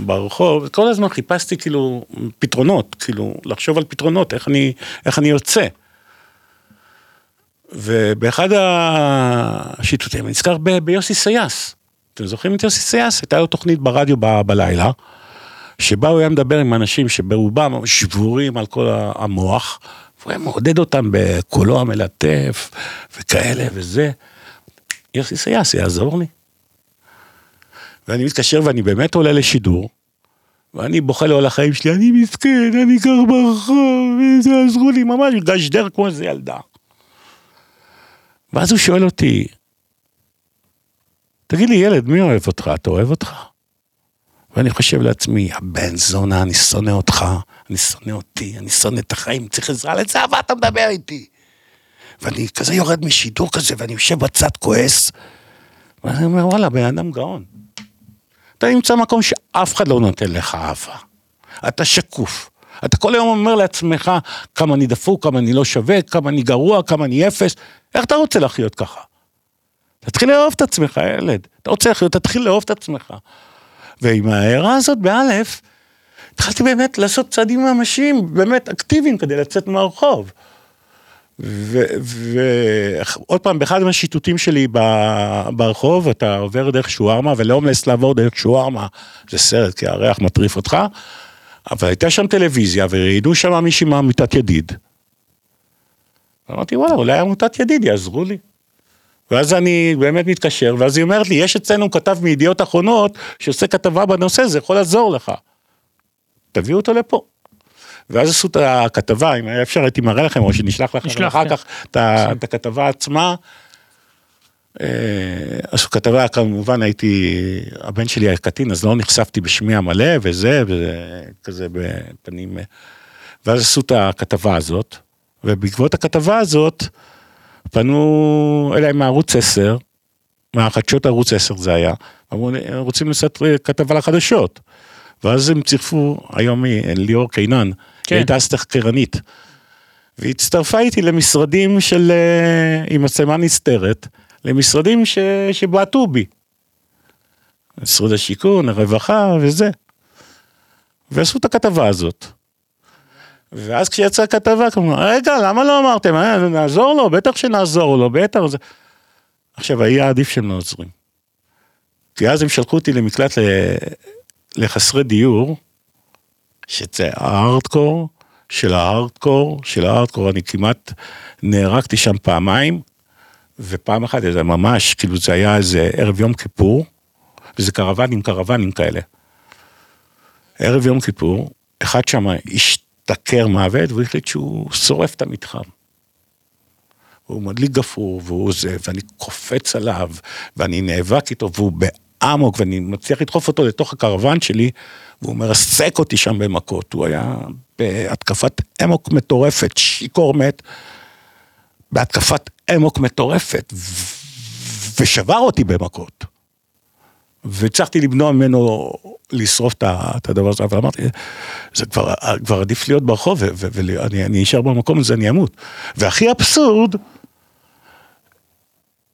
ברחוב, כל הזמן חיפשתי כאילו פתרונות, כאילו לחשוב על פתרונות, איך אני, איך אני יוצא. ובאחד השיטוטים אני נזכר ב- ביוסי סייס. אתם זוכרים את יוסי סייס? הייתה לו תוכנית ברדיו ב- בלילה, שבה הוא היה מדבר עם אנשים שברובם שבורים על כל המוח, והוא היה מעודד אותם בקולו המלטף וכאלה וזה. יוסי סייס יעזור לי. ואני מתקשר ואני באמת עולה לשידור, ואני בוכה לו על החיים שלי, אני מסכן, אני גר ברחוב, וזה עזרו לי, ממש גשדר כמו איזה ילדה. ואז הוא שואל אותי, תגיד לי ילד, מי אוהב אותך? אתה אוהב אותך? ואני חושב לעצמי, הבן זונה, אני שונא אותך, אני שונא אותי, אני שונא את החיים, צריך עזרה לזה, אבל אתה מדבר איתי. ואני כזה יורד משידור כזה, ואני יושב בצד כועס, ואני אומר, וואלה, בן אדם גאון. אתה נמצא במקום שאף אחד לא נותן לך אהבה. אתה שקוף. אתה כל היום אומר לעצמך כמה אני דפוק, כמה אני לא שווה, כמה אני גרוע, כמה אני אפס. איך אתה רוצה לחיות ככה? תתחיל לאהוב את עצמך, ילד. אתה רוצה לחיות, תתחיל לאהוב את עצמך. ועם ההערה הזאת, באלף, התחלתי באמת לעשות צעדים ממשיים, באמת אקטיביים כדי לצאת מהרחוב. ועוד פעם, באחד מהשיטוטים שלי ברחוב, אתה עובר דרך שווארמה, ולהומלס לעבור דרך שווארמה, זה סרט, כי הריח מטריף אותך, אבל הייתה שם טלוויזיה, וראיינו שם מישהי מעמותת ידיד. אמרתי, וואלה, אולי עמותת ידיד יעזרו לי. ואז אני באמת מתקשר, ואז היא אומרת לי, יש אצלנו כתב מידיעות אחרונות, שעושה כתבה בנושא, זה יכול לעזור לך. תביאו אותו לפה. ואז עשו את הכתבה, אם היה אפשר הייתי מראה לכם, או שנשלח לכם אחר כן. כך את הכתבה עצמה. אה, עשו כתבה, כמובן הייתי, הבן שלי היה קטין, אז לא נחשפתי בשמי המלא, וזה, וזה כזה בפנים. אה. ואז עשו את הכתבה הזאת, ובעקבות הכתבה הזאת, פנו אליי מערוץ 10, מהחדשות ערוץ 10 זה היה, אמרו לי, רוצים לעשות כתבה לחדשות. ואז הם צירפו, היום היא ליאור קינן, כן. היא הייתה אז תחקרנית. והיא הצטרפה איתי למשרדים של, אה, עם מצלמה נסתרת, למשרדים ש, שבעטו בי. משרד השיכון, הרווחה וזה. ועשו את הכתבה הזאת. ואז כשיצאה הכתבה, כמובן, רגע, למה לא אמרתם? אה, נעזור לו? בטח שנעזור לו, בטח זה... עכשיו, היה עדיף שהם לא עוזרים. כי אז הם שלחו אותי למקלט ל... לחסרי דיור, שזה הארדקור של הארדקור של הארדקור, אני כמעט נהרגתי שם פעמיים, ופעם אחת זה ממש, כאילו זה היה איזה ערב יום כיפור, וזה קרוונים, קרוונים כאלה. ערב יום כיפור, אחד שם השתכר מוות, והוא החליט שהוא שורף את המתחם. הוא מדליק גפרור, והוא זה, ואני קופץ עליו, ואני נאבק איתו, והוא באמוק, ואני מצליח לדחוף אותו לתוך הקרוון שלי, והוא מרסק אותי שם במכות. הוא היה בהתקפת אמוק מטורפת, שיכור מת, בהתקפת אמוק מטורפת, ושבר אותי במכות. והצלחתי למנוע ממנו לשרוף את הדבר הזה, אבל אמרתי, זה כבר, כבר עדיף להיות ברחוב, ואני אני אשאר במקום הזה, אני אמות. והכי אבסורד,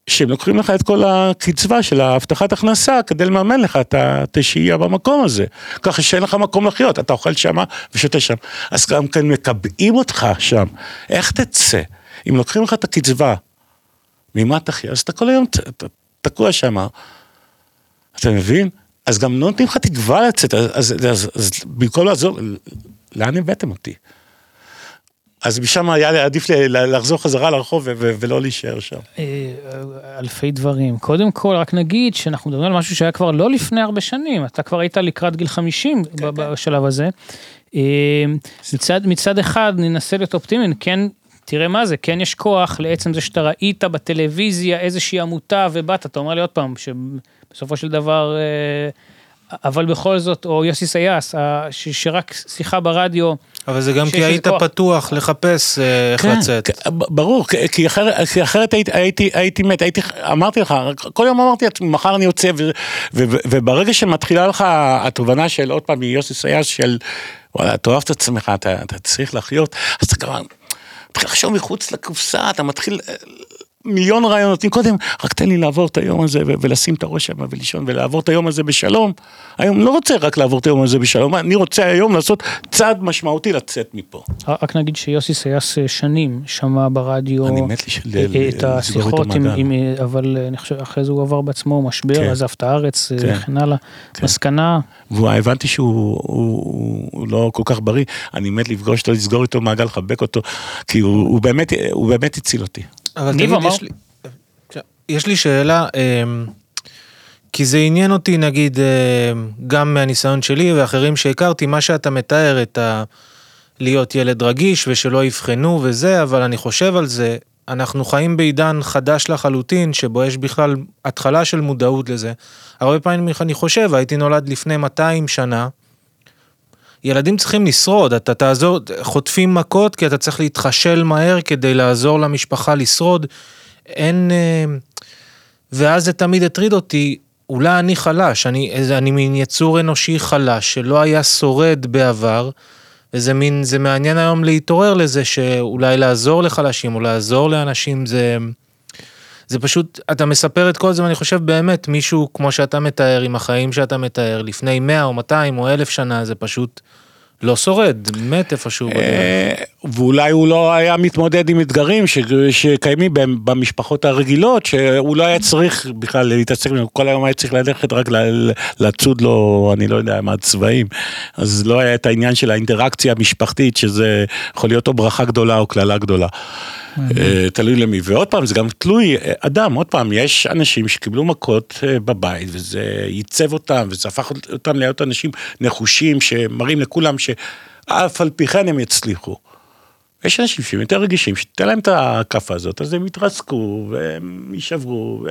שהם לוקחים לך את כל הקצבה של ההבטחת הכנסה כדי לממן לך את השהייה במקום הזה. ככה שאין לך מקום לחיות, אתה אוכל שם ושותה שם. אז גם כן מקבעים אותך שם, איך תצא? אם לוקחים לך את הקצבה, ממה תחיה? אז אתה כל היום ת- ת- תקוע שם. אתה מבין? אז גם לא נותנים לך תקווה לצאת, אז, אז, אז, אז במקום לעזור, לאן הבאתם אותי? אז משם היה לי עדיף ל- ל- לחזור חזרה לרחוב ו- ו- ולא להישאר שם. אה, אלפי דברים. קודם כל, רק נגיד שאנחנו מדברים על משהו שהיה כבר לא לפני הרבה שנים, אתה כבר היית לקראת גיל 50 ב- בשלב הזה. אה, מצד, מצד אחד, ננסה להיות אופטימיים, כן, תראה מה זה, כן יש כוח לעצם זה שאתה ראית בטלוויזיה איזושהי עמותה ובאת, אתה אומר לי עוד פעם, שבסופו של דבר, אה, אבל בכל זאת, או יוסי סייס, שרק שיחה ברדיו, אבל זה גם כי היית כוח. פתוח לחפש אה, איך לצאת. כן, ברור, כי- כי אחרת, כי אחרת הייתי, הייתי, הייתי מת, הייתי, אמרתי לך, כל יום אמרתי לעצמי, מחר אני יוצא, ו, ו, ו, וברגע שמתחילה לך התובנה של עוד פעם מיוסי סייס של, וואלה, אתה אוהב את עצמך, אתה, אתה צריך לחיות, אז אתה כבר מתחיל לחשוב מחוץ לקופסה, אתה מתחיל אה, מיליון רעיונות, אם קודם, רק תן לי לעבור את היום הזה ולשים את הראש שם ולישון ולעבור את היום הזה בשלום. היום לא רוצה רק לעבור את היום הזה בשלום, אני רוצה היום לעשות צעד משמעותי לצאת מפה. רק נגיד שיוסי סייס אה, שנים שמע ברדיו אה, ל- את השיחות, אה, אבל אה, אני חושב אחרי זה הוא עבר בעצמו משבר, כן. עזב את הארץ אה, כן. וכן הלאה. כן. מסקנה, והבנתי שהוא הוא, הוא, הוא לא כל כך בריא, אני מת לפגוש אותו, לסגור איתו מעגל, לחבק אותו, כי הוא באמת הציל אותי. אבל ניב אמר- יש לי, יש לי שאלה, אמ, כי זה עניין אותי נגיד אמ, גם מהניסיון שלי ואחרים שהכרתי, מה שאתה מתאר את ה... להיות ילד רגיש ושלא יבחנו וזה, אבל אני חושב על זה, אנחנו חיים בעידן חדש לחלוטין, שבו יש בכלל התחלה של מודעות לזה. הרבה פעמים אני חושב, הייתי נולד לפני 200 שנה, ילדים צריכים לשרוד, אתה תעזור, חוטפים מכות כי אתה צריך להתחשל מהר כדי לעזור למשפחה לשרוד. אין... אה, ואז זה תמיד הטריד אותי, אולי אני חלש, אני, אני מין יצור אנושי חלש שלא היה שורד בעבר, וזה מין, זה מעניין היום להתעורר לזה שאולי לעזור לחלשים או לעזור לאנשים זה... זה פשוט, אתה מספר את כל זה ואני חושב באמת מישהו כמו שאתה מתאר עם החיים שאתה מתאר לפני 100 או 200 או 1000 שנה זה פשוט לא שורד, מת איפשהו. אה, ואולי הוא לא היה מתמודד עם אתגרים שקיימים במ- במשפחות הרגילות, שהוא לא היה צריך בכלל להתעסק, כל היום היה צריך ללכת רק לצוד לו, אני לא יודע מה, צבעים. אז לא היה את העניין של האינטראקציה המשפחתית, שזה יכול להיות או ברכה גדולה או קללה גדולה. אה, תלוי למי, ועוד פעם, זה גם תלוי אה, אדם, עוד פעם, יש אנשים שקיבלו מכות אה, בבית, וזה ייצב אותם, וזה הפך אותם להיות אנשים נחושים, שמראים לכולם שאף על פי כן הם יצליחו. יש אנשים שהם יותר רגישים, שתיתן להם את הכאפה הזאת, אז הם יתרסקו, והם יישברו, ו...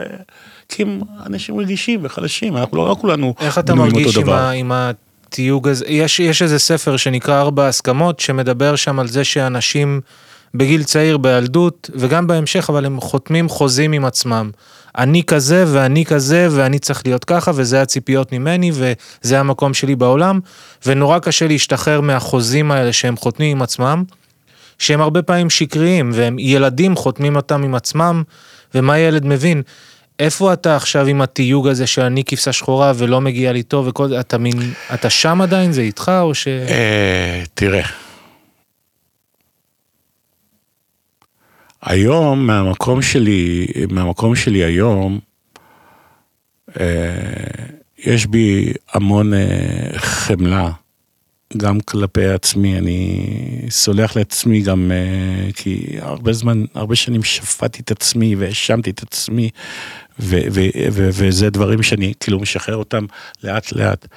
כי הם אנשים רגישים וחלשים, אנחנו לא, לא כולנו איך אתה מרגיש עם. ה, עם התיוג הזה? יש, יש איזה ספר שנקרא ארבע הסכמות, שמדבר שם על זה שאנשים בגיל צעיר, בילדות, וגם בהמשך, אבל הם חותמים חוזים עם עצמם. אני כזה ואני כזה ואני צריך להיות ככה וזה הציפיות ממני וזה המקום שלי בעולם ונורא קשה להשתחרר מהחוזים האלה שהם חותמים עם עצמם, שהם הרבה פעמים שקריים והם ילדים חותמים אותם עם עצמם ומה ילד מבין? איפה אתה עכשיו עם התיוג הזה שאני כבשה שחורה ולא מגיע לי טוב וכל אתה מין, אתה שם עדיין, זה איתך או ש... אה, תראה. היום, מהמקום שלי, מהמקום שלי היום, אה, יש בי המון אה, חמלה, גם כלפי עצמי, אני סולח לעצמי גם אה, כי הרבה זמן, הרבה שנים שפטתי את עצמי והאשמתי את עצמי, ו- ו- ו- וזה דברים שאני כאילו משחרר אותם לאט לאט.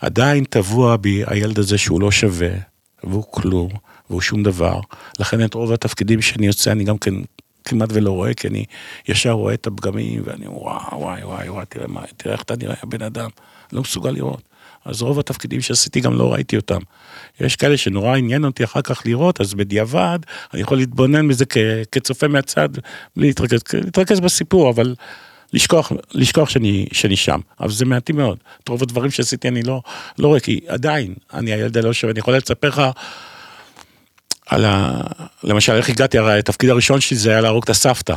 עדיין טבוע בי הילד הזה שהוא לא שווה, והוא כלום. והוא שום דבר. לכן את רוב התפקידים שאני יוצא, אני גם כן כמעט ולא רואה, כי אני ישר רואה את הפגמים, ואני וואי, וואי, וואי, וואי, תראה מה, תראה איך אתה נראה, הבן אדם, לא מסוגל לראות. אז רוב התפקידים שעשיתי גם לא ראיתי אותם. יש כאלה שנורא עניין אותי אחר כך לראות, אז בדיעבד אני יכול להתבונן בזה כ, כצופה מהצד, בלי להתרכז, להתרכז בסיפור, אבל לשכוח, לשכוח שאני, שאני שם. אבל זה מעטים מאוד. את רוב הדברים שעשיתי אני לא, לא רואה, כי עדיין, אני הילד הלא שווה, אני יכול לספר לך על ה... למשל, איך הגעתי, הרי התפקיד הראשון שלי זה היה להרוג את הסבתא.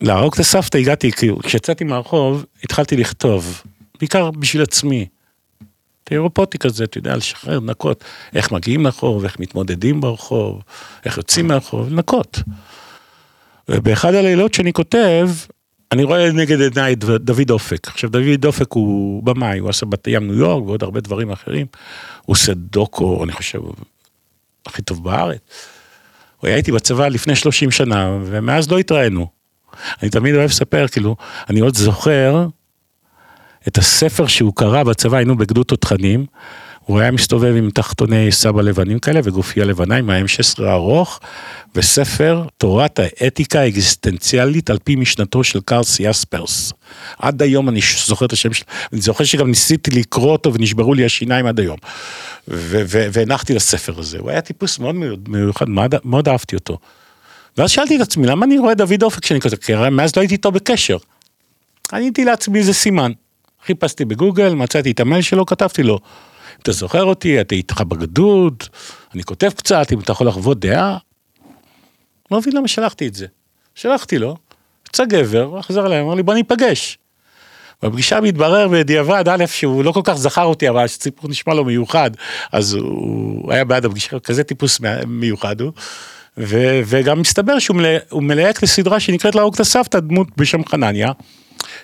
להרוג את הסבתא הגעתי, כאילו, כשיצאתי מהרחוב, התחלתי לכתוב, בעיקר בשביל עצמי. תיאורופוטי כזה, אתה יודע, לשחרר, לנקות, איך מגיעים לרחוב, איך מתמודדים ברחוב, איך יוצאים מהרחוב, לנקות. ובאחד הלילות שאני כותב, אני רואה נגד עיניי דוד אופק. עכשיו, דוד אופק הוא במאי, הוא עשה בת ים ניו יורק ועוד הרבה דברים אחרים. הוא עושה דוקו, אני חושב, הכי טוב בארץ. הוא היה איתי בצבא לפני 30 שנה, ומאז לא התראינו. אני תמיד אוהב לספר, כאילו, אני עוד זוכר את הספר שהוא קרא בצבא, היינו בגדוד תותחנים, הוא היה מסתובב עם תחתוני סבא לבנים כאלה וגופייה לבנה עם ה-M16 הארוך, וספר תורת האתיקה האקזיסטנציאלית על פי משנתו של קארס יספרס. עד היום אני זוכר את השם שלו, אני זוכר שגם ניסיתי לקרוא אותו ונשברו לי השיניים עד היום. והנחתי לספר הזה, הוא היה טיפוס מאוד מיוחד, מאוד, מאוד אהבתי אותו. ואז שאלתי את עצמי, למה אני רואה דוד אופק כשאני כותב? כי מאז לא הייתי איתו בקשר. עניתי לעצמי איזה סימן. חיפשתי בגוגל, מצאתי את המייל שלו, כתבתי לו, אתה זוכר אותי, אתה איתך בגדוד, אני כותב קצת, אם אתה יכול לחוות דעה. לא מבין למה שלחתי את זה. שלחתי לו, יצא גבר, חזר אליי, אמר לי בוא ניפגש. בפגישה מתברר בדיעבד, א', שהוא לא כל כך זכר אותי, אבל הסיפור נשמע לו מיוחד, אז הוא היה בעד הפגישה, כזה טיפוס מיוחד הוא. ו, וגם מסתבר שהוא מלא, מלהק לסדרה שנקראת להרוג את הסבתא, דמות בשם חנניה,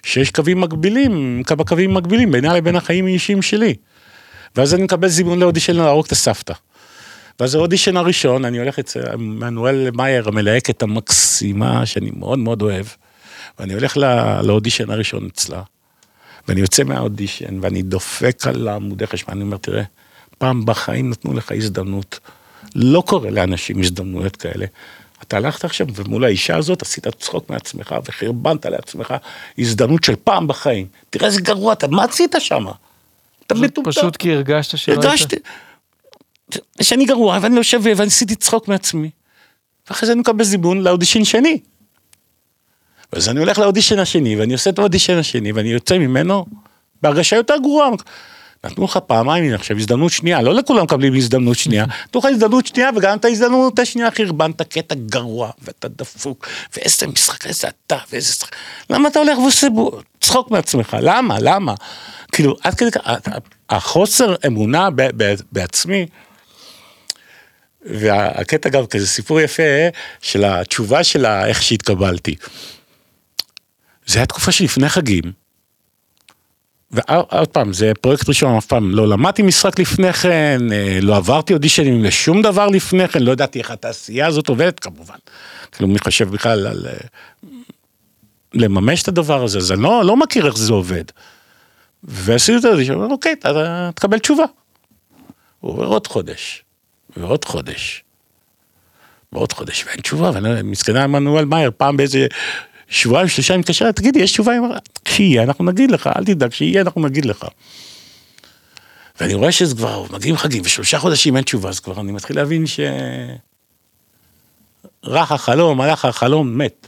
שיש קווים מקבילים, כמה קווים מקבילים בינה לבין החיים האישיים שלי. ואז אני מקבל זימון לאודישן להרוג את הסבתא. ואז האודישן הראשון, אני הולך אצל מנואל מאייר, המלהקת המקסימה, שאני מאוד מאוד אוהב, ואני הולך לאודישן הראשון אצלה, ואני יוצא מהאודישן, ואני דופק על עמודי חשמל, אני אומר, תראה, פעם בחיים נתנו לך הזדמנות, לא קורה לאנשים הזדמנויות כאלה. אתה הלכת עכשיו ומול האישה הזאת עשית צחוק מעצמך וחרבנת לעצמך הזדמנות של פעם בחיים. תראה איזה גרוע אתה, מה עשית שם? אתה מטומטם. פשוט כי הרגשת שלא היית... הרגשתי שאני גרוע ואני יושב ואני עשיתי צחוק מעצמי. ואחרי זה אני מקבל זימון לאודישן שני. ואז אני הולך לאודישן השני ואני עושה את האודישן השני ואני יוצא ממנו בהרגשה יותר גרועה. נתנו לך פעמיים עכשיו הזדמנות שנייה, לא לכולם מקבלים הזדמנות שנייה, נתנו לך הזדמנות שנייה וגם את ההזדמנות השנייה חרבנת קטע גרוע ואתה דפוק ואיזה משחק איזה אתה ואיזה שחק, למה אתה הולך ועושה צחוק מעצמך, למה, למה, כאילו עד כדי כך, החוסר אמונה בעצמי, והקטע גם כזה סיפור יפה של התשובה שלה איך שהתקבלתי. זה היה תקופה שלפני חגים. ועוד פעם, זה פרויקט ראשון, אף פעם לא למדתי משחק לפני כן, אה, לא עברתי אודישנים לשום דבר לפני כן, לא ידעתי איך התעשייה הזאת עובדת כמובן. כאילו מי חושב בכלל על אה, לממש את הדבר הזה, אז אני לא, לא מכיר איך זה עובד. ועשיתי את זה, שאומר, אוקיי, אתה תקבל תשובה. הוא עובר עוד חודש, ועוד חודש, ועוד חודש, ואין תשובה, ואני מסכנה עמנואל מאייר, פעם באיזה שבועיים, שלושה, אני מתקשר, תגידי, יש תשובה? כשיהיה, אנחנו נגיד לך, אל תדאג, כשיהיה, אנחנו נגיד לך. ואני רואה שזה כבר, מגיעים חגים, ושלושה חודשים אין תשובה, אז כבר אני מתחיל להבין ש... רך החלום, הלך החלום, מת.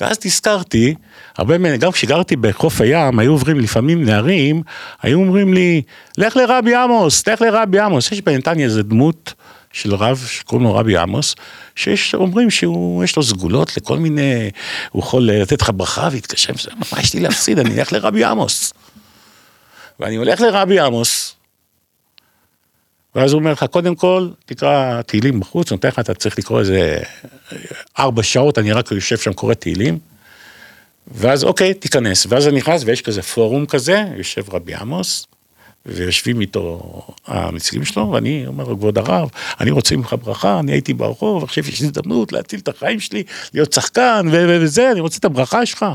ואז נזכרתי, הרבה מהם, גם כשגרתי בחוף הים, היו עוברים לפעמים נערים, היו אומרים לי, לך לרבי עמוס, לך לרבי עמוס. יש בנתניה איזה דמות של רב שקוראים לו רבי עמוס, שיש אומרים שיש לו סגולות לכל מיני, הוא יכול לתת לך ברכה ויתקשר, מה יש לי להפסיד, אני אלך לרבי עמוס. ואני הולך לרבי עמוס, ואז הוא אומר לך, קודם כל, תקרא תהילים בחוץ, נותן לך, אתה צריך לקרוא איזה ארבע שעות, אני רק יושב שם קורא תהילים, ואז אוקיי, תיכנס. ואז אני נכנס ויש כזה פורום כזה, יושב רבי עמוס, ויושבים איתו הנציגים שלו, ואני אומר לו, כבוד הרב, אני רוצה ממך ברכה, אני הייתי ברחוב, עכשיו יש לי הזדמנות להציל את החיים שלי, להיות שחקן וזה, אני רוצה את הברכה שלך.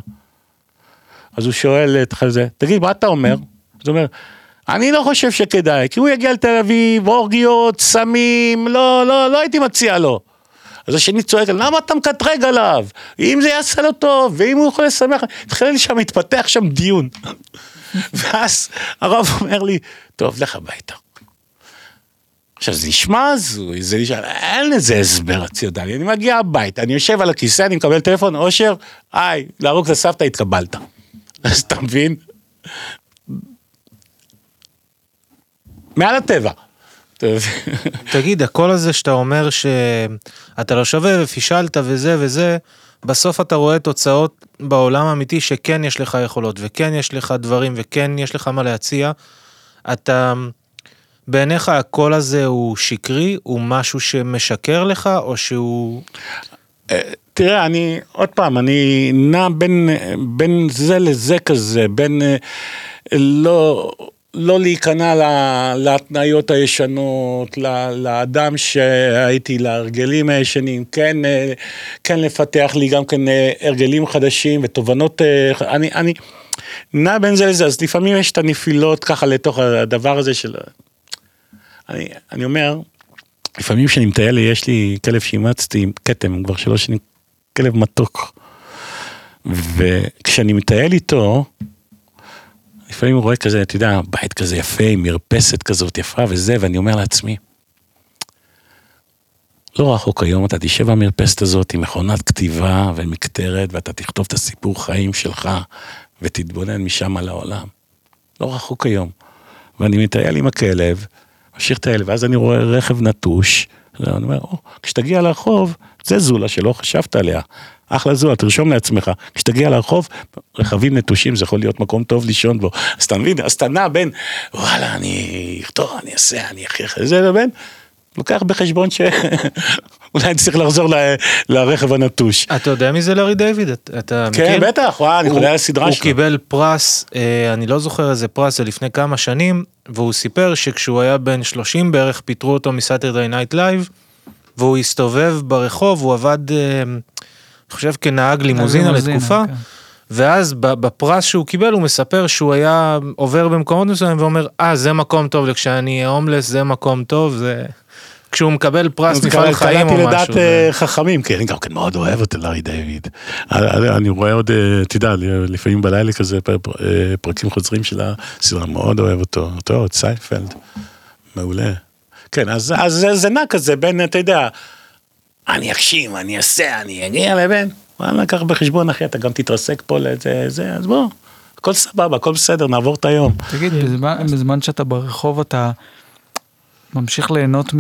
אז הוא שואל את זה, תגיד, מה אתה אומר? אז הוא אומר, אני לא חושב שכדאי, כי הוא יגיע לתל אביב, אורגיות, סמים, לא, לא, לא הייתי מציע לו. אז השני צועק, למה אתה מקטרג עליו? אם זה יעשה לו טוב, ואם הוא יכול לשמח, התחיל שם, התפתח שם דיון. ואז הרב אומר לי, טוב, לך הביתה. עכשיו זה נשמע הזוי, זה נשמע, אין לזה הסבר רציונלי, אני מגיע הביתה, אני יושב על הכיסא, אני מקבל טלפון, אושר, היי, להרוג את הסבתא, התקבלת. אז אתה מבין? מעל הטבע. תגיד, הקול הזה שאתה אומר שאתה לא שווה ופישלת וזה וזה, בסוף אתה רואה תוצאות בעולם האמיתי שכן יש לך יכולות וכן יש לך דברים וכן יש לך מה להציע. אתה, בעיניך הקול הזה הוא שקרי, הוא משהו שמשקר לך או שהוא... תראה, אני, עוד פעם, אני נע בין, בין זה לזה כזה, בין לא... לא להיכנע להתניות הישנות, לאדם שהייתי, להרגלים הישנים, כן, כן לפתח לי גם כן הרגלים חדשים ותובנות, אני, אני נע בין זה לזה, אז לפעמים יש את הנפילות ככה לתוך הדבר הזה של... אני, אני אומר, לפעמים כשאני מטייל, יש לי כלב שאימצתי עם כתם, כבר שלוש שנים, כלב מתוק. וכשאני מטייל איתו, לפעמים הוא רואה כזה, אתה יודע, בית כזה יפה, עם מרפסת כזאת יפה וזה, ואני אומר לעצמי, לא רחוק היום אתה תשב במרפסת הזאת עם מכונת כתיבה ומקטרת, ואתה תכתוב את הסיפור חיים שלך, ותתבונן משם על העולם. לא רחוק היום. ואני מטייל עם הכלב, ממשיך לטייל, ואז אני רואה רכב נטוש, ואני אומר, או, כשתגיע לרחוב, זה זולה שלא חשבת עליה. אחלה זולה, תרשום לעצמך. כשתגיע לרחוב, רכבים נטושים, זה יכול להיות מקום טוב לישון בו. אז אתה מבין, אז אתה נע בין, וואלה, אני אכתוב, אני אעשה, אני אכריח את זה, לבין, לוקח בחשבון שאולי אני צריך לחזור ל... לרכב הנטוש. אתה יודע מי זה לארי דיוויד? אתה כן, מכיר? בטח, וואו, אני חולה על הסדרה שלו. הוא קיבל פרס, אה, אני לא זוכר איזה פרס, זה לפני כמה שנים, והוא סיפר שכשהוא היה בן 30 בערך, פיטרו אותו מסאטרדי נייט לייב, והוא הסתובב ברחוב, הוא עבד, אה, אני חושב כנהג לימוזינה לתקופה. כן. ואז בפרס שהוא קיבל הוא מספר שהוא היה עובר במקומות מסוימים ואומר אה זה מקום טוב כשאני הומלס זה מקום טוב זה כשהוא מקבל פרס מפעל חיים או משהו. קלטתי לדעת חכמים, כי אני גם כן מאוד אוהב את לארי דיוויד. אני רואה עוד, אתה יודע, לפעמים בלילה כזה פרקים חוזרים של הסדרה, מאוד אוהב אותו, אותו עוד סיינפלד, מעולה. כן, אז זה נע כזה בין, אתה יודע, אני אגשים, אני אעשה, אני אגיע לבין, וואלה, קח בחשבון אחי, אתה גם תתרסק פה לזה, זה, אז בוא. הכל סבבה, הכל בסדר, נעבור את היום. תגיד, בזמן שאתה ברחוב אתה ממשיך ליהנות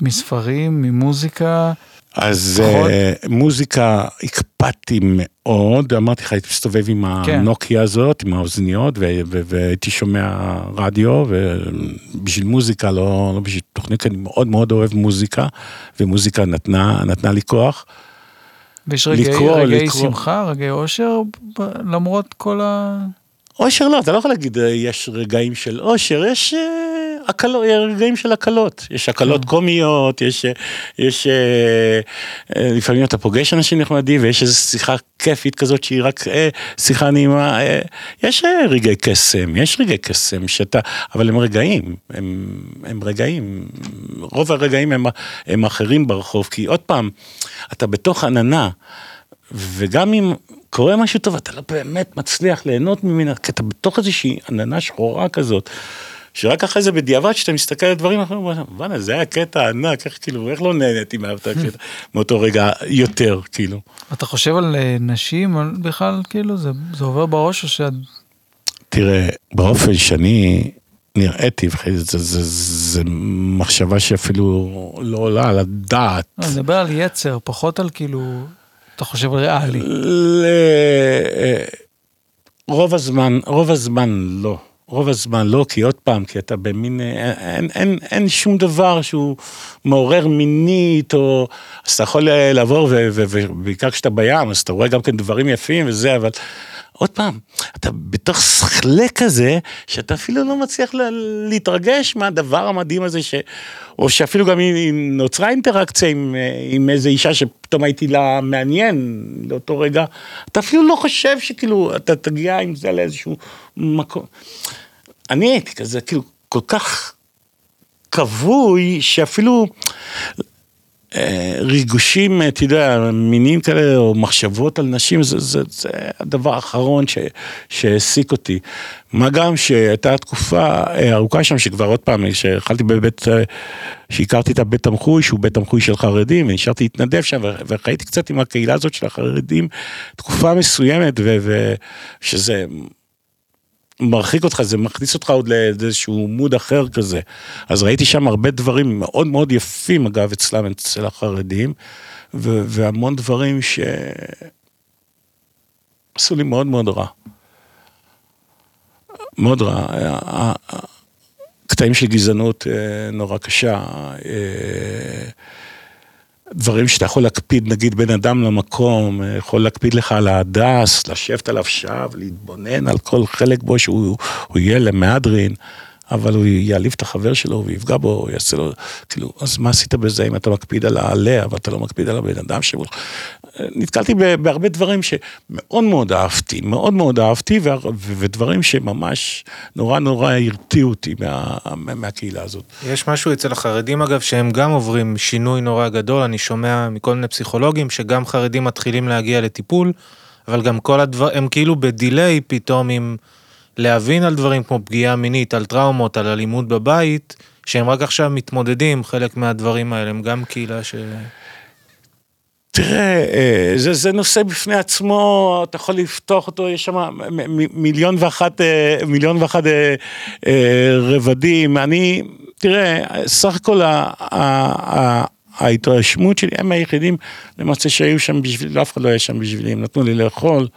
מספרים, ממוזיקה? אז uh, מוזיקה הקפדתי מאוד, אמרתי לך, הייתי מסתובב עם כן. הנוקיה הזאת, עם האוזניות, והייתי שומע רדיו, ובשביל מוזיקה, לא, לא בשביל תוכנית, אני מאוד מאוד אוהב מוזיקה, ומוזיקה נתנה, נתנה לי כוח. ויש רגעי, לקרוא, רגעי לקרוא. שמחה, רגעי אושר, למרות כל ה... אושר לא, אתה לא יכול להגיד יש רגעים של אושר, יש הקלות, רגעים של הקלות, יש הקלות כן. קומיות, יש, יש לפעמים אתה פוגש אנשים נחמדים ויש איזו שיחה כיפית כזאת שהיא רק שיחה נעימה, יש רגעי קסם, יש רגעי קסם שאתה, אבל הם רגעים, הם, הם רגעים, רוב הרגעים הם, הם אחרים ברחוב, כי עוד פעם, אתה בתוך עננה, וגם אם קורה משהו טוב, אתה לא באמת מצליח ליהנות ממנה, כי אתה בתוך איזושהי עננה שחורה כזאת, שרק אחרי זה בדיעבד, כשאתה מסתכל על דברים אחרים, וואלה, זה היה קטע ענק, איך כאילו, איך לא נהניתי מאותו רגע יותר, כאילו. אתה חושב על אה, נשים על- בכלל, כאילו, זה זה עובר בראש או שאת... תראה, באופן שאני נראיתי, זה, זה, זה, זה מחשבה שאפילו לא עולה על הדעת. לא, אני מדבר על יצר, פחות על כאילו, אתה חושב ריאלי. ל... רוב הזמן, רוב הזמן לא. רוב הזמן לא, כי עוד פעם, כי אתה במין, אין, אין, אין שום דבר שהוא מעורר מינית, או... אז אתה יכול לעבור, ו- ו- ובעיקר כשאתה בים, אז אתה רואה גם כן דברים יפים וזה, אבל עוד פעם, אתה בתוך שכלה כזה, שאתה אפילו לא מצליח לה- להתרגש מהדבר המדהים הזה, ש... או שאפילו גם אם נוצרה אינטראקציה עם, עם איזו אישה שפתאום הייתי לה מעניין לאותו רגע, אתה אפילו לא חושב שכאילו, אתה תגיע עם זה לאיזשהו מקום. אני הייתי כזה, כאילו, כל כך כבוי, שאפילו אה, ריגושים, אתה יודע, מינים כאלה, או מחשבות על נשים, זה, זה, זה הדבר האחרון שהעסיק אותי. מה גם שהייתה תקופה אה, ארוכה שם, שכבר עוד פעם, שהתחלתי בבית, אה, שהכרתי את הבית תמחוי, שהוא בית תמחוי של חרדים, ונשארתי להתנדב שם, ו- וחייתי קצת עם הקהילה הזאת של החרדים, תקופה מסוימת, ו- ושזה... מרחיק אותך, זה מכניס אותך עוד לאיזשהו מוד אחר כזה. אז ראיתי שם הרבה דברים מאוד מאוד יפים, אגב, אצלם, אצל החרדים, ו- והמון דברים ש... עשו לי מאוד מאוד רע. מאוד רע. ה- ה- קטעים של גזענות אה, נורא קשה. דברים שאתה יכול להקפיד, נגיד בן אדם למקום, אה, יכול להקפיד לך על ההדס, לשבת עליו שעה ולהתבונן על כל חלק בו שהוא הוא יהיה למהדרין, אבל הוא יעליב את החבר שלו ויפגע בו, הוא יעשה לו, כאילו, אז מה עשית בזה אם אתה מקפיד על העלה, אבל אתה לא מקפיד על הבן אדם שמולך? נתקלתי בהרבה דברים שמאוד מאוד אהבתי, מאוד מאוד אהבתי, ודברים שממש נורא נורא הרתיעו אותי מה, מהקהילה הזאת. יש משהו אצל החרדים אגב שהם גם עוברים שינוי נורא גדול, אני שומע מכל מיני פסיכולוגים שגם חרדים מתחילים להגיע לטיפול, אבל גם כל הדבר, הם כאילו בדיליי פתאום עם להבין על דברים כמו פגיעה מינית, על טראומות, על אלימות בבית, שהם רק עכשיו מתמודדים חלק מהדברים האלה, הם גם קהילה ש... תראה, אה, זה, זה נושא בפני עצמו, אתה יכול לפתוח אותו, יש שם מיליון ואחת, אה, מיליון ואחת אה, רבדים. אני, תראה, סך הכל ה- ה- ה- ההתרשמות שלי, הם היחידים למעשה שהיו שם בשבילי, אף אחד לא היה שם בשבילי, הם נתנו לי לאכול.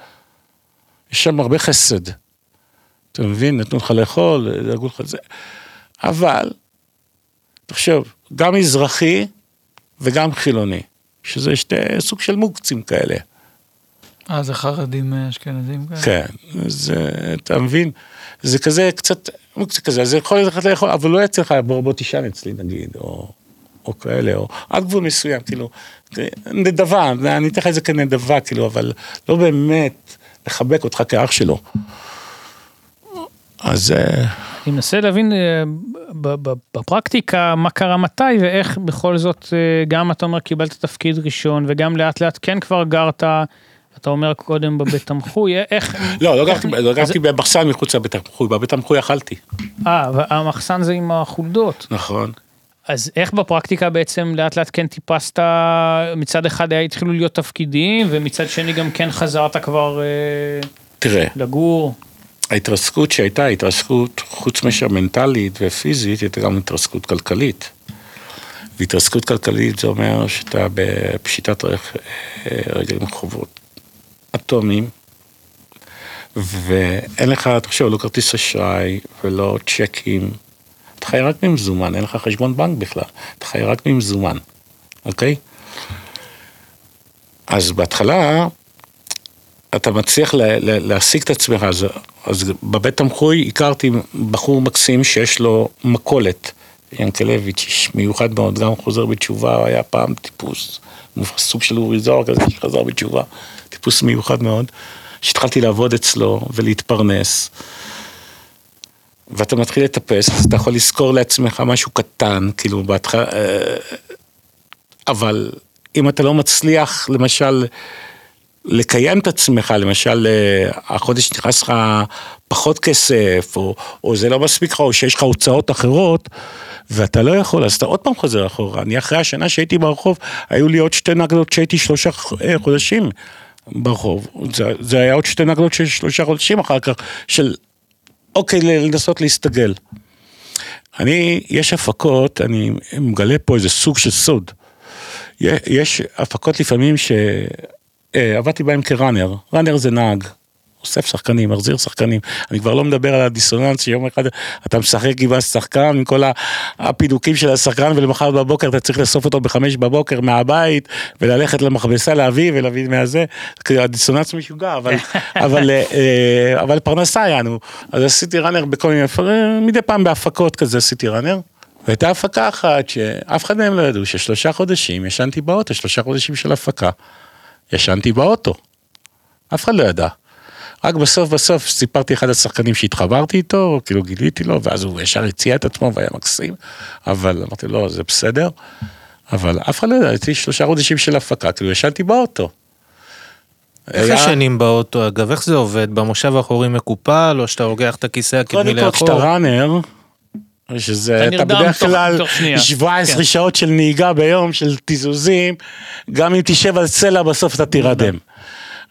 יש שם הרבה חסד. אתה מבין? נתנו לך לאכול, דאגו לך זה. אבל, תחשוב, גם מזרחי וגם חילוני. שזה שתי סוג של מוקצים כאלה. אה, זה חרדים אה, אשכנזים כאלה? כן, אז אה, אתה מבין? זה כזה קצת, מוקצה כזה, זה יכול ללכת לאכול, אבל לא יצא לך, בוא בוא תישן אצלי נגיד, או, או כאלה, או עד גבול מסוים, כאילו, נדבה, אני אתן לך את זה כנדבה, כאילו, אבל לא באמת לחבק אותך כאח שלו. אז אה, אני מנסה להבין אה, בפרקטיקה מה קרה מתי ואיך בכל זאת אה, גם אתה אומר קיבלת תפקיד ראשון וגם לאט לאט כן כבר גרת, אתה אומר קודם בבית תמחוי, איך... לא, לא גרתי, לא גרתי במחסן מחוץ לבית המחוי, בבית המחוי אכלתי. אה, והמחסן זה עם החולדות. נכון. אז איך בפרקטיקה בעצם לאט לאט כן טיפסת, מצד אחד היה התחילו להיות תפקידים ומצד שני גם כן חזרת כבר אה, תראה, לגור. ההתרסקות שהייתה, התרסקות חוץ מאשר מנטלית ופיזית, הייתה גם התרסקות כלכלית. והתרסקות כלכלית זה אומר שאתה בפשיטת אה, רגל עם חובות אטומיים, ואין לך, תחשוב, לא כרטיס אשראי ולא צ'קים, אתה חי רק ממזומן, אין לך חשבון בנק בכלל, אתה חי רק ממזומן, אוקיי? אז בהתחלה אתה מצליח לה, לה, להשיג את עצמך, אז, אז בבית תמחוי הכרתי בחור מקסים שיש לו מכולת, ינקלביץ', איש מיוחד מאוד, גם חוזר בתשובה, היה פעם טיפוס, סוג של אורי זוהר כזה שחזר בתשובה, טיפוס מיוחד מאוד, שהתחלתי לעבוד אצלו ולהתפרנס. ואתה מתחיל לטפס, אז אתה יכול לזכור לעצמך משהו קטן, כאילו בהתחלה, אה, אבל אם אתה לא מצליח, למשל, לקיים את עצמך, למשל, אה, החודש נכנס לך פחות כסף, או, או זה לא מספיק לך, או שיש לך הוצאות אחרות, ואתה לא יכול, אז אתה עוד פעם חוזר אחורה. אני אחרי השנה שהייתי ברחוב, היו לי עוד שתי נגלות שהייתי שלושה אה, חודשים ברחוב. זה, זה היה עוד שתי נגלות של שלושה חודשים אחר כך, של אוקיי, לנסות להסתגל. אני, יש הפקות, אני מגלה פה איזה סוג של סוד. יש הפקות לפעמים שעבדתי בהן כראנר, ראנר זה נהג, אוסף שחקנים, מחזיר שחקנים, אני כבר לא מדבר על הדיסוננס שיום אחד אתה משחק עם השחקן, עם כל הפידוקים של השחקן ולמחר בבוקר אתה צריך לאסוף אותו בחמש בבוקר מהבית וללכת למכבסה להביא ולהביא מהזה, הדיסוננס משוגע, אבל, אבל, אה, אבל פרנסה היה לנו, אז עשיתי ראנר בכל מיני, מדי פעם בהפקות כזה עשיתי ראנר. והייתה הפקה אחת שאף אחד מהם לא ידעו ששלושה חודשים ישנתי באוטו, שלושה חודשים של הפקה. ישנתי באוטו. אף אחד לא ידע. רק בסוף בסוף סיפרתי אחד השחקנים שהתחברתי איתו, כאילו גיליתי לו, ואז הוא ישר הציע את עצמו והיה מקסים, אבל אמרתי לו, זה בסדר, אבל אף אחד לא יודע, הייתי שלושה חודשים של הפקה, כאילו ישנתי באוטו. איך ישנים באוטו אגב, איך זה עובד? במושב האחורי מקופל, או שאתה לוקח את הכיסא הקדמי לאחור? קודם כל, כשאתה ראנר, שזה, אתה בדרך כלל 17 כן. שעות של נהיגה ביום, של תיזוזים, גם אם תשב על סלע בסוף אתה תירדם.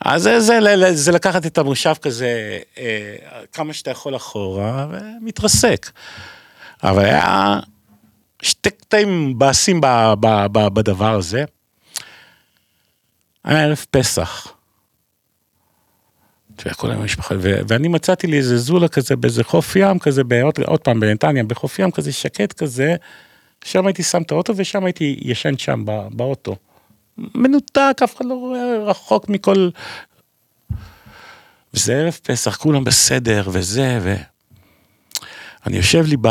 אז זה, זה, זה, זה לקחת את המושב כזה אה, כמה שאתה יכול אחורה ומתרסק. אבל היה שתי קטעים באסים בדבר הזה. היה ערב פסח. כל המשפחה, ואני מצאתי לי איזה זולה כזה באיזה חוף ים כזה, בעוד, עוד פעם בנתניה, בחוף ים כזה שקט כזה, שם הייתי שם את האוטו ושם הייתי ישן שם באוטו. מנותק, אף אחד לא רואה רחוק מכל... וזה ערב פסח, כולם בסדר וזה, ו... אני יושב לי ב...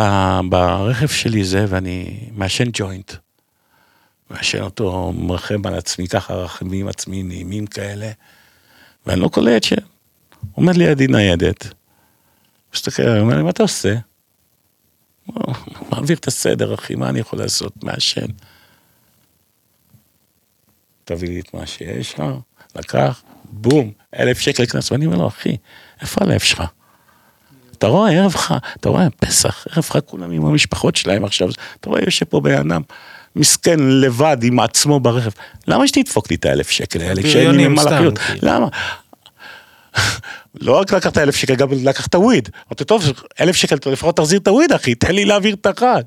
ברכב שלי זה, ואני מעשן ג'וינט. מעשן אותו, מרחם על עצמי, ככה רחמים עצמי נעימים כאלה, ואני לא קולט ש... עומד לידי ניידת. מסתכל עליי, אומר לי, מה אתה עושה? מעביר את הסדר, אחי, מה אני יכול לעשות? מעשן. תביא לי את מה שיש לך, לקח, בום, אלף שקל קנס, ואני אומר לו, אחי, איפה הלב שלך? אתה רואה, ערב חג, אתה רואה, פסח, ערב חג, כולם עם המשפחות שלהם עכשיו, אתה רואה, יושב פה בן אדם, מסכן, לבד, עם עצמו ברכב, למה שתדפוק לי את האלף שקל האלה, כשאין לי מה לחיות? כאילו. למה? לא רק לקחת אלף שקל, גם לקחת וויד. אמרתי, טוב, אלף שקל, לפחות תחזיר את הוויד, אחי, תן לי להעביר את החג.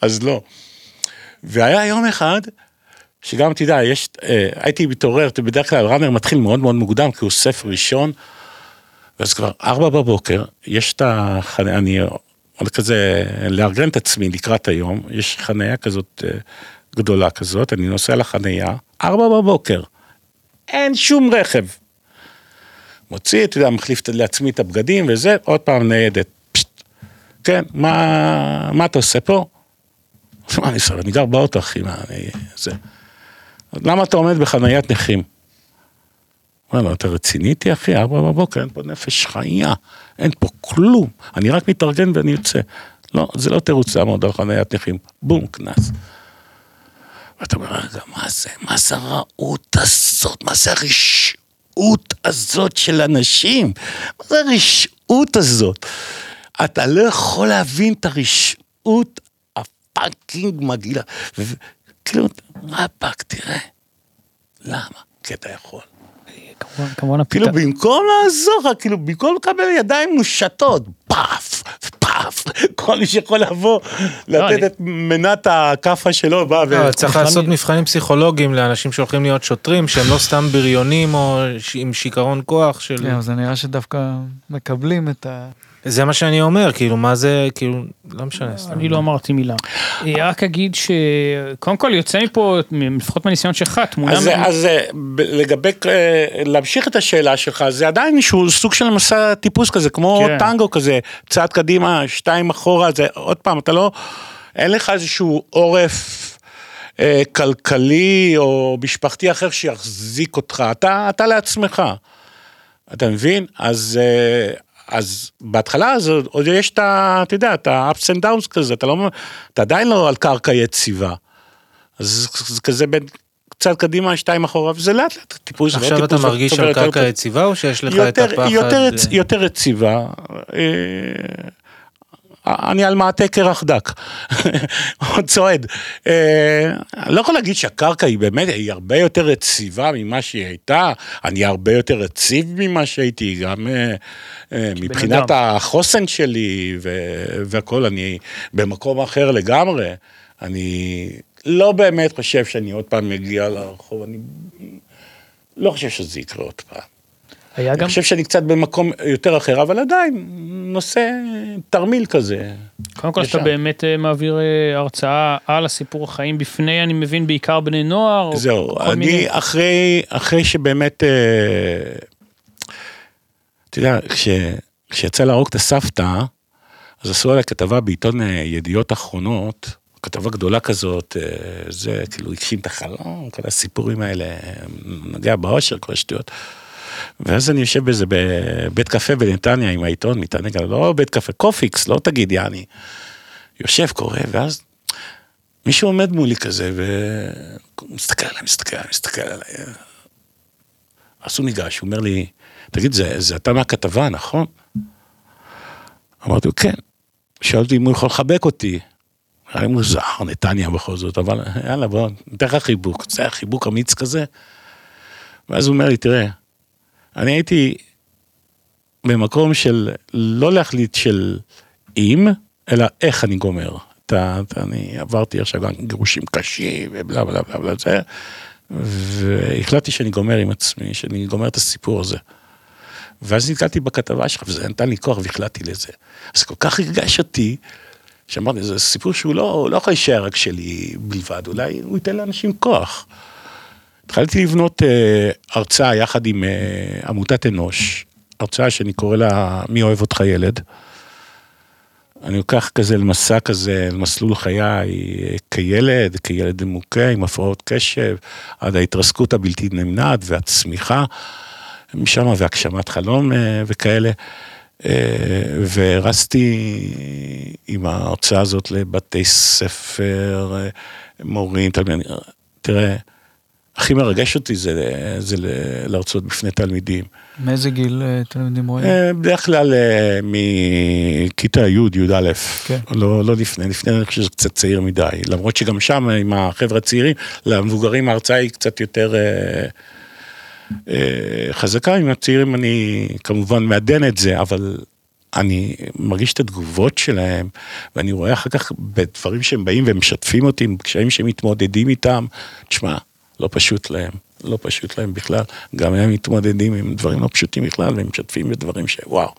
אז לא. והיה יום אחד, שגם, יודע, יש, אה, הייתי מתעורר, בדרך כלל ראנר מתחיל מאוד מאוד מוקדם, כי הוא ספר ראשון, ואז כבר ארבע בבוקר, יש את החניה, אני עוד כזה, לארגן את עצמי לקראת היום, יש חניה כזאת אה, גדולה כזאת, אני נוסע לחניה, ארבע בבוקר, אין שום רכב. מוציא, אתה יודע, מחליף לעצמי את הבגדים וזה, עוד פעם ניידת. פשט. כן, מה, מה אתה עושה פה? מה אני עושה? אני גר באוטו, אחי, מה אני... זה. למה אתה עומד בחניית נכים? אומר לו, אתה רציני איתי, אחי? ארבע בבוקר, אין פה נפש חיה, אין פה כלום. אני רק מתארגן ואני יוצא. לא, זה לא תירוץ לעמוד על חניית נכים. בום, קנס. ואתה אומר, רגע, מה זה? מה זה הרעות הזאת? מה זה הרשעות? הרשעות הזאת של אנשים? מה זה הרשעות הזאת? אתה לא יכול להבין את הרשעות הפאקינג מגעילה. כאילו, רבאק, תראה. למה? כי אתה יכול. כמובן, כמובן כאילו במקום לעזור לך, כאילו במקום לקבל ידיים מושטות, פאף, פאף, כל מי שיכול לבוא, לא, לתת את מנת הכאפה שלו, בא ו... לא, צריך לעשות מבחנים פסיכולוגיים לאנשים שהולכים להיות שוטרים, שהם לא סתם בריונים או עם שיכרון כוח של... כן, זה נראה שדווקא מקבלים את ה... זה מה שאני אומר, כאילו, מה זה, כאילו, לא משנה. אני לא אמרתי מילה. אה, רק אגיד שקודם כל יוצא מפה, לפחות מהניסיון שלך, תמונה... אז, אז אה, לגבי, אה, להמשיך את השאלה שלך, זה עדיין איזשהו סוג של מסע טיפוס כזה, כמו כן. טנגו כזה, צעד קדימה, שתיים אחורה, זה עוד פעם, אתה לא, אין לך איזשהו עורף. כלכלי או משפחתי אחר שיחזיק אותך, אתה, אתה לעצמך, אתה מבין? אז אז בהתחלה אז עוד יש את ה... אתה יודע, את ה-ups and downs כזה, אתה לא... אתה עדיין לא על קרקע יציבה. אז זה כזה בין קצת קדימה, שתיים אחורה, וזה לאט לאט טיפוס. זה לא עכשיו אתה טיפוס, מרגיש צובר על יותר קרקע קדימה. יציבה או שיש לך את יותר, הפחד? יותר, אה, יותר יציבה. אני על מעטה קרח דק, עוד צועד. אה, לא יכול להגיד שהקרקע היא באמת, היא הרבה יותר יציבה ממה שהיא הייתה, אני הרבה יותר יציב ממה שהייתי, גם אה, אה, מבחינת. החוסן שלי ו- והכל, אני במקום אחר לגמרי. אני לא באמת חושב שאני עוד פעם מגיע לרחוב, אני לא חושב שזה יקרה עוד פעם. היה גם, אני חושב שאני קצת במקום יותר אחר, אבל עדיין, נושא תרמיל כזה. קודם כל. אתה באמת אה, מעביר אה, הרצאה על הסיפור החיים בפני, אני מבין, בעיקר בני נוער. או זהו, מיני- אני אחרי, אחרי שבאמת, אה, אתה יודע, כש, כשיצא להרוג את הסבתא, אז עשו עליה כתבה בעיתון ידיעות אחרונות, כתבה גדולה כזאת, זה כאילו הגשים את החלום, כל הסיפורים האלה, נוגע באושר, כל השטויות. ואז אני יושב באיזה בית קפה בנתניה עם העיתון, מתענג, לא בית קפה, קופיקס, לא תגיד יעני. יושב, קורא, ואז מישהו עומד מולי כזה, ומסתכל עליי, מסתכל עליי, מסתכל עליי. אז הוא ניגש, הוא אומר לי, תגיד, זה, זה אתה מהכתבה, נכון? אמרתי לו, כן. שאל אותי אם הוא יכול לחבק אותי. היה לי מוזר, נתניה בכל זאת, אבל יאללה, בוא, ניתן לך חיבוק. זה היה חיבוק אמיץ כזה. ואז הוא אומר לי, תראה, אני הייתי במקום של לא להחליט של אם, אלא איך אני גומר. אתה, אתה, אני עברתי עכשיו גם גירושים קשים ובלה בלה בלה בלה זה, והחלטתי שאני גומר עם עצמי, שאני גומר את הסיפור הזה. ואז נתקלתי בכתבה שלך, וזה נתן לי כוח והחלטתי לזה. אז כל כך הרגש אותי, שאמרתי, זה סיפור שהוא לא, לא יכול להישאר רק שלי בלבד, אולי הוא ייתן לאנשים כוח. התחלתי לבנות אה, הרצאה יחד עם אה, עמותת אנוש, הרצאה שאני קורא לה מי אוהב אותך ילד. אני לוקח כזה למסע כזה, למסלול חיי אה, כילד, כילד מוכה עם הפרעות קשב, עד ההתרסקות הבלתי נמנעת והצמיחה משם והגשמת חלום אה, וכאלה. אה, והרצתי עם ההרצאה הזאת לבתי ספר, מורים, תלמידים. תראה, הכי מרגש אותי זה, זה להרצות בפני תלמידים. מאיזה גיל אה, תלמידים רואים? אה, בדרך כלל אה, מכיתה י', י"א, כן. לא, לא לפני, לפני אני חושב שזה קצת צעיר מדי, למרות שגם שם עם החבר'ה הצעירים, למבוגרים ההרצאה היא קצת יותר חזקה, עם הצעירים אני כמובן מעדן את זה, אבל אני מרגיש את התגובות שלהם, ואני רואה אחר כך בדברים שהם באים ומשתפים אותי, עם קשיים שהם מתמודדים איתם, תשמע, לא פשוט להם, לא פשוט להם בכלל, גם הם מתמודדים עם דברים לא פשוטים בכלל, והם משתפים בדברים שוואו.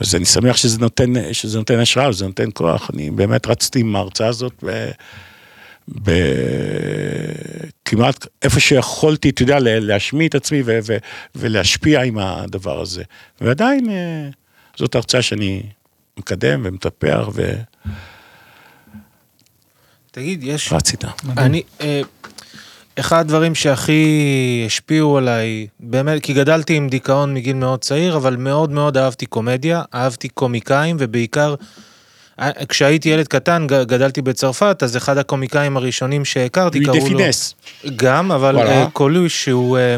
אז אני שמח שזה נותן, שזה נותן השראה, שזה נותן כוח, אני באמת רצתי עם ההרצאה הזאת ב... ב... כמעט איפה שיכולתי, אתה יודע, לה- להשמיע את עצמי ו- ו- ולהשפיע עם הדבר הזה. ועדיין, אה, זאת הרצאה שאני מקדם ומטפח תגיד, יש... ורץ איתה. אני... אה, אחד הדברים שהכי השפיעו עליי, באמת, כי גדלתי עם דיכאון מגיל מאוד צעיר, אבל מאוד מאוד אהבתי קומדיה, אהבתי קומיקאים, ובעיקר, אה, כשהייתי ילד קטן, גדלתי בצרפת, אז אחד הקומיקאים הראשונים שהכרתי, קראו לו... finesse. גם, אבל. אה, קולוש, שהוא אה,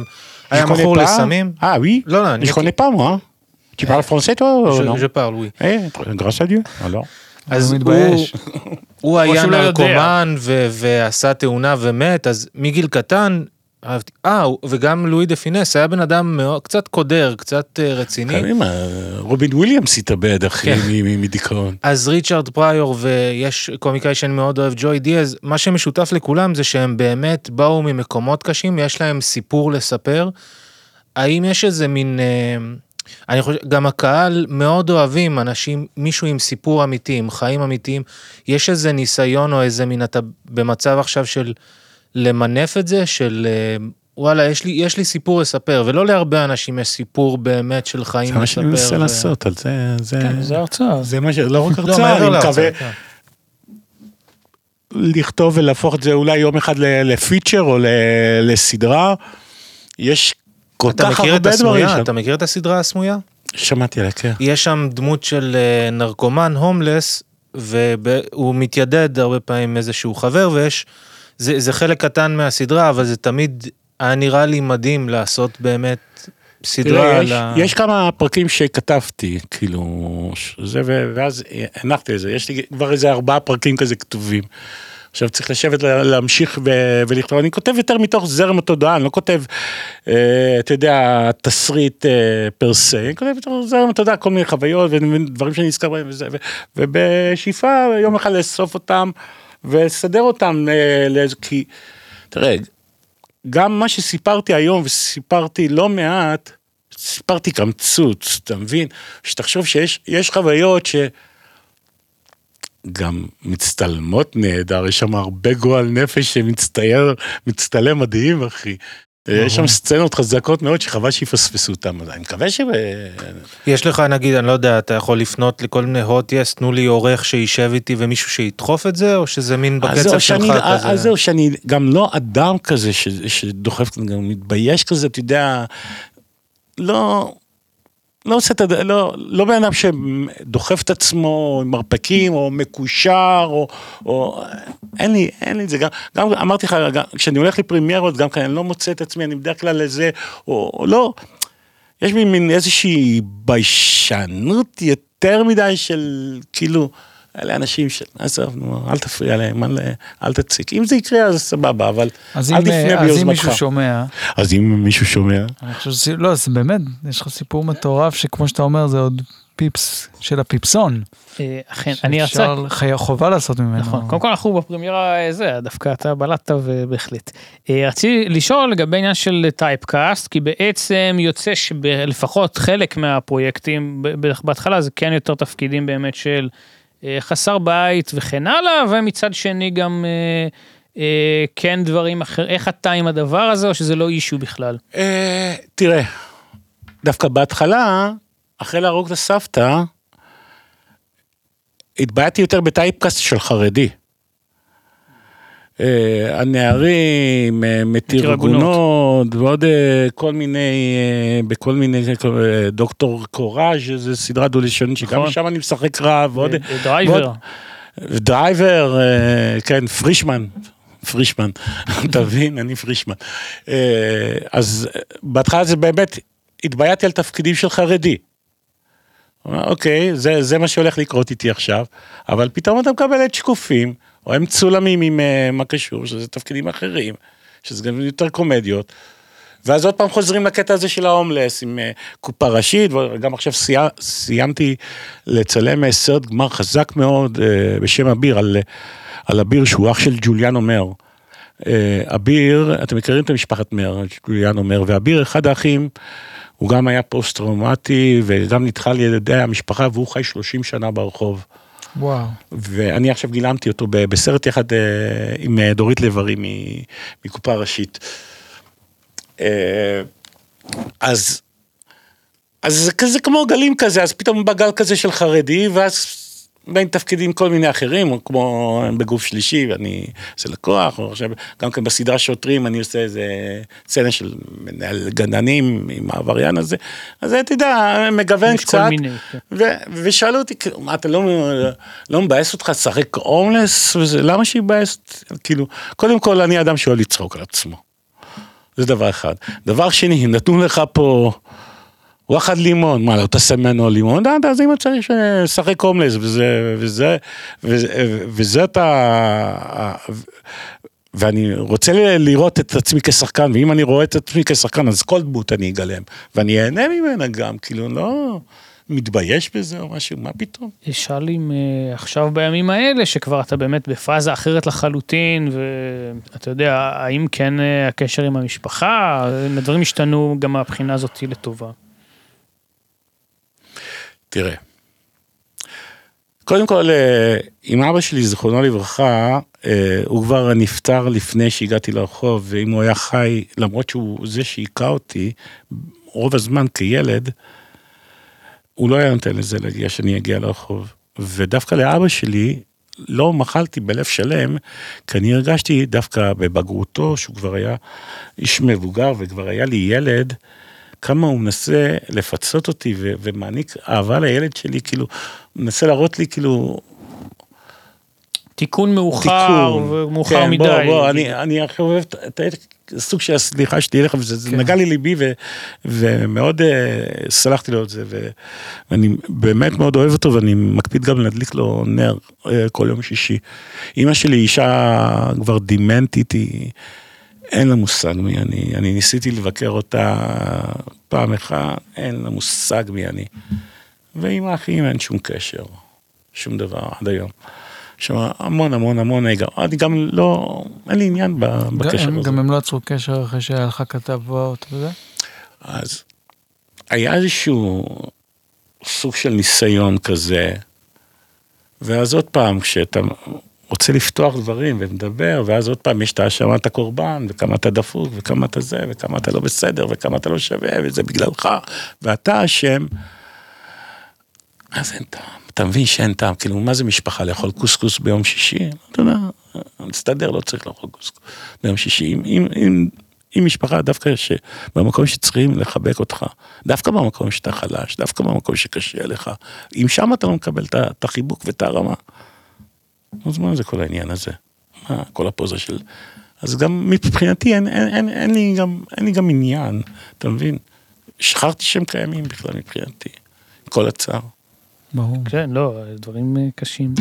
היה Je מכור. לסמים. Ah oui לא, לא, אני Je connais pas moi. Tu parles français toi ou non Je parle, oui. Eh, grâce à Dieu. Alors. אז הוא הוא, מתבייש. הוא היה לא. נרקומן ו- ועשה תאונה ומת, אז מגיל קטן, אהבתי, אה, וגם לואי דה פינס היה בן אדם מאוד, קצת קודר, קצת אה, רציני. קרים, רובין וויליאמס התאבד אחי כן. מדיכאון. אז ריצ'רד פריור ויש קומיקאי שאני מאוד אוהב, ג'וי דיאז, מה שמשותף לכולם זה שהם באמת באו ממקומות קשים, יש להם סיפור לספר. האם יש איזה מין, אה, אני חושב, גם הקהל מאוד אוהבים אנשים, מישהו עם סיפור אמיתי, עם חיים אמיתיים, יש איזה ניסיון או איזה מין, אתה במצב עכשיו של למנף את זה, של אה, וואלה, יש לי, יש לי סיפור לספר, ולא להרבה אנשים יש סיפור באמת של חיים זה לספר. מה שאני מנסה ו- לעשות, על זה, זה, כן, זה הרצאה. זה מה ש... לא רק לא, הרצאה, אני מקווה כן. לכתוב ולהפוך את זה אולי יום אחד ל- לפיצ'ר או ל- לסדרה. יש כל אתה כך מכיר את הרבה דברים הסמויה? שם. אתה מכיר את הסדרה הסמויה? שמעתי עליה, כן. יש שם דמות של אה, נרקומן הומלס, והוא מתיידד הרבה פעמים עם איזשהו חבר, ויש זה, זה חלק קטן מהסדרה, אבל זה תמיד היה נראה לי מדהים לעשות באמת סדרה תראה, על יש, ה... יש כמה פרקים שכתבתי, כאילו, זה, ואז הנחתי את זה, יש לי כבר איזה ארבעה פרקים כזה כתובים. עכשיו צריך לשבת לה- להמשיך ולכתוב, אני כותב יותר מתוך זרם התודעה, אני לא כותב, אה, אתה יודע, תסריט אה, פר סה, אני כותב מתוך זרם התודעה, כל מיני חוויות ודברים שאני נזכר בהם וזה, ו- ובשאיפה יום אחד לאסוף אותם ולסדר אותם אה, לאיזה, כי, תראה, גם מה שסיפרתי היום וסיפרתי לא מעט, סיפרתי קמצוץ, אתה מבין? שתחשוב שיש יש חוויות ש... גם מצטלמות נהדר, יש שם הרבה גועל נפש שמצטייר, מצטלם מדהים, אחי. יש שם סצנות חזקות מאוד שחבל שיפספסו אותם, אני מקווה ש... יש לך נגיד, אני לא יודע, אתה יכול לפנות לכל מיני הוט יס, תנו לי עורך שישב איתי ומישהו שידחוף את זה, או שזה מין אז בקצב שלך שאני, כזה? אז זהו, שאני גם לא אדם כזה שדוחף, גם מתבייש כזה, אתה יודע, לא, לא עושה את הד... לא, לא בן אדם שדוחף את עצמו עם מרפקים, או מקושר, או, או... אין לי, אין לי את זה. גם, גם אמרתי לך, כשאני הולך לפרימיירות, גם כאן אני לא מוצא את עצמי, אני בדרך כלל לזה, או, או לא. יש לי מין איזושהי ביישנות יותר מדי של, כאילו, אלה אנשים של, עזוב, נו, אל תפריע להם, אל, אל תציק. אם זה יקרה, אז סבבה, אבל אז אל תפנה אה, אז אם ביוזמתך. מישהו שומע, אז אם מישהו שומע, אני חושב שזה, לא, זה באמת, יש לך סיפור מטורף שכמו שאתה אומר, זה עוד פיפס של הפיפסון. אה, אכן, אני ארצה, שאפשר, חובה לעשות ממנו. נכון, קודם כל אנחנו בפרמיירה אה, זה, דווקא אתה בלטת ובהחלט. רציתי לשאול לגבי עניין של טייפקאסט, כי בעצם יוצא שלפחות חלק מהפרויקטים, בהתחלה זה כן יותר תפקידים באמת של חסר בית וכן הלאה, ומצד שני גם אה, אה, כן דברים אחרים, איך אתה עם הדבר הזה, או שזה לא אישו בכלל? אה, תראה, דווקא בהתחלה, אחרי להרוג את הסבתא, התבעטתי יותר בטייפקאסט של חרדי. אה, הנערים, אה, מתיר עגונות, ועוד אה, כל מיני, בכל מיני, דוקטור קוראז', זו סדרה דו-לשונית שגם נכון. שם אני משחק רב, ועוד, דרייבר. דרייבר, כן, פרישמן, פרישמן, אתה מבין? אני פרישמן. אז בהתחלה זה באמת, התבייתתי על תפקידים של חרדי. אוקיי, זה, זה מה שהולך לקרות איתי עכשיו, אבל פתאום אתה מקבל את שקופים, או הם צולמים עם אה, מה קשור, שזה תפקידים אחרים, שזה גם יותר קומדיות. ואז עוד פעם חוזרים לקטע הזה של ההומלס עם אה, קופה ראשית, וגם עכשיו סי... סיימתי לצלם אה, סרט גמר חזק מאוד בשם אביר, על, על אביר שהוא אח של ג'וליאן אומר. אה, אביר, אתם מכירים את המשפחת מר, ג'וליאן אומר, ואביר אחד האחים, הוא גם היה פוסט טראומטי וגם נדחה על ידי המשפחה והוא חי 30 שנה ברחוב. וואו. ואני עכשיו גילמתי אותו בסרט יחד אה, עם אה, דורית לב-ארי מקופה ראשית. אה, אז, אז זה כזה כמו גלים כזה, אז פתאום בא גל כזה של חרדי, ואז בין תפקידים כל מיני אחרים, כמו בגוף שלישי, ואני עושה לקוח, או עכשיו, גם כן בסדרה שוטרים, אני עושה איזה סצנה של מנהל גננים עם העבריין הזה, אז אתה יודע, מגוון יש כל קצת. מיני, כן. ו- ושאלו אותי, כאילו, מה, אתה לא, לא מבאס אותך לשחק הומלס? למה שיבאס? כאילו, קודם כל, אני אדם שאוהב לצחוק על עצמו. זה דבר אחד. דבר שני, נתנו לך פה וואחד לימון, מה, לא תעשה ממנו לימון? אז אם צריך לשחק הומלס, וזה, וזה, וזה, אתה... ואני רוצה לראות את עצמי כשחקן, ואם אני רואה את עצמי כשחקן, אז כל דמות אני אגלם, ואני אהנה ממנה גם, כאילו, לא מתבייש בזה או משהו, מה פתאום? שאל אם אה, עכשיו בימים האלה, שכבר אתה באמת בפאזה אחרת לחלוטין, ואתה יודע, האם כן אה, הקשר עם המשפחה, הדברים השתנו גם מהבחינה הזאת לטובה. תראה, קודם כל, אה, עם אבא שלי, זיכרונו לברכה, אה, הוא כבר נפטר לפני שהגעתי לרחוב, ואם הוא היה חי, למרות שהוא זה שהיכה אותי, רוב הזמן כילד, הוא לא היה נותן לזה להגיע, שאני אגיע לרחוב. ודווקא לאבא שלי, לא מחלתי בלב שלם, כי אני הרגשתי דווקא בבגרותו, שהוא כבר היה איש מבוגר וכבר היה לי ילד, כמה הוא מנסה לפצות אותי ו- ומעניק אהבה לילד שלי, כאילו, הוא מנסה להראות לי כאילו, תיקון מאוחר, תיקון. ומאוחר כן, מדי. בוא, בוא, אני, אני הכי אוהב את- הסוג של הסליחה שתהיה לך, וזה זה כן. נגע לי ליבי, ו, ומאוד uh, סלחתי לו את זה, ו, ואני באמת מאוד אוהב אותו, ואני מקפיד גם להדליק לו נר uh, כל יום שישי. אימא שלי אישה כבר דימנטית, היא... אין לה מושג מי אני, אני ניסיתי לבקר אותה פעם אחת, אין לה מושג מי אני. ועם האחים אין שום קשר, שום דבר עד היום. יש המון המון המון אגו, אני גם לא, אין לי עניין בקשר גם, הזה. גם הם לא עצרו קשר אחרי שהיה לך כתבות וזה? אז היה איזשהו סוג של ניסיון כזה, ואז עוד פעם, כשאתה רוצה לפתוח דברים ומדבר, ואז עוד פעם יש את האשמת הקורבן, וכמה אתה דפוק, וכמה אתה זה, וכמה אתה לא בסדר, וכמה אתה לא שווה, וזה בגללך, ואתה אשם, אז אין טעם. אתה מבין שאין טעם, כאילו, מה זה משפחה לאכול קוסקוס ביום שישי? אתה יודע, מסתדר, לא צריך לאכול קוסקוס ביום שישי. אם, אם, אם, אם משפחה, דווקא ש... במקום שצריכים לחבק אותך, דווקא במקום שאתה חלש, דווקא במקום שקשה לך, אם שם אתה לא מקבל את החיבוק ואת הרמה, אז מה זה כל העניין הזה? מה, כל הפוזה של... אז גם מבחינתי אין, אין, אין, אין, לי גם, אין לי גם עניין, אתה מבין? שכחתי שהם קיימים בכלל מבחינתי, כל הצער. ברור. כן, לא, דברים אה, קשים.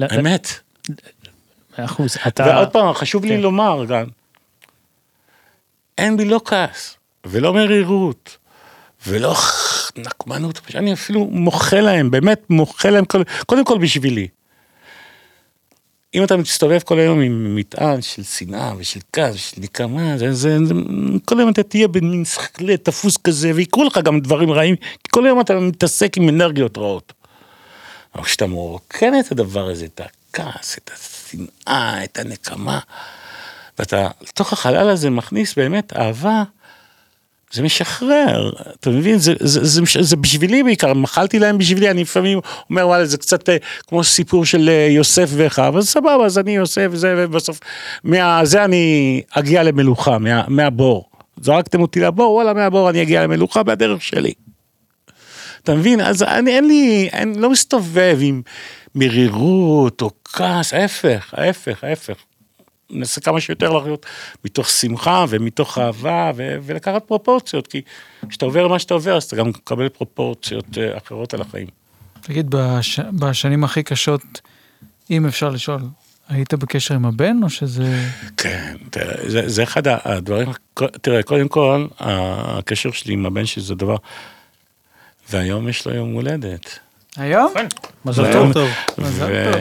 אה, אמת. מאה אחוז. אתה... ועוד פעם, חשוב לי כן. לומר גם, אין בי לא כעס, ולא מרירות, ולא נקמנות, אני אפילו מוחה להם, באמת מוחה להם, כל- קודם כל בשבילי. אם אתה מסתובב כל היום עם מטען של שנאה ושל כעס ושל נקמה, זה, זה, זה, כל היום אתה תהיה במין שכלי תפוס כזה, ויקרו לך גם דברים רעים, כי כל היום אתה מתעסק עם אנרגיות רעות. אבל כשאתה מרוקן את הדבר הזה, את הכעס, את השנאה, את הנקמה, ואתה לתוך החלל הזה מכניס באמת אהבה, זה משחרר, אתה מבין? זה, זה, זה, זה, זה בשבילי בעיקר, מחלתי להם בשבילי, אני לפעמים אומר, וואלה, זה קצת אה, כמו סיפור של אה, יוסף ואחיו, אז סבבה, אז אני יוסף וזה, ובסוף, מזה אני אגיע למלוכה, מה, מהבור. זרקתם אותי לבור, וואלה, מהבור אני אגיע למלוכה בדרך שלי. אתה מבין? אז אני, אין לי, אני לא מסתובב עם מרירות או כעס, ההפך, ההפך, ההפך. ננסה כמה שיותר לחיות מתוך שמחה ומתוך אהבה ו- ולקחת פרופורציות, כי כשאתה עובר מה שאתה עובר, אז אתה גם מקבל פרופורציות אה, אחרות על החיים. תגיד, בש... בשנים הכי קשות, אם אפשר לשאול, היית בקשר עם הבן או שזה... כן, תראה, זה, זה אחד הדברים, תראה, קודם כל, הקשר שלי עם הבן שלי זה דבר, והיום יש לו יום הולדת. היום? מזל והיום- טוב. טוב. מזל טוב.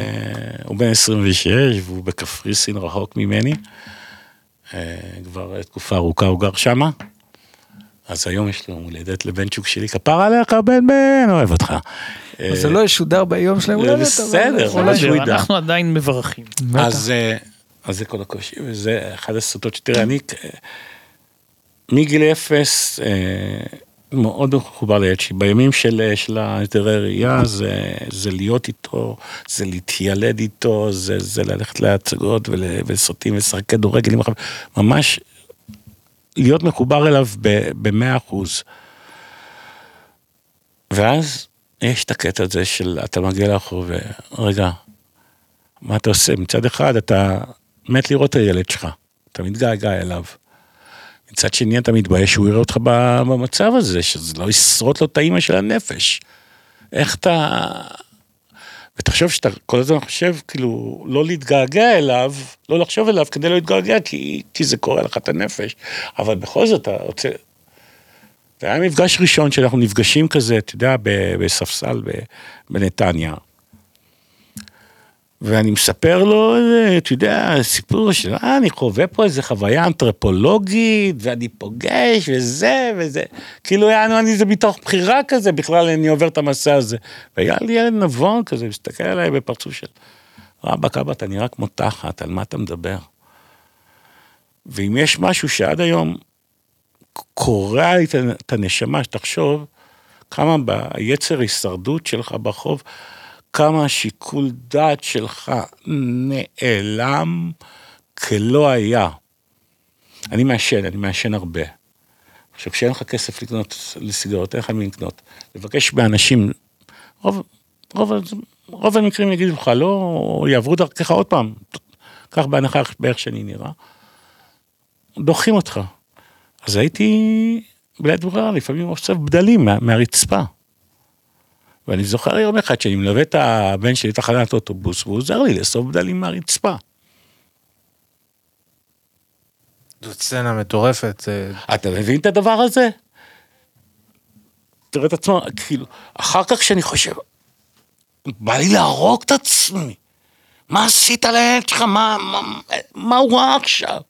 והוא בן 26 והוא בקפריסין רחוק ממני. אה, כבר תקופה ארוכה הוא גר שמה. אז היום יש לו הולדת לבן צ'וק שלי, כפר עליך בן בן, אוהב אותך. אז זה לא ישודר ביום שלהם הולדת, אבל... בסדר, בסדר, ידע. אנחנו עדיין מברכים. אז, אה, אז זה כל הקושי, וזה אחד הסרטות שתראה, אני אה, מגיל אפס אה, מאוד מחובר שלי. בימים של, אה, ההסדרי ראייה זה, זה להיות איתו, זה להתיילד איתו, זה, זה ללכת להצגות ול, ולסרטים ולשחק כדורגל, ממש להיות מחובר אליו במאה אחוז. ואז יש את הקטע הזה של אתה מגיע לאחור ורגע, מה אתה עושה? מצד אחד אתה מת לראות את הילד שלך, אתה מתגעגע אליו. מצד שני אתה מתבייש שהוא יראה אותך במצב הזה, שזה לא ישרוט לו את האימא של הנפש. איך אתה... ותחשוב שאתה כל הזמן חושב, כאילו, לא להתגעגע אליו, לא לחשוב אליו כדי לא להתגעגע, כי, כי זה קורא לך את הנפש. אבל בכל זאת אתה רוצה... זה היה מפגש ראשון שאנחנו נפגשים כזה, אתה יודע, בספסל בנתניה. ואני מספר לו, אתה יודע, סיפור של, אה, אני חווה פה איזה חוויה אנתרופולוגית, ואני פוגש, וזה, וזה. כאילו, יענו, אני זה מתוך בחירה כזה, בכלל אני עובר את המסע הזה. והיה לי ילד נבון כזה, מסתכל עליי בפרצוף של, רבאק, אבא, אתה נראה כמו תחת, על מה אתה מדבר? ואם יש משהו שעד היום קורע לי את הנשמה, שתחשוב כמה ביצר הישרדות שלך ברחוב, כמה השיקול דעת שלך נעלם כלא היה. אני מעשן, אני מעשן הרבה. עכשיו, כשאין לך כסף לקנות לסיגרות, אין לך מי לקנות. לבקש מאנשים, רוב, רוב, רוב המקרים יגידו לך, לא, יעברו דרכך עוד פעם, קח בהנחה באיך שאני נראה, דוחים אותך. אז הייתי בלית ברירה, לפעמים אוסף בדלים מה, מהרצפה. ואני זוכר יום אחד שאני מלווה את הבן שלי לתחנת אוטובוס, והוא עוזר לי לאסוף בדלים מהרצפה. זאת סצנה מטורפת. אתה מבין את הדבר הזה? תראה את עצמו, כאילו, אחר כך כשאני חושב, בא לי להרוג את עצמי. מה עשית לילד שלך? מה, מה, מה הוא ראה עכשיו?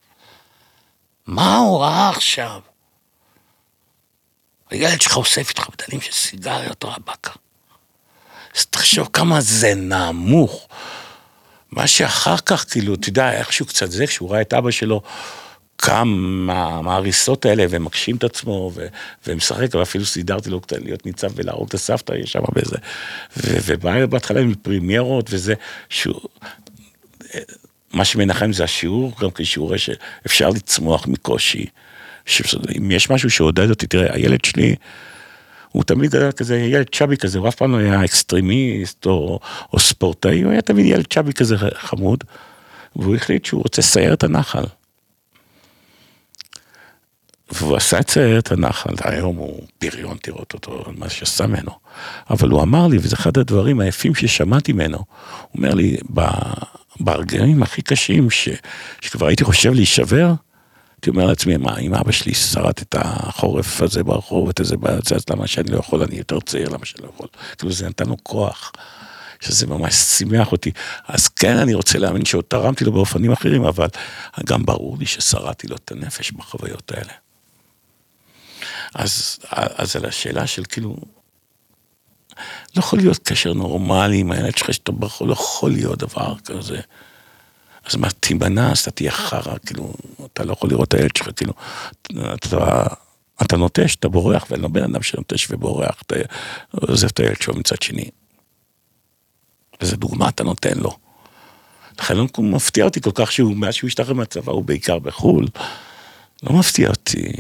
מה הוא ראה עכשיו? הילד שלך אוסף איתך בדלים של סיגריות רבאקה. אז תחשוב כמה זה נמוך. מה שאחר כך, כאילו, אתה יודע, איכשהו קצת זה, כשהוא ראה את אבא שלו קם מה- מההריסות האלה ומגשים את עצמו ו- ומשחק, ואפילו סידרתי לו קצת להיות ניצב ולהרוג את הסבתא, יש שם באיזה... ו- ובא בהתחלה עם פרימיירות וזה, שהוא... מה שמנחם זה השיעור, גם כשיעור שאפשר לצמוח מקושי. שאם יש משהו שעודד אותי, תראה, הילד שלי, הוא תמיד גדל כזה, ילד chubby כזה, הוא אף פעם לא היה extremist או, או ספורטאי, הוא היה תמיד ילד chubby כזה חמוד, והוא החליט שהוא רוצה לסיירת הנח"ל. והוא עשה את סיירת הנחל, היום הוא פריון, תראו אותו, מה שעשה ממנו. אבל הוא אמר לי, וזה אחד הדברים היפים ששמעתי ממנו, הוא אומר לי, "ב- ברגעים הכי קשים, ש, שכבר הייתי חושב להישבר, הייתי אומר לעצמי, מה, אם אבא שלי שרט את החורף הזה ברחוב, את זה, בזה, אז למה שאני לא יכול, אני יותר צעיר, למה שאני לא יכול? כאילו זה נתן לו כוח, שזה ממש שימח אותי. אז כן, אני רוצה להאמין שעוד תרמתי לו באופנים אחרים, אבל גם ברור לי ששרדתי לו את הנפש בחוויות האלה. אז, אז על השאלה של כאילו, לא יכול להיות קשר נורמלי עם הילד שלך שאתה ברחוב, לא יכול להיות דבר כזה. אז מה, תימנע, אז אתה תהיה חרא, כאילו, אתה לא יכול לראות את הילד שלך, כאילו, אתה, אתה נוטש, אתה בורח, ואני לא בן אדם שנוטש ובורח, אתה עוזב את הילד שלו מצד שני. איזה דוגמה אתה נותן לו. לכן לא מפתיע אותי כל כך שהוא, מאז שהוא השתחרר מהצבא, הוא בעיקר בחו"ל. לא מפתיע אותי,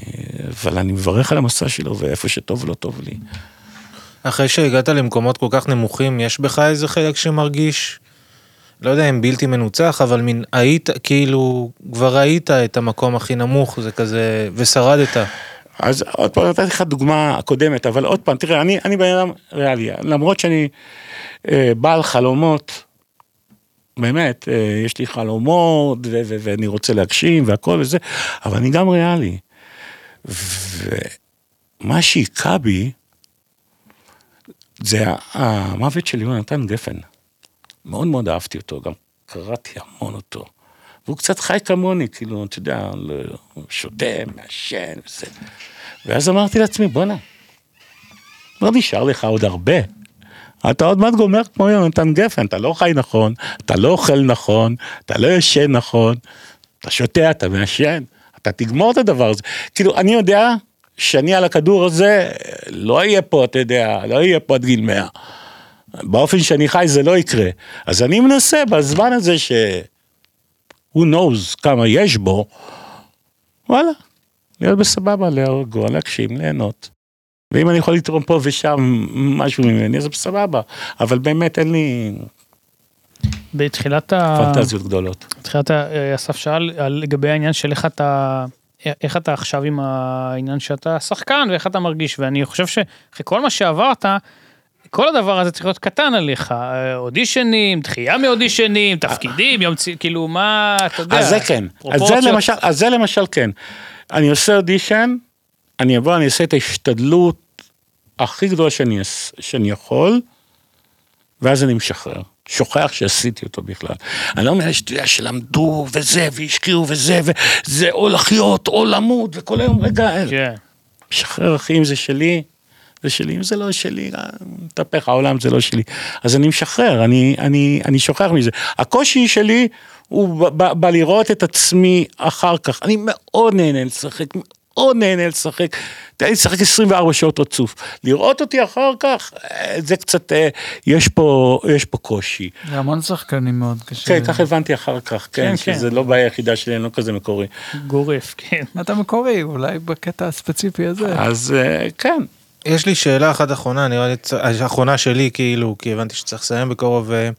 אבל אני מברך על המסע שלו, ואיפה שטוב לא טוב לי. אחרי שהגעת למקומות כל כך נמוכים, יש בך איזה חלק שמרגיש, לא יודע אם בלתי מנוצח, אבל מין היית, כאילו, כבר ראית את המקום הכי נמוך, זה כזה, ושרדת. אז עוד פעם, נתתי לך דוגמה קודמת, אבל עוד פעם, תראה, אני, אני בן אדם ריאלי, למרות שאני אה, בעל חלומות, באמת, אה, יש לי חלומות, ו- ו- ואני רוצה להגשים והכל וזה, אבל אני גם ריאלי. ומה שהיכה בי, זה המוות של יונתן גפן. מאוד מאוד אהבתי אותו, גם קראתי המון אותו. והוא קצת חי כמוני, כאילו, אתה יודע, שותה, מעשן וזה. ואז אמרתי לעצמי, בואנה, לא נשאר לך עוד הרבה. אתה עוד מעט גומר כמו יונתן גפן, אתה לא חי נכון, אתה לא אוכל נכון, אתה לא ישן נכון, אתה שותה, אתה מעשן, אתה תגמור את הדבר הזה. כאילו, אני יודע שאני על הכדור הזה, לא אהיה פה, אתה יודע, לא אהיה פה עד גיל 100. באופן שאני חי זה לא יקרה. אז אני מנסה בזמן הזה ש... who knows כמה יש בו, וואלה, להיות בסבבה, להרגוע, להגשים, ליהנות. ואם אני יכול לתרום פה ושם משהו ממני, אז בסבבה. אבל באמת אין לי בתחילת ה... פנטזיות גדולות. בתחילת ה... אסף שאל לגבי העניין של איך אתה... איך אתה עכשיו עם העניין שאתה שחקן ואיך אתה מרגיש ואני חושב שאחרי כל מה שעברת כל הדבר הזה צריך להיות קטן עליך אה, אודישנים דחייה מאודישנים תפקידים יום צי... כאילו מה אתה יודע. אז זה כן, אז זה. למשל, אז זה למשל כן. אני עושה אודישן, אני אבוא, אני אעשה את ההשתדלות הכי גדולה שאני, שאני יכול, ואז אני משחרר. שוכח שעשיתי אותו בכלל. אני לא מאלה שאתה יודע שלמדו וזה והשקיעו וזה וזה או לחיות או למות וכל היום רגע כן. משחרר אחי אם זה שלי, זה שלי, אם זה לא שלי, אה, מתהפך העולם זה לא שלי. אז אני משחרר, אני, אני, אני שוכח מזה. הקושי שלי הוא בלראות את עצמי אחר כך. אני מאוד נהנה לשחק, מאוד נהנה לשחק. תן לי לשחק 24 שעות רצוף. לראות אותי אחר כך, אה, זה קצת, אה, יש פה, יש פה קושי. זה המון שחקנים מאוד קשה. כן, כך הבנתי אחר כך, כן, כן, שזה כן. לא בעיה היחידה שלי, אני לא כזה מקורי. גורף כן. אתה מקורי, אולי בקטע הספציפי הזה. אז כן, יש לי שאלה אחת אחרונה, נראה לי, האחרונה שלי, כאילו, כי הבנתי שצריך לסיים בקרוב, אה,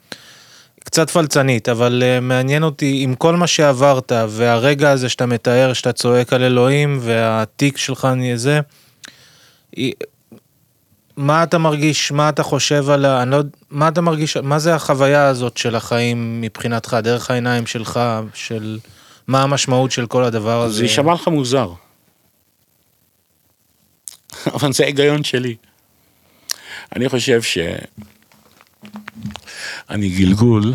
קצת פלצנית, אבל אה, מעניין אותי, עם כל מה שעברת, והרגע הזה שאתה מתאר, שאתה צועק על אלוהים, והתיק שלך נהיה זה, מה אתה מרגיש, מה אתה חושב על ה... אני לא יודע, מה אתה מרגיש, מה זה החוויה הזאת של החיים מבחינתך, דרך העיניים שלך, של מה המשמעות של כל הדבר הזה? זה יישמע לך מוזר. אבל זה ההיגיון שלי. אני חושב ש... אני גלגול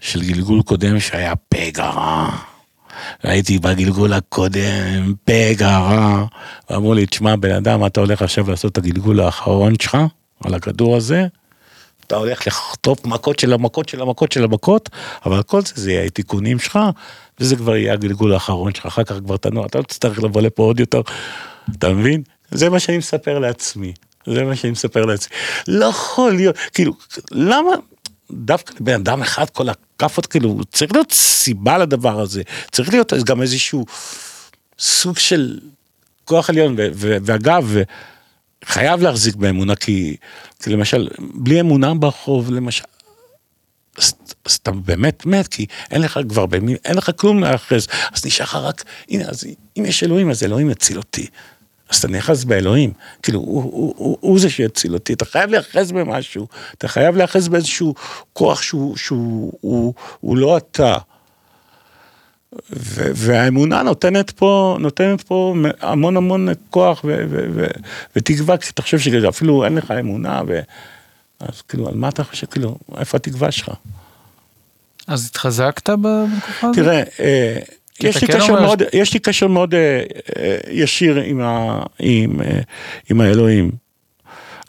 של גלגול קודם שהיה פגע רע. הייתי בגלגול הקודם, פגע רע. ואמרו לי, תשמע, בן אדם, אתה הולך עכשיו לעשות את הגלגול האחרון שלך על הכדור הזה, אתה הולך לחטוף מכות של המכות של המכות של המכות, אבל כל זה, זה יהיה התיקונים שלך, וזה כבר יהיה הגלגול האחרון שלך, אחר כך כבר תנוע, אתה לא תצטרך לבוא לפה עוד יותר, אתה מבין? זה מה שאני מספר לעצמי, זה מה שאני מספר לעצמי. לא יכול להיות, כאילו, למה דווקא לבן אדם אחד כל הכאפות, כאילו, צריך להיות סיבה לדבר הזה, צריך להיות גם איזשהו סוג של כוח עליון, ואגב, חייב להחזיק באמונה, כי, כי למשל, בלי אמונה ברחוב, למשל, אז, אז אתה באמת מת, כי אין לך כבר במי, אין לך כלום להאחז, אז נשאר לך רק, הנה, אז אם יש אלוהים, אז אלוהים יציל אותי. אז אתה נאחז באלוהים, כאילו, הוא, הוא, הוא, הוא זה שיציל אותי, אתה חייב להיאחז במשהו, אתה חייב להיאחז באיזשהו כוח שהוא, שהוא הוא, הוא לא אתה. ו- והאמונה נותנת פה, נותנת פה המון המון כוח ו- ו- ו- ותקווה, כי אתה חושב שאפילו אין לך אמונה, ו- אז כאילו, על מה אתה חושב, כאילו, איפה התקווה שלך? אז התחזקת בתקופה הזאת? תראה, אה, יש לי, כן קשר אומר מאוד, יש לי קשר מאוד אה, אה, ישיר עם, ה, עם, אה, עם האלוהים.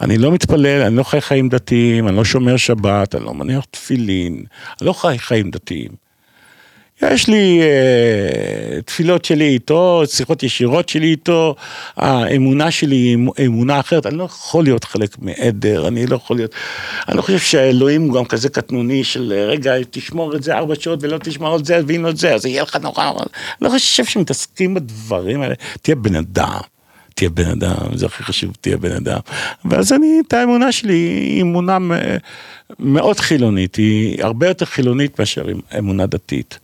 אני לא מתפלל, אני לא חי חיים דתיים, אני לא שומר שבת, אני לא מניח תפילין, אני לא חי חיים דתיים. יש לי אה, תפילות שלי איתו, שיחות ישירות שלי איתו, האמונה שלי היא אמ- אמונה אחרת, אני לא יכול להיות חלק מעדר, אני לא יכול להיות, אני לא חושב שהאלוהים הוא גם כזה קטנוני של אה, רגע, תשמור את זה ארבע שעות ולא תשמור את זה ואם לא את זה, אז יהיה לך נורא אני לא חושב שמתעסקים בדברים האלה, תהיה בן אדם. תהיה בן אדם, זה הכי חשוב, תהיה בן אדם. ואז אני, את האמונה שלי היא אמונה מאוד חילונית, היא הרבה יותר חילונית מאשר אמונה דתית.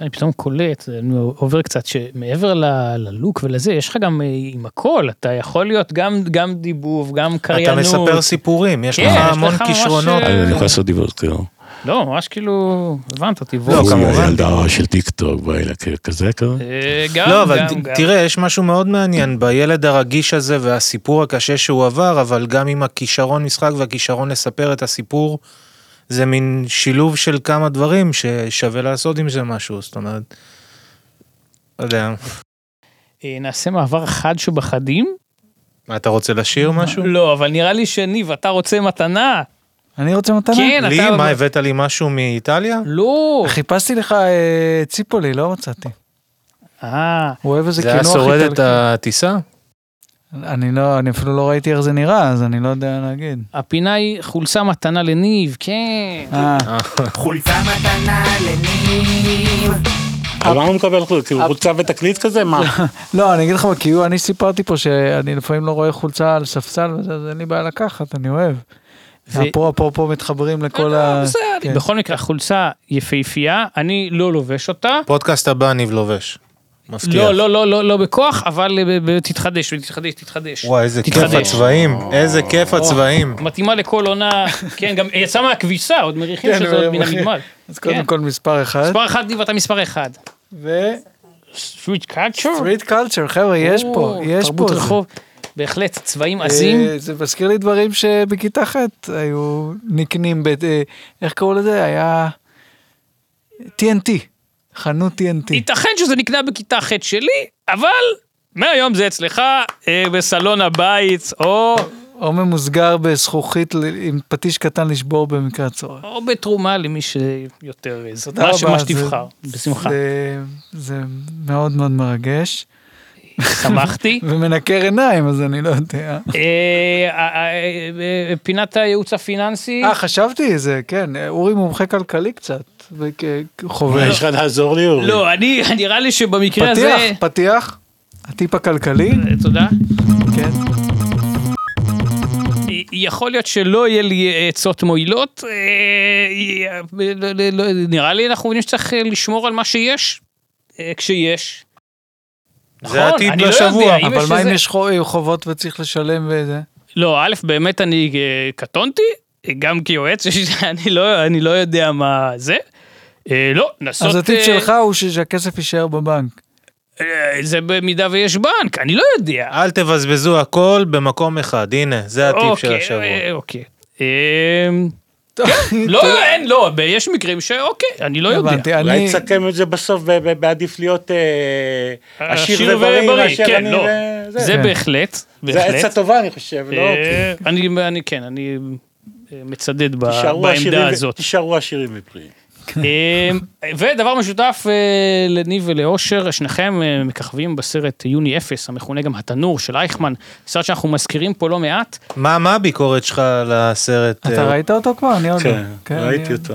אני פתאום קולט, אני עובר קצת, שמעבר ל- ללוק ולזה, יש לך גם אה, עם הכל, אתה יכול להיות גם, גם דיבוב, גם אתה קריינות. מספר סיפורים, יש כן, לך יש המון לך כישרונות. אה, אני יכול לעשות דיבור, כאילו. לא, ממש כאילו, הבנת אותי. לא. כמובן. הילדה של טיק טוק, ואלה, כזה כזה. אה, גם, לא, אבל גם, גם. תראה, יש משהו מאוד מעניין בילד הרגיש הזה והסיפור הקשה שהוא עבר, אבל גם עם הכישרון משחק והכישרון לספר את הסיפור, זה מין שילוב של כמה דברים ששווה לעשות עם זה משהו, זאת אומרת, לא יודע, אה, נעשה מעבר חד שבחדים? מה אתה רוצה לשיר משהו? לא, אבל נראה לי שניב, אתה רוצה מתנה. אני רוצה מתנה? כן, לי? אתה... מה, הבאת לי משהו מאיטליה? לא. חיפשתי לך אה, ציפולי, לא מצאתי. אה, הוא אוהב איזה זה היה קינוח שורד את איטלקי. הטיסה? אני לא, אני אפילו לא ראיתי איך זה נראה, אז אני לא יודע להגיד. הפינה היא חולצה מתנה לניב, כן. אה, חולצה מתנה לניב. על מה הוא מקבל כאילו חולצה ותקליט כזה? מה? לא, אני אגיד לך, מה, כי אני סיפרתי פה שאני לפעמים לא רואה חולצה על ספסל וזה, אז אין לי בעיה לקחת, אני אוהב. ו- אפרופו אפרופו מתחברים לכל ה... בסדר, כן. בכל מקרה, חולצה יפהפייה, אני לא לובש אותה. פודקאסט הבא ניב לובש. מבטיח. לא, לא, לא, לא, לא בכוח, אבל ב- ב- תתחדש, תתחדש, תתחדש. וואי, איזה כיף. הצבעים, איזה כיף הצבעים. מתאימה לכל עונה, כן, גם יצא מהכביסה, עוד מריחים כן, שזה עוד מן. המגמל. אז קודם כן. כל מספר אחד. מספר אחד, ניב, אתה מספר אחד. ו... street culture? street culture, חבר'ה, יש פה, יש פה. תרבות. רחוב. בהחלט, צבעים עזים. אה, זה מזכיר לי דברים שבכיתה ח' היו נקנים, ב- אה, איך קראו לזה? היה TNT, חנות TNT. ייתכן שזה נקנה בכיתה ח' שלי, אבל מהיום זה אצלך, אה, בסלון הבית, או, או ממוסגר בזכוכית עם פטיש קטן לשבור במקרה הצורך. או בתרומה למי שיותר איזה. תודה מה שתבחר, בשמחה. זה- זה מאוד מאוד מרגש, שמחתי. ומנקר עיניים, אז אני לא יודע. אה, אה, אה, אה, פינת הייעוץ הפיננסי. אה, חשבתי זה, כן, אורי מומחה כלכלי קצת, וכחובש. יש לך לעזור לי אורי? לא, אני, נראה לי שבמקרה פתיח, הזה... פתיח, הטיפ הכלכלי, אה, תודה. כן. יכול להיות שלא יהיה לי עצות מועילות, אה, אה, לא- לא- לא- נראה לי אנחנו מבינים שצריך אה, לשמור על מה שיש, אה, כשיש. נכון, אני לא לשבוע, אם אבל מה אם יש חו- חובות וצריך לשלם וזה? לא, א', באמת אני אה, קטונתי, אה, גם כיועץ, אני לא, אני לא יודע מה זה. אה, לא, לנסות... אז הטיפ אה, שלך הוא ש- שהכסף יישאר בבנק. אה, זה במידה ויש בנק, אני לא יודע. אל תבזבזו הכל במקום אחד, הנה, זה הטיפ של אוקיי, השבוע. אה, אוקיי. אה, לא, אין, לא, יש מקרים שאוקיי, אני לא יודע. הבנתי, אולי אני... תסכם את זה בסוף, בעדיף להיות אה, עשיר ובריא מאשר כן, אני לא. וזה. זה כן. בהחלט, זה. עצה טובה אני חושב, לא? אני, אני, כן, אני מצדד בעמדה הזאת. תישארו עשירים ובריאים. אה, ודבר משותף אה, לניב ולאושר, שניכם אה, מככבים בסרט יוני אפס, המכונה גם התנור של אייכמן, סרט שאנחנו מזכירים פה לא מעט. מה מה הביקורת שלך לסרט? אתה אה, ראית אותו כבר? אני עוד לא. כן, כן, ראיתי אותו.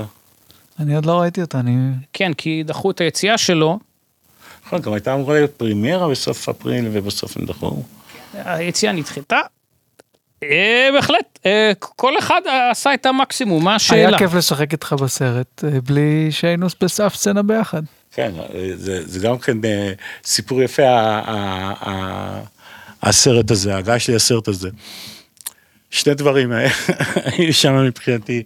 אני עוד לא ראיתי אותו, אני... כן, כי דחו את היציאה שלו, נכון, גם הייתה אמורה להיות פרימיירה בסוף אפריל ובסוף הם דחו. היציאה נדחתה. אה, בהחלט, אה, כל אחד עשה את המקסימום, מה השאלה? היה כיף לשחק איתך בסרט, אה, בלי שהיינו בסף סצנה ביחד. כן, זה, זה גם כן סיפור יפה, ה- ה- ה- הסרט הזה, ההגעה שלי לסרט הזה. שני דברים היו שם מבחינתי.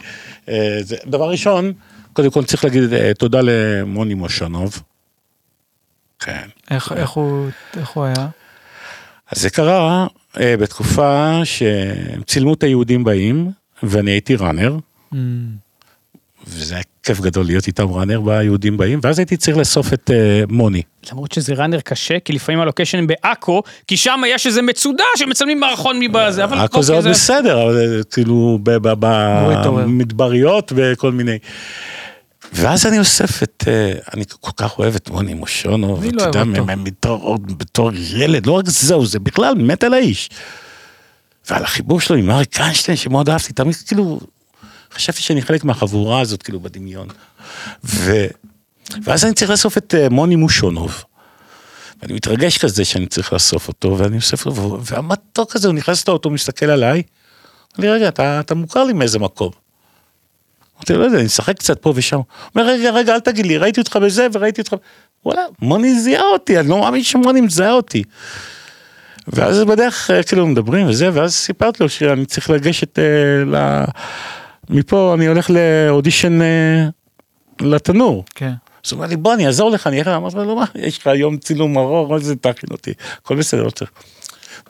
זה- דבר ראשון, קודם כל צריך להגיד תודה למוני מושנוב. כן. איך איך הוא איך הוא היה? אז זה קרה בתקופה שהם צילמו את היהודים באים, ואני הייתי ראנר, Mm, וזה היה כיף גדול להיות איתם ראנר ביהודים באים, ואז הייתי צריך לאסוף את אה, מוני. למרות שזה ראנר קשה, כי לפעמים הלוקיישן הם בעכו, כי שם יש איזה מצודה שמצלמים מערכון מבזה, אבל עכו זה אוקיי, עוד בסדר, אבל זה כאילו. במדבריות וכל מיני. ואז אני אוסף את, אה, אני כל כך אוהב את מוני מושונוב, מי אתה לא יודע, בתור בתור ילד, לא רק זהו, זה בכלל מת על האיש. ועל החיבור שלו עם אריק איינשטיין, שמאוד אהבתי, תמיד כאילו, חשבתי שאני חלק מהחבורה הזאת, כאילו, בדמיון. ו... ואז אני צריך לאסוף את אה, מוני מושונוב. ואני מתרגש כזה שאני צריך לאסוף אותו, ואני אוסף אותו, והמתוק הזה, הוא נכנס לאוטו, מסתכל עליי, אומר לי, רגע, אתה, אתה מוכר לי מאיזה מקום. אמרתי לו, לא יודע, אני משחק קצת פה ושם. אומר, רגע, רגע, אל תגיד לי, ראיתי אותך בזה וראיתי אותך... וואלה, מוני זיהה אותי, אני לא מאמין שמוני מזהה אותי. ואז בדרך, אה, כאילו, מדברים וזה, ואז סיפרתי לו שאני צריך לגשת אה, ל... מפה אני הולך לאודישן אה, לתנור. כן. אז הוא אומר לי, בוא, אני אעזור לך, אני אראה, אמרתי לו, מה, יש לך יום צילום ארוך, מה זה, תכין אותי, הכל בסדר, לא צריך.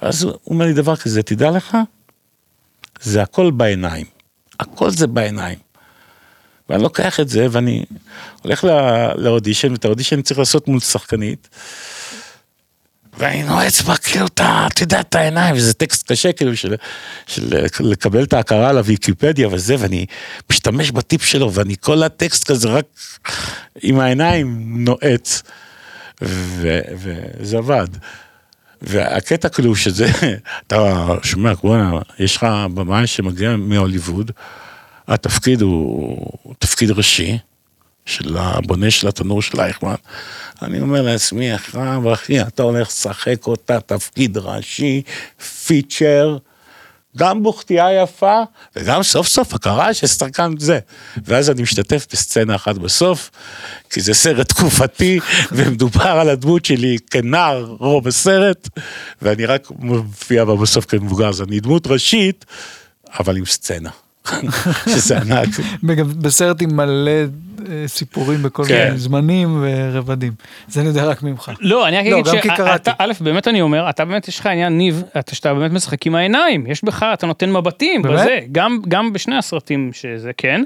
ואז הוא אומר לי דבר כזה, תדע לך, זה הכל בעיניים, הכל זה בעיניים. ואני לוקח את זה, ואני הולך לא- לאודישן, ואת האודישן צריך לעשות מול שחקנית, ואני נועץ בה, כאילו, אתה, אתה יודע, את העיניים, וזה טקסט קשה, כאילו, של, של לקבל את ההכרה על הוויקיפדיה וזה, ואני משתמש בטיפ שלו, ואני כל הטקסט כזה רק עם העיניים נועץ, ו, וזה עבד. והקטע כאילו שזה, אתה שומע, וואלה, יש לך במאי שמגיע מהוליווד, התפקיד הוא תפקיד ראשי, של הבונה של התנור של אייכמן. אני אומר לעצמי, אחרם אחי, אתה הולך לשחק אותה תפקיד ראשי, פיצ'ר, גם בוכתייה יפה, וגם סוף סוף הכרה של שחקן זה. ואז אני משתתף בסצנה אחת בסוף, כי זה סרט תקופתי, ומדובר על הדמות שלי כנער רוב הסרט, ואני רק מופיע בה בסוף כמבוגר, אז אני דמות ראשית, אבל עם סצנה. שזה ענק. וגם בסרט עם מלא אה, סיפורים בכל כן. מיני זמנים ורבדים. זה אני יודע רק ממך. לא, אני רק לא, אגיד. שאתה, א', באמת אני אומר, אתה באמת יש לך עניין ניב, אתה, שאתה באמת משחק עם העיניים, יש בך, אתה נותן מבטים? בזה, גם, גם בשני הסרטים שזה כן.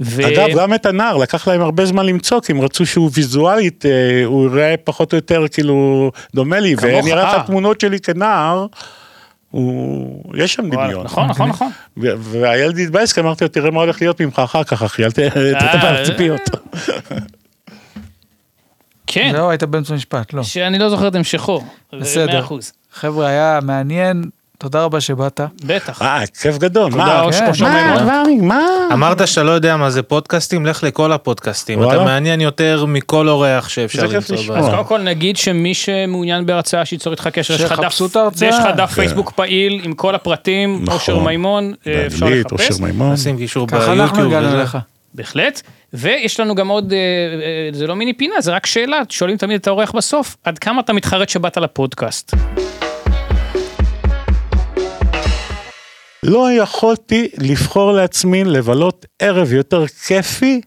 ו... אגב, גם את הנער, לקח להם הרבה זמן למצוא, כי הם רצו שהוא ויזואלית, אה, הוא יראה פחות או יותר כאילו דומה לי, ואני אראה אה. את התמונות שלי כנער, הוא... יש שם דמיון. נכון, נכון, נכון. ו- והילד התבאס, כי אמרתי לו, תראה מה הולך להיות ממך אחר כך, אחי, אל ת- תטפל על ציפיות. כן, זהו, היית באמצע משפט, לא. שאני לא זוכר את המשכו. בסדר. חבר'ה, היה מעניין, תודה רבה שבאת. בטח. אה, כיף גדול, מה? כן. מה, מה? אמרת שאתה לא יודע מה זה פודקאסטים, לך לכל הפודקאסטים. אתה מעניין יותר מכל אורח שאפשר למצוא. אז. קודם כל נגיד שמי שמעוניין בהרצאה שייצור איתך קשר, יש לך דף- כן. פייסבוק פעיל עם כל הפרטים, נכון. אושר מימון, אה, אפשר לחפש. נשים קישור ככה אנחנו ביוטיוב. הגענו. אליך. בהחלט. ויש לנו גם עוד, אה, אה, זה לא מיני פינה, זה רק שאלה, שואלים תמיד את האורח בסוף, עד כמה אתה מתחרט שבאת לפודקאסט? לא יכולתי לבחור לעצמי לבלות ערב יותר כיפי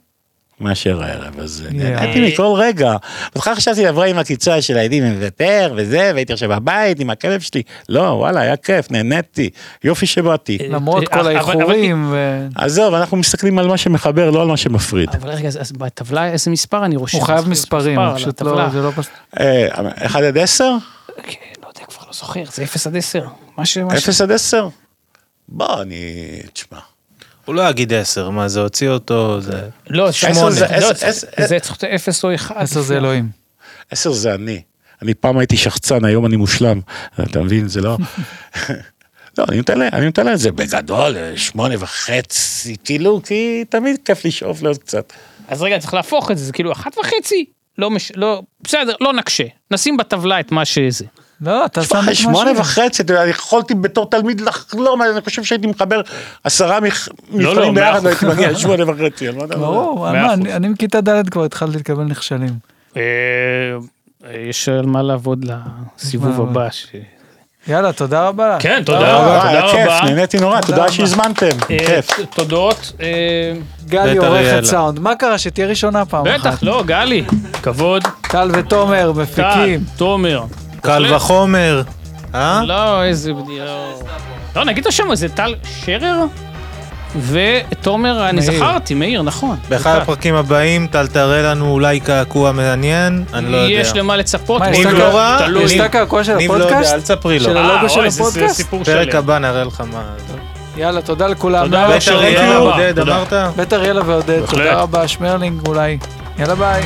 מאשר הערב הזה. נהניתי מכל רגע. בהתחלה חשבתי לבוא עם הקיצוע של הילדים מוותר וזה, והייתי עכשיו בבית עם הכלב שלי. לא, וואלה, היה כיף, נהניתי. יופי שבאתי. למרות אה, כל אבל- האיחורים. עזוב, אנחנו מסתכלים על מה שמחבר, לא על מה שמפריד. אבל רגע, אז- בטבלה איזה מספר אני רושם? הוא חייב מספרים, פשוט. לא, זה לא. אה, 1 עד 10? כן, לא יודע, כבר לא זוכר, זה 0 עד 10. מה ש... מה ש- 0 עד 10? בוא, אני... תשמע. הוא לא יגיד עשר, מה זה הוציא אותו, זה... לא, עשר שמונה. זה- לא, צריך- זה צריך להיות 0 או 1. עשר זה אלוהים. 10 זה אני. אני פעם הייתי שחצן, היום אני מושלם. אתה מבין? זה לא... לא, אני נותן להם, אני נותן להם את זה בגדול, שמונה וחצי, כאילו, כי תמיד כיף לשאוף לעוד קצת. אז רגע, צריך להפוך את זה, זה כאילו אחת וחצי. לא מש... לא... בסדר, לא נקשה. נשים בטבלה את מה שזה. לא, אתה שם את מה שמונה וחצי, אתה יודע, יכולתי בתור תלמיד לחלום, אני חושב שהייתי מחבר עשרה מח- לא, מאה ביחד, אחוז. והייתי מגיע לשמונה וחצי, על מה אתה מדבר? ברור. אני מכיתה ד' כבר התחלתי לקבל נכשלים. אה, יש על מה לעבוד לסיבוב הבא. יאללה, תודה רבה. כן, תודה אה, רבה, תודה כיף, רבה. נהניתי נורא, תודה. שהזמנתם, אה, כיף. תודות. אה, גלי עורכת. סאונד, מה קרה שתהיה ראשונה פעם אחת? בטח, לא, גלי. כבוד. טל ותומר טל, מפיקים. תומר. קל וחומר. אה? לא, איזה בדיוק. לא, נגיד את השם, זה טל שרר? ותומר, אני. זכרתי, מאיר, נכון. באחד הפרקים הבאים טל תראה לנו אולי קעקוע מעניין, אני לא יודע. יש למה לצפות. מה, יש את לא רע, תלוי. יש את הקעקוע של ניב לא יודע, הפודקאסט? אל תספרי לו. של אה, הלוגו של זה- זה הפודקאסט? סיפור פרק. הבא נראה לך מה. יאללה, תודה לכולם. תודה רבה. בית אריאלה, תודה רבה. עודד, תודה. אמרת? בית אריאלה ועודד. תודה רבה, שמרלינג אולי. יאללה ביי.